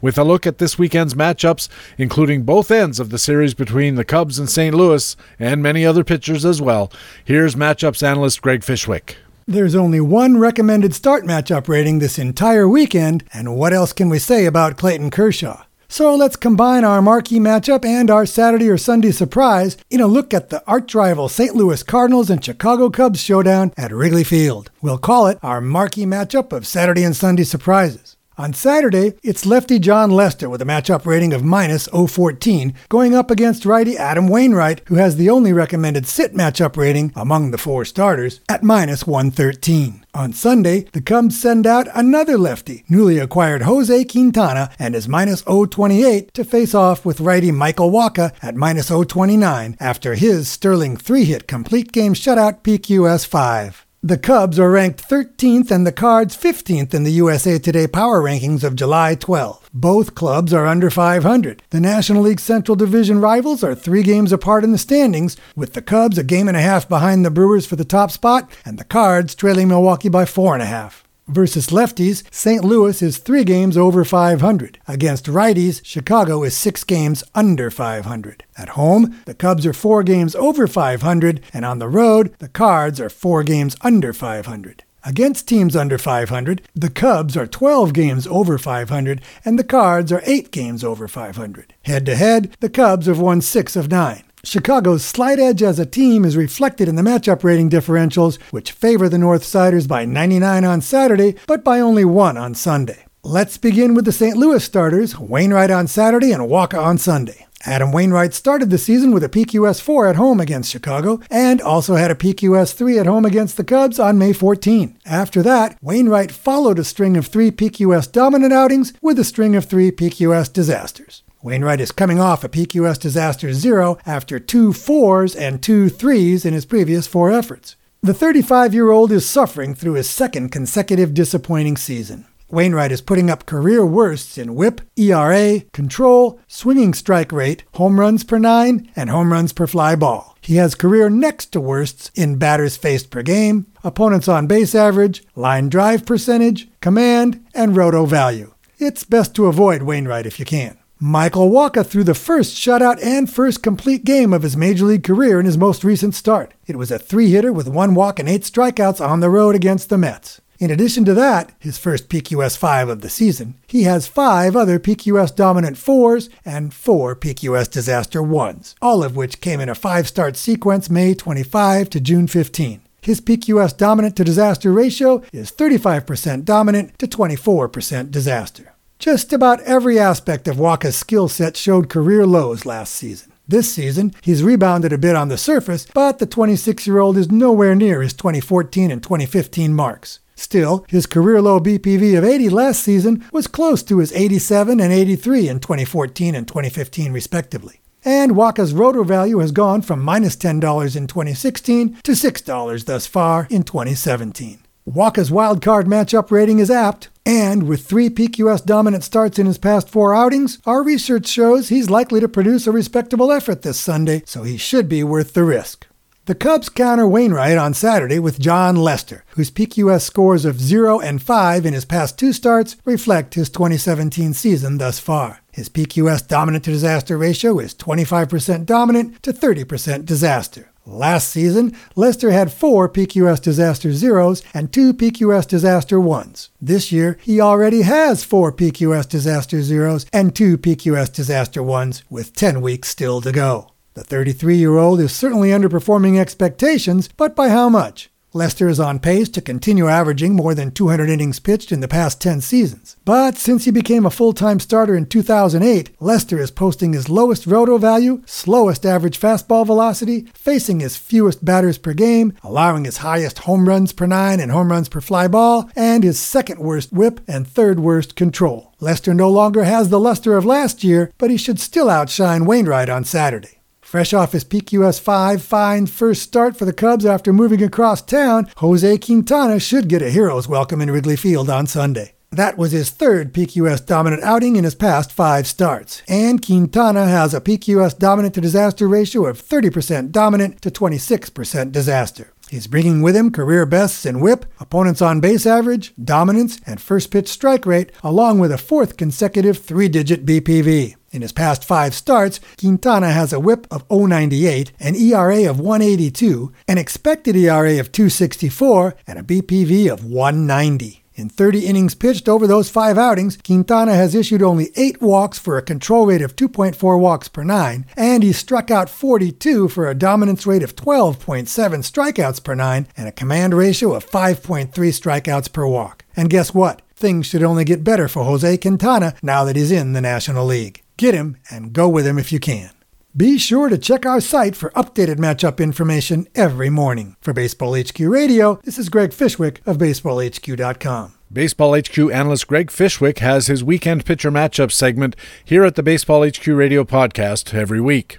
With a look at this weekend's matchups, including both ends of the series between the Cubs and St. Louis, and many other pitchers as well, here's matchups analyst Greg Fishwick. There's only one recommended start matchup rating this entire weekend, and what else can we say about Clayton Kershaw? So let's combine our marquee matchup and our Saturday or Sunday surprise in a look at the arch rival St. Louis Cardinals and Chicago Cubs showdown at Wrigley Field. We'll call it our marquee matchup of Saturday and Sunday surprises. On Saturday, it's lefty Jon Lester with a matchup rating of minus 014, going up against righty Adam Wainwright, who has the only recommended sit matchup rating among the four starters at minus 113. On Sunday, the Cubs send out another lefty, newly acquired Jose Quintana, and is minus 028 to face off with righty Michael Wacha at minus 029 after his sterling three hit complete game shutout PQS 5. The Cubs are ranked 13th and the Cards 15th in the USA Today Power Rankings of July 12. Both clubs are under 500. The National League Central Division rivals are three games apart in the standings, with the Cubs a game and a half behind the Brewers for the top spot and the Cards trailing Milwaukee by four and a half. Versus lefties, St. Louis is three games over 500. Against righties, Chicago is six games under 500. At home, the Cubs are four games over 500, and on the road, the Cards are four games under 500. Against teams under 500, the Cubs are 12 games over 500, and the Cards are 8 games over 500. Head to head, the Cubs have won 6 of 9. Chicago's slight edge as a team is reflected in the matchup rating differentials, which favor the Northsiders by 99 on Saturday, but by only 1 on Sunday. Let's begin with the St. Louis starters, Wainwright on Saturday and Wacha on Sunday. Adam Wainwright started the season with a PQS 4 at home against Chicago and also had a PQS 3 at home against the Cubs on May 14. After that, Wainwright followed a string of three PQS dominant outings with a string of three PQS disasters. Wainwright is coming off a PQS disaster zero after two fours and two threes in his previous four efforts. The 35 year old is suffering through his second consecutive disappointing season. Wainwright is putting up career worsts in whip, ERA, control, swinging strike rate, home runs per nine, and home runs per fly ball. He has career next to worsts in batters faced per game, opponents on base average, line drive percentage, command, and roto value. It's best to avoid Wainwright if you can. Michael Wacha threw the first shutout and first complete game of his major league career in his most recent start. It was a three hitter with one walk and eight strikeouts on the road against the Mets. In addition to that, his first PQS 5 of the season, he has five other PQS dominant 4s and four PQS disaster 1s, all of which came in a five start sequence May 25 to June 15. His PQS dominant to disaster ratio is 35% dominant to 24% disaster. Just about every aspect of Wacha's skill set showed career lows last season. This season, he's rebounded a bit on the surface, but the 26 year old is nowhere near his 2014 and 2015 marks. Still, his career low BPV of 80 last season was close to his 87 and 83 in 2014 and 2015, respectively. And Wacha's roto value has gone from minus $10 in 2016 to $6 thus far in 2017. Wacha's wildcard matchup rating is apt, and with three PQS dominant starts in his past four outings, our research shows he's likely to produce a respectable effort this Sunday, so he should be worth the risk. The Cubs counter Wainwright on Saturday with Jon Lester, whose PQS scores of 0 and 5 in his past two starts reflect his 2017 season thus far. His PQS dominant to disaster ratio is 25% dominant to 30% disaster. Last season, Lester had four PQS Disaster Zeros and two PQS Disaster Ones. This year, he already has four PQS Disaster Zeros and two PQS Disaster Ones, with 10 weeks still to go. The 33 year old is certainly underperforming expectations, but by how much? Lester is on pace to continue averaging more than 200 innings pitched in the past 10 seasons. But since he became a full time starter in 2008, Lester is posting his lowest roto value, slowest average fastball velocity, facing his fewest batters per game, allowing his highest home runs per nine and home runs per fly ball, and his second worst whip and third worst control. Lester no longer has the luster of last year, but he should still outshine Wainwright on Saturday. Fresh off his PQS 5 fine first start for the Cubs after moving across town, Jose Quintana should get a hero's welcome in Wrigley Field on Sunday. That was his third PQS dominant outing in his past five starts, and Quintana has a PQS dominant to disaster ratio of 30% dominant to 26% disaster. He's bringing with him career bests in whip, opponents on base average, dominance, and first pitch strike rate, along with a fourth consecutive three digit BPV. In his past five starts, Quintana has a whip of 098, an ERA of 182, an expected ERA of 264, and a BPV of 190. In 30 innings pitched over those five outings, Quintana has issued only 8 walks for a control rate of 2.4 walks per 9, and he struck out 42 for a dominance rate of 12.7 strikeouts per 9 and a command ratio of 5.3 strikeouts per walk. And guess what? Things should only get better for Jose Quintana now that he's in the National League. Get him and go with him if you can. Be sure to check our site for updated matchup information every morning. For Baseball HQ Radio, this is Greg Fishwick of BaseballHQ.com. Baseball HQ analyst Greg Fishwick has his weekend pitcher matchup segment here at the Baseball HQ Radio podcast every week.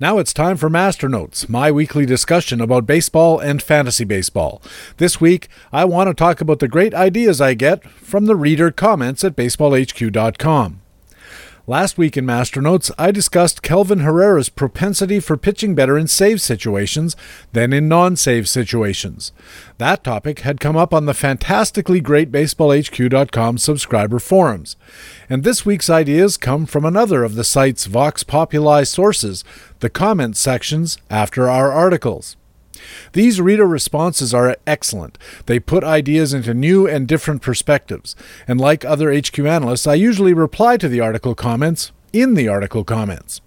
Now it's time for Master Notes, my weekly discussion about baseball and fantasy baseball. This week, I want to talk about the great ideas I get from the reader comments at baseballhq.com. Last week in Master Notes, I discussed Kelvin Herrera's propensity for pitching better in save situations than in non save situations. That topic had come up on the fantastically great BaseballHQ.com subscriber forums. And this week's ideas come from another of the site's Vox Populi sources, the comment sections after our articles. These reader responses are excellent. They put ideas into new and different perspectives. And like other HQ analysts, I usually reply to the article comments in the article comments.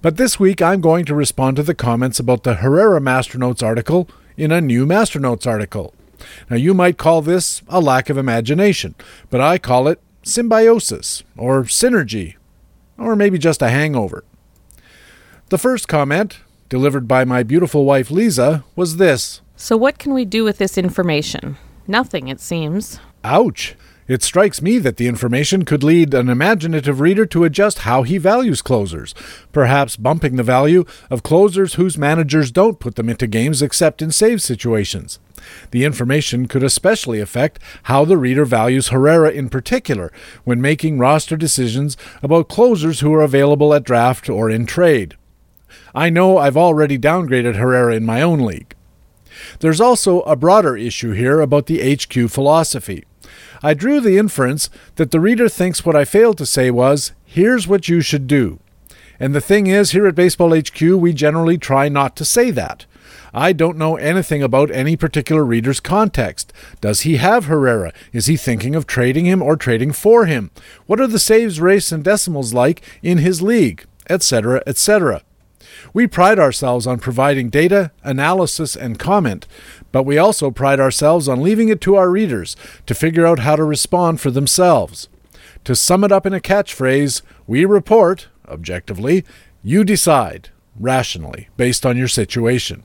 But this week I'm going to respond to the comments about the Herrera Masternotes article in a new Masternotes article. Now you might call this a lack of imagination, but I call it symbiosis or synergy, or maybe just a hangover. The first comment, delivered by my beautiful wife Lisa, was this So, what can we do with this information? Nothing, it seems. Ouch! It strikes me that the information could lead an imaginative reader to adjust how he values closers, perhaps bumping the value of closers whose managers don't put them into games except in save situations. The information could especially affect how the reader values Herrera in particular when making roster decisions about closers who are available at draft or in trade. I know I've already downgraded Herrera in my own league. There's also a broader issue here about the HQ philosophy. I drew the inference that the reader thinks what I failed to say was, here's what you should do. And the thing is, here at Baseball HQ, we generally try not to say that. I don't know anything about any particular reader's context. Does he have Herrera? Is he thinking of trading him or trading for him? What are the saves, race, and decimals like in his league? Etc., etc. We pride ourselves on providing data, analysis, and comment, but we also pride ourselves on leaving it to our readers to figure out how to respond for themselves. To sum it up in a catchphrase, we report, objectively, you decide, rationally, based on your situation.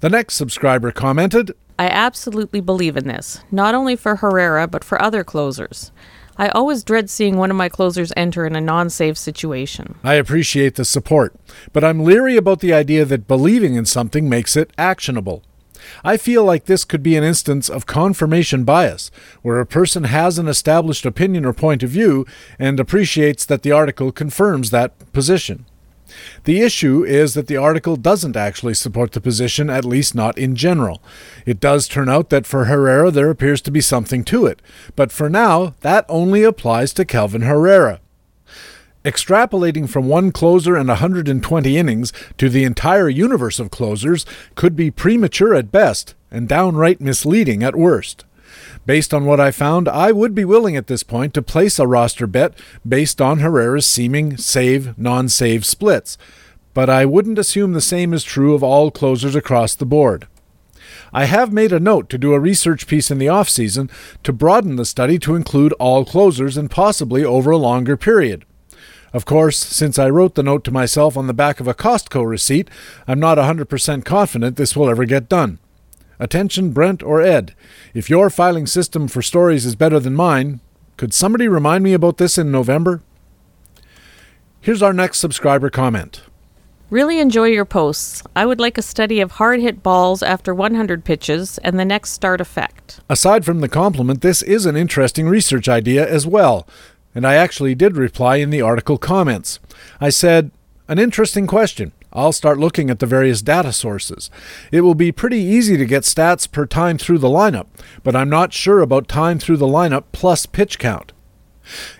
The next subscriber commented I absolutely believe in this, not only for Herrera, but for other closers. I always dread seeing one of my closers enter in a non save situation. I appreciate the support, but I'm leery about the idea that believing in something makes it actionable. I feel like this could be an instance of confirmation bias, where a person has an established opinion or point of view and appreciates that the article confirms that position. The issue is that the article doesn't actually support the position, at least not in general. It does turn out that for Herrera there appears to be something to it, but for now that only applies to Kelvin Herrera. Extrapolating from one closer and 120 innings to the entire universe of closers could be premature at best and downright misleading at worst. Based on what I found, I would be willing at this point to place a roster bet based on Herrera's seeming save non save splits, but I wouldn't assume the same is true of all closers across the board. I have made a note to do a research piece in the off season to broaden the study to include all closers and possibly over a longer period. Of course, since I wrote the note to myself on the back of a Costco receipt, I'm not 100% confident this will ever get done. Attention, Brent or Ed. If your filing system for stories is better than mine, could somebody remind me about this in November? Here's our next subscriber comment. Really enjoy your posts. I would like a study of hard hit balls after 100 pitches and the next start effect. Aside from the compliment, this is an interesting research idea as well, and I actually did reply in the article comments. I said, An interesting question. I'll start looking at the various data sources. It will be pretty easy to get stats per time through the lineup, but I'm not sure about time through the lineup plus pitch count.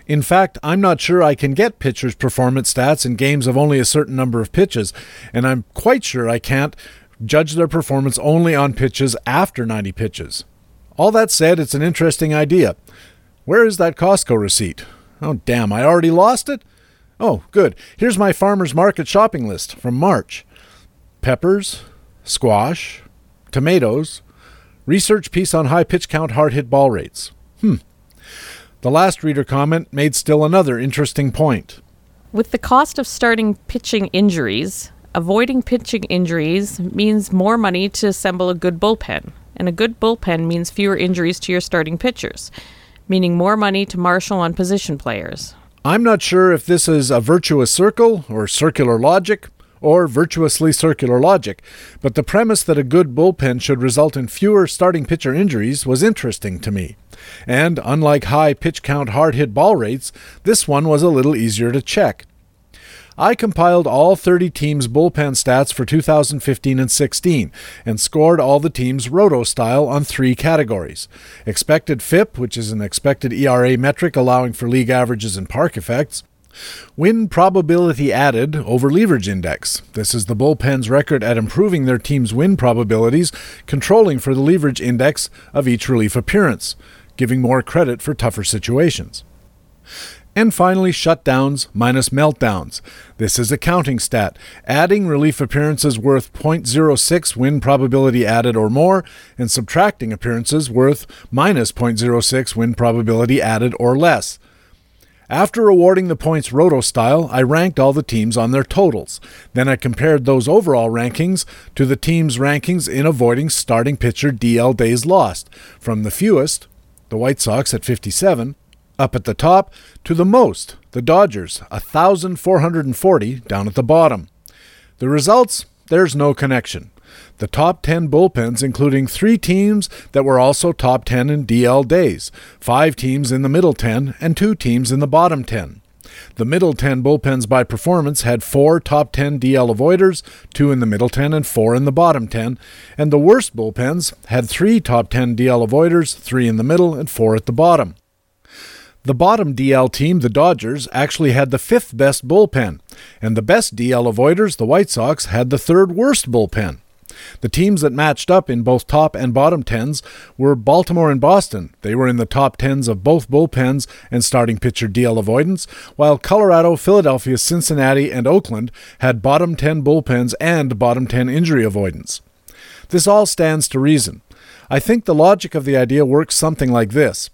In fact, I'm not sure I can get pitchers' performance stats in games of only a certain number of pitches, and I'm quite sure I can't judge their performance only on pitches after 90 pitches. All that said, it's an interesting idea. Where is that Costco receipt? Oh, damn, I already lost it? Oh, good. Here's my farmer's market shopping list from March peppers, squash, tomatoes, research piece on high pitch count hard hit ball rates. Hmm. The last reader comment made still another interesting point. With the cost of starting pitching injuries, avoiding pitching injuries means more money to assemble a good bullpen, and a good bullpen means fewer injuries to your starting pitchers, meaning more money to marshal on position players. I'm not sure if this is a virtuous circle or circular logic or virtuously circular logic, but the premise that a good bullpen should result in fewer starting pitcher injuries was interesting to me. And unlike high pitch count hard hit ball rates, this one was a little easier to check. I compiled all 30 teams' bullpen stats for 2015 and 16 and scored all the teams roto style on three categories expected FIP, which is an expected ERA metric allowing for league averages and park effects. Win probability added over leverage index. This is the bullpen's record at improving their team's win probabilities, controlling for the leverage index of each relief appearance, giving more credit for tougher situations. And finally, shutdowns minus meltdowns. This is a counting stat, adding relief appearances worth 0.06 win probability added or more, and subtracting appearances worth minus 0.06 win probability added or less. After awarding the points roto style, I ranked all the teams on their totals. Then I compared those overall rankings to the team's rankings in avoiding starting pitcher DL days lost, from the fewest, the White Sox at 57, up at the top to the most, the Dodgers, 1,440 down at the bottom. The results, there's no connection. The top 10 bullpens, including three teams that were also top 10 in DL days, five teams in the middle 10, and two teams in the bottom 10. The middle 10 bullpens by performance had four top 10 DL avoiders, two in the middle 10 and four in the bottom 10, and the worst bullpens had three top 10 DL avoiders, three in the middle and four at the bottom. The bottom DL team, the Dodgers, actually had the fifth best bullpen, and the best DL avoiders, the White Sox, had the third worst bullpen. The teams that matched up in both top and bottom tens were Baltimore and Boston. They were in the top tens of both bullpens and starting pitcher DL avoidance, while Colorado, Philadelphia, Cincinnati, and Oakland had bottom 10 bullpens and bottom 10 injury avoidance. This all stands to reason. I think the logic of the idea works something like this.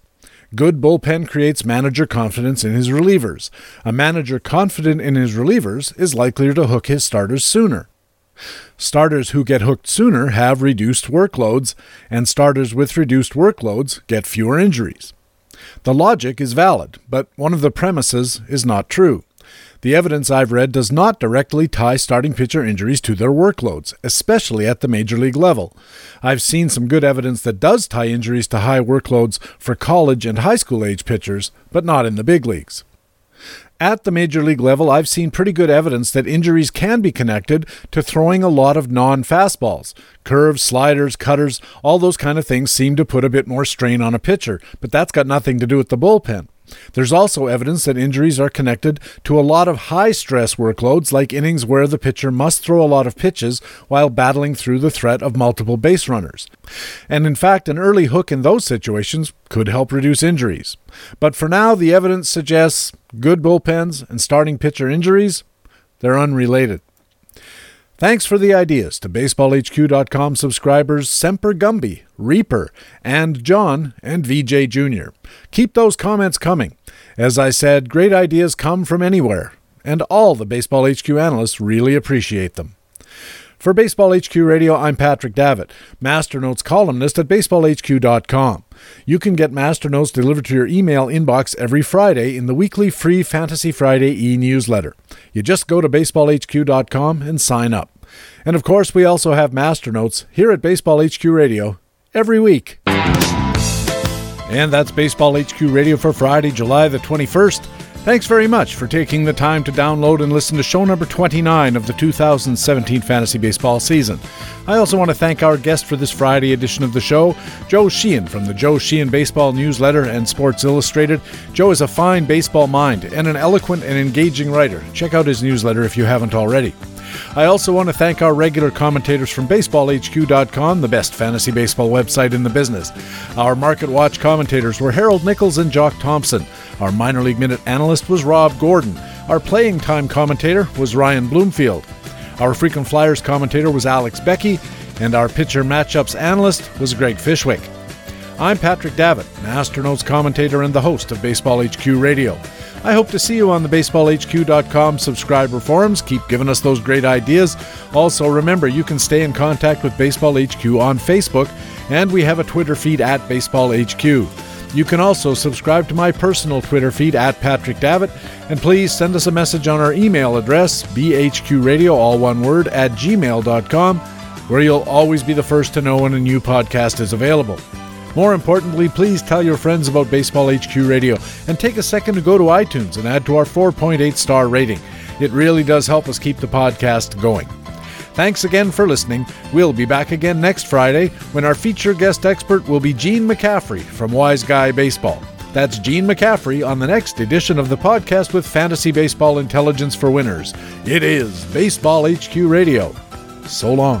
Good bullpen creates manager confidence in his relievers. A manager confident in his relievers is likelier to hook his starters sooner. Starters who get hooked sooner have reduced workloads, and starters with reduced workloads get fewer injuries. The logic is valid, but one of the premises is not true. The evidence I've read does not directly tie starting pitcher injuries to their workloads, especially at the major league level. I've seen some good evidence that does tie injuries to high workloads for college and high school age pitchers, but not in the big leagues. At the major league level, I've seen pretty good evidence that injuries can be connected to throwing a lot of non fastballs. Curves, sliders, cutters, all those kind of things seem to put a bit more strain on a pitcher, but that's got nothing to do with the bullpen. There's also evidence that injuries are connected to a lot of high stress workloads, like innings where the pitcher must throw a lot of pitches while battling through the threat of multiple base runners. And in fact, an early hook in those situations could help reduce injuries. But for now, the evidence suggests good bullpens and starting pitcher injuries, they're unrelated. Thanks for the ideas to BaseballHQ.com subscribers Semper Gumby, Reaper, and John and VJ Jr. Keep those comments coming. As I said, great ideas come from anywhere, and all the Baseball HQ analysts really appreciate them. For Baseball HQ Radio, I'm Patrick Davitt, Masternotes columnist at baseballhq.com. You can get Masternotes delivered to your email inbox every Friday in the weekly free Fantasy Friday e-newsletter. You just go to baseballhq.com and sign up. And of course, we also have Masternotes here at Baseball HQ Radio every week. And that's Baseball HQ Radio for Friday, July the 21st. Thanks very much for taking the time to download and listen to show number 29 of the 2017 Fantasy Baseball season. I also want to thank our guest for this Friday edition of the show, Joe Sheehan from the Joe Sheehan Baseball Newsletter and Sports Illustrated. Joe is a fine baseball mind and an eloquent and engaging writer. Check out his newsletter if you haven't already. I also want to thank our regular commentators from BaseballHQ.com, the best fantasy baseball website in the business. Our Market Watch commentators were Harold Nichols and Jock Thompson. Our minor league minute analyst was Rob Gordon. Our playing time commentator was Ryan Bloomfield. Our frequent flyers commentator was Alex Beckey, and our pitcher matchups analyst was Greg Fishwick. I'm Patrick Davitt, Master Notes commentator and the host of Baseball HQ Radio. I hope to see you on the baseballhq.com subscriber forums. Keep giving us those great ideas. Also, remember you can stay in contact with Baseball HQ on Facebook, and we have a Twitter feed at Baseball HQ. You can also subscribe to my personal Twitter feed at Patrick Davitt, and please send us a message on our email address, bhqradio, all one word, at gmail.com, where you'll always be the first to know when a new podcast is available. More importantly, please tell your friends about Baseball HQ Radio and take a second to go to iTunes and add to our 4.8 star rating. It really does help us keep the podcast going. Thanks again for listening. We'll be back again next Friday when our feature guest expert will be Gene McCaffrey from Wise Guy Baseball. That's Gene McCaffrey on the next edition of the podcast with Fantasy Baseball Intelligence for Winners. It is Baseball HQ Radio. So long.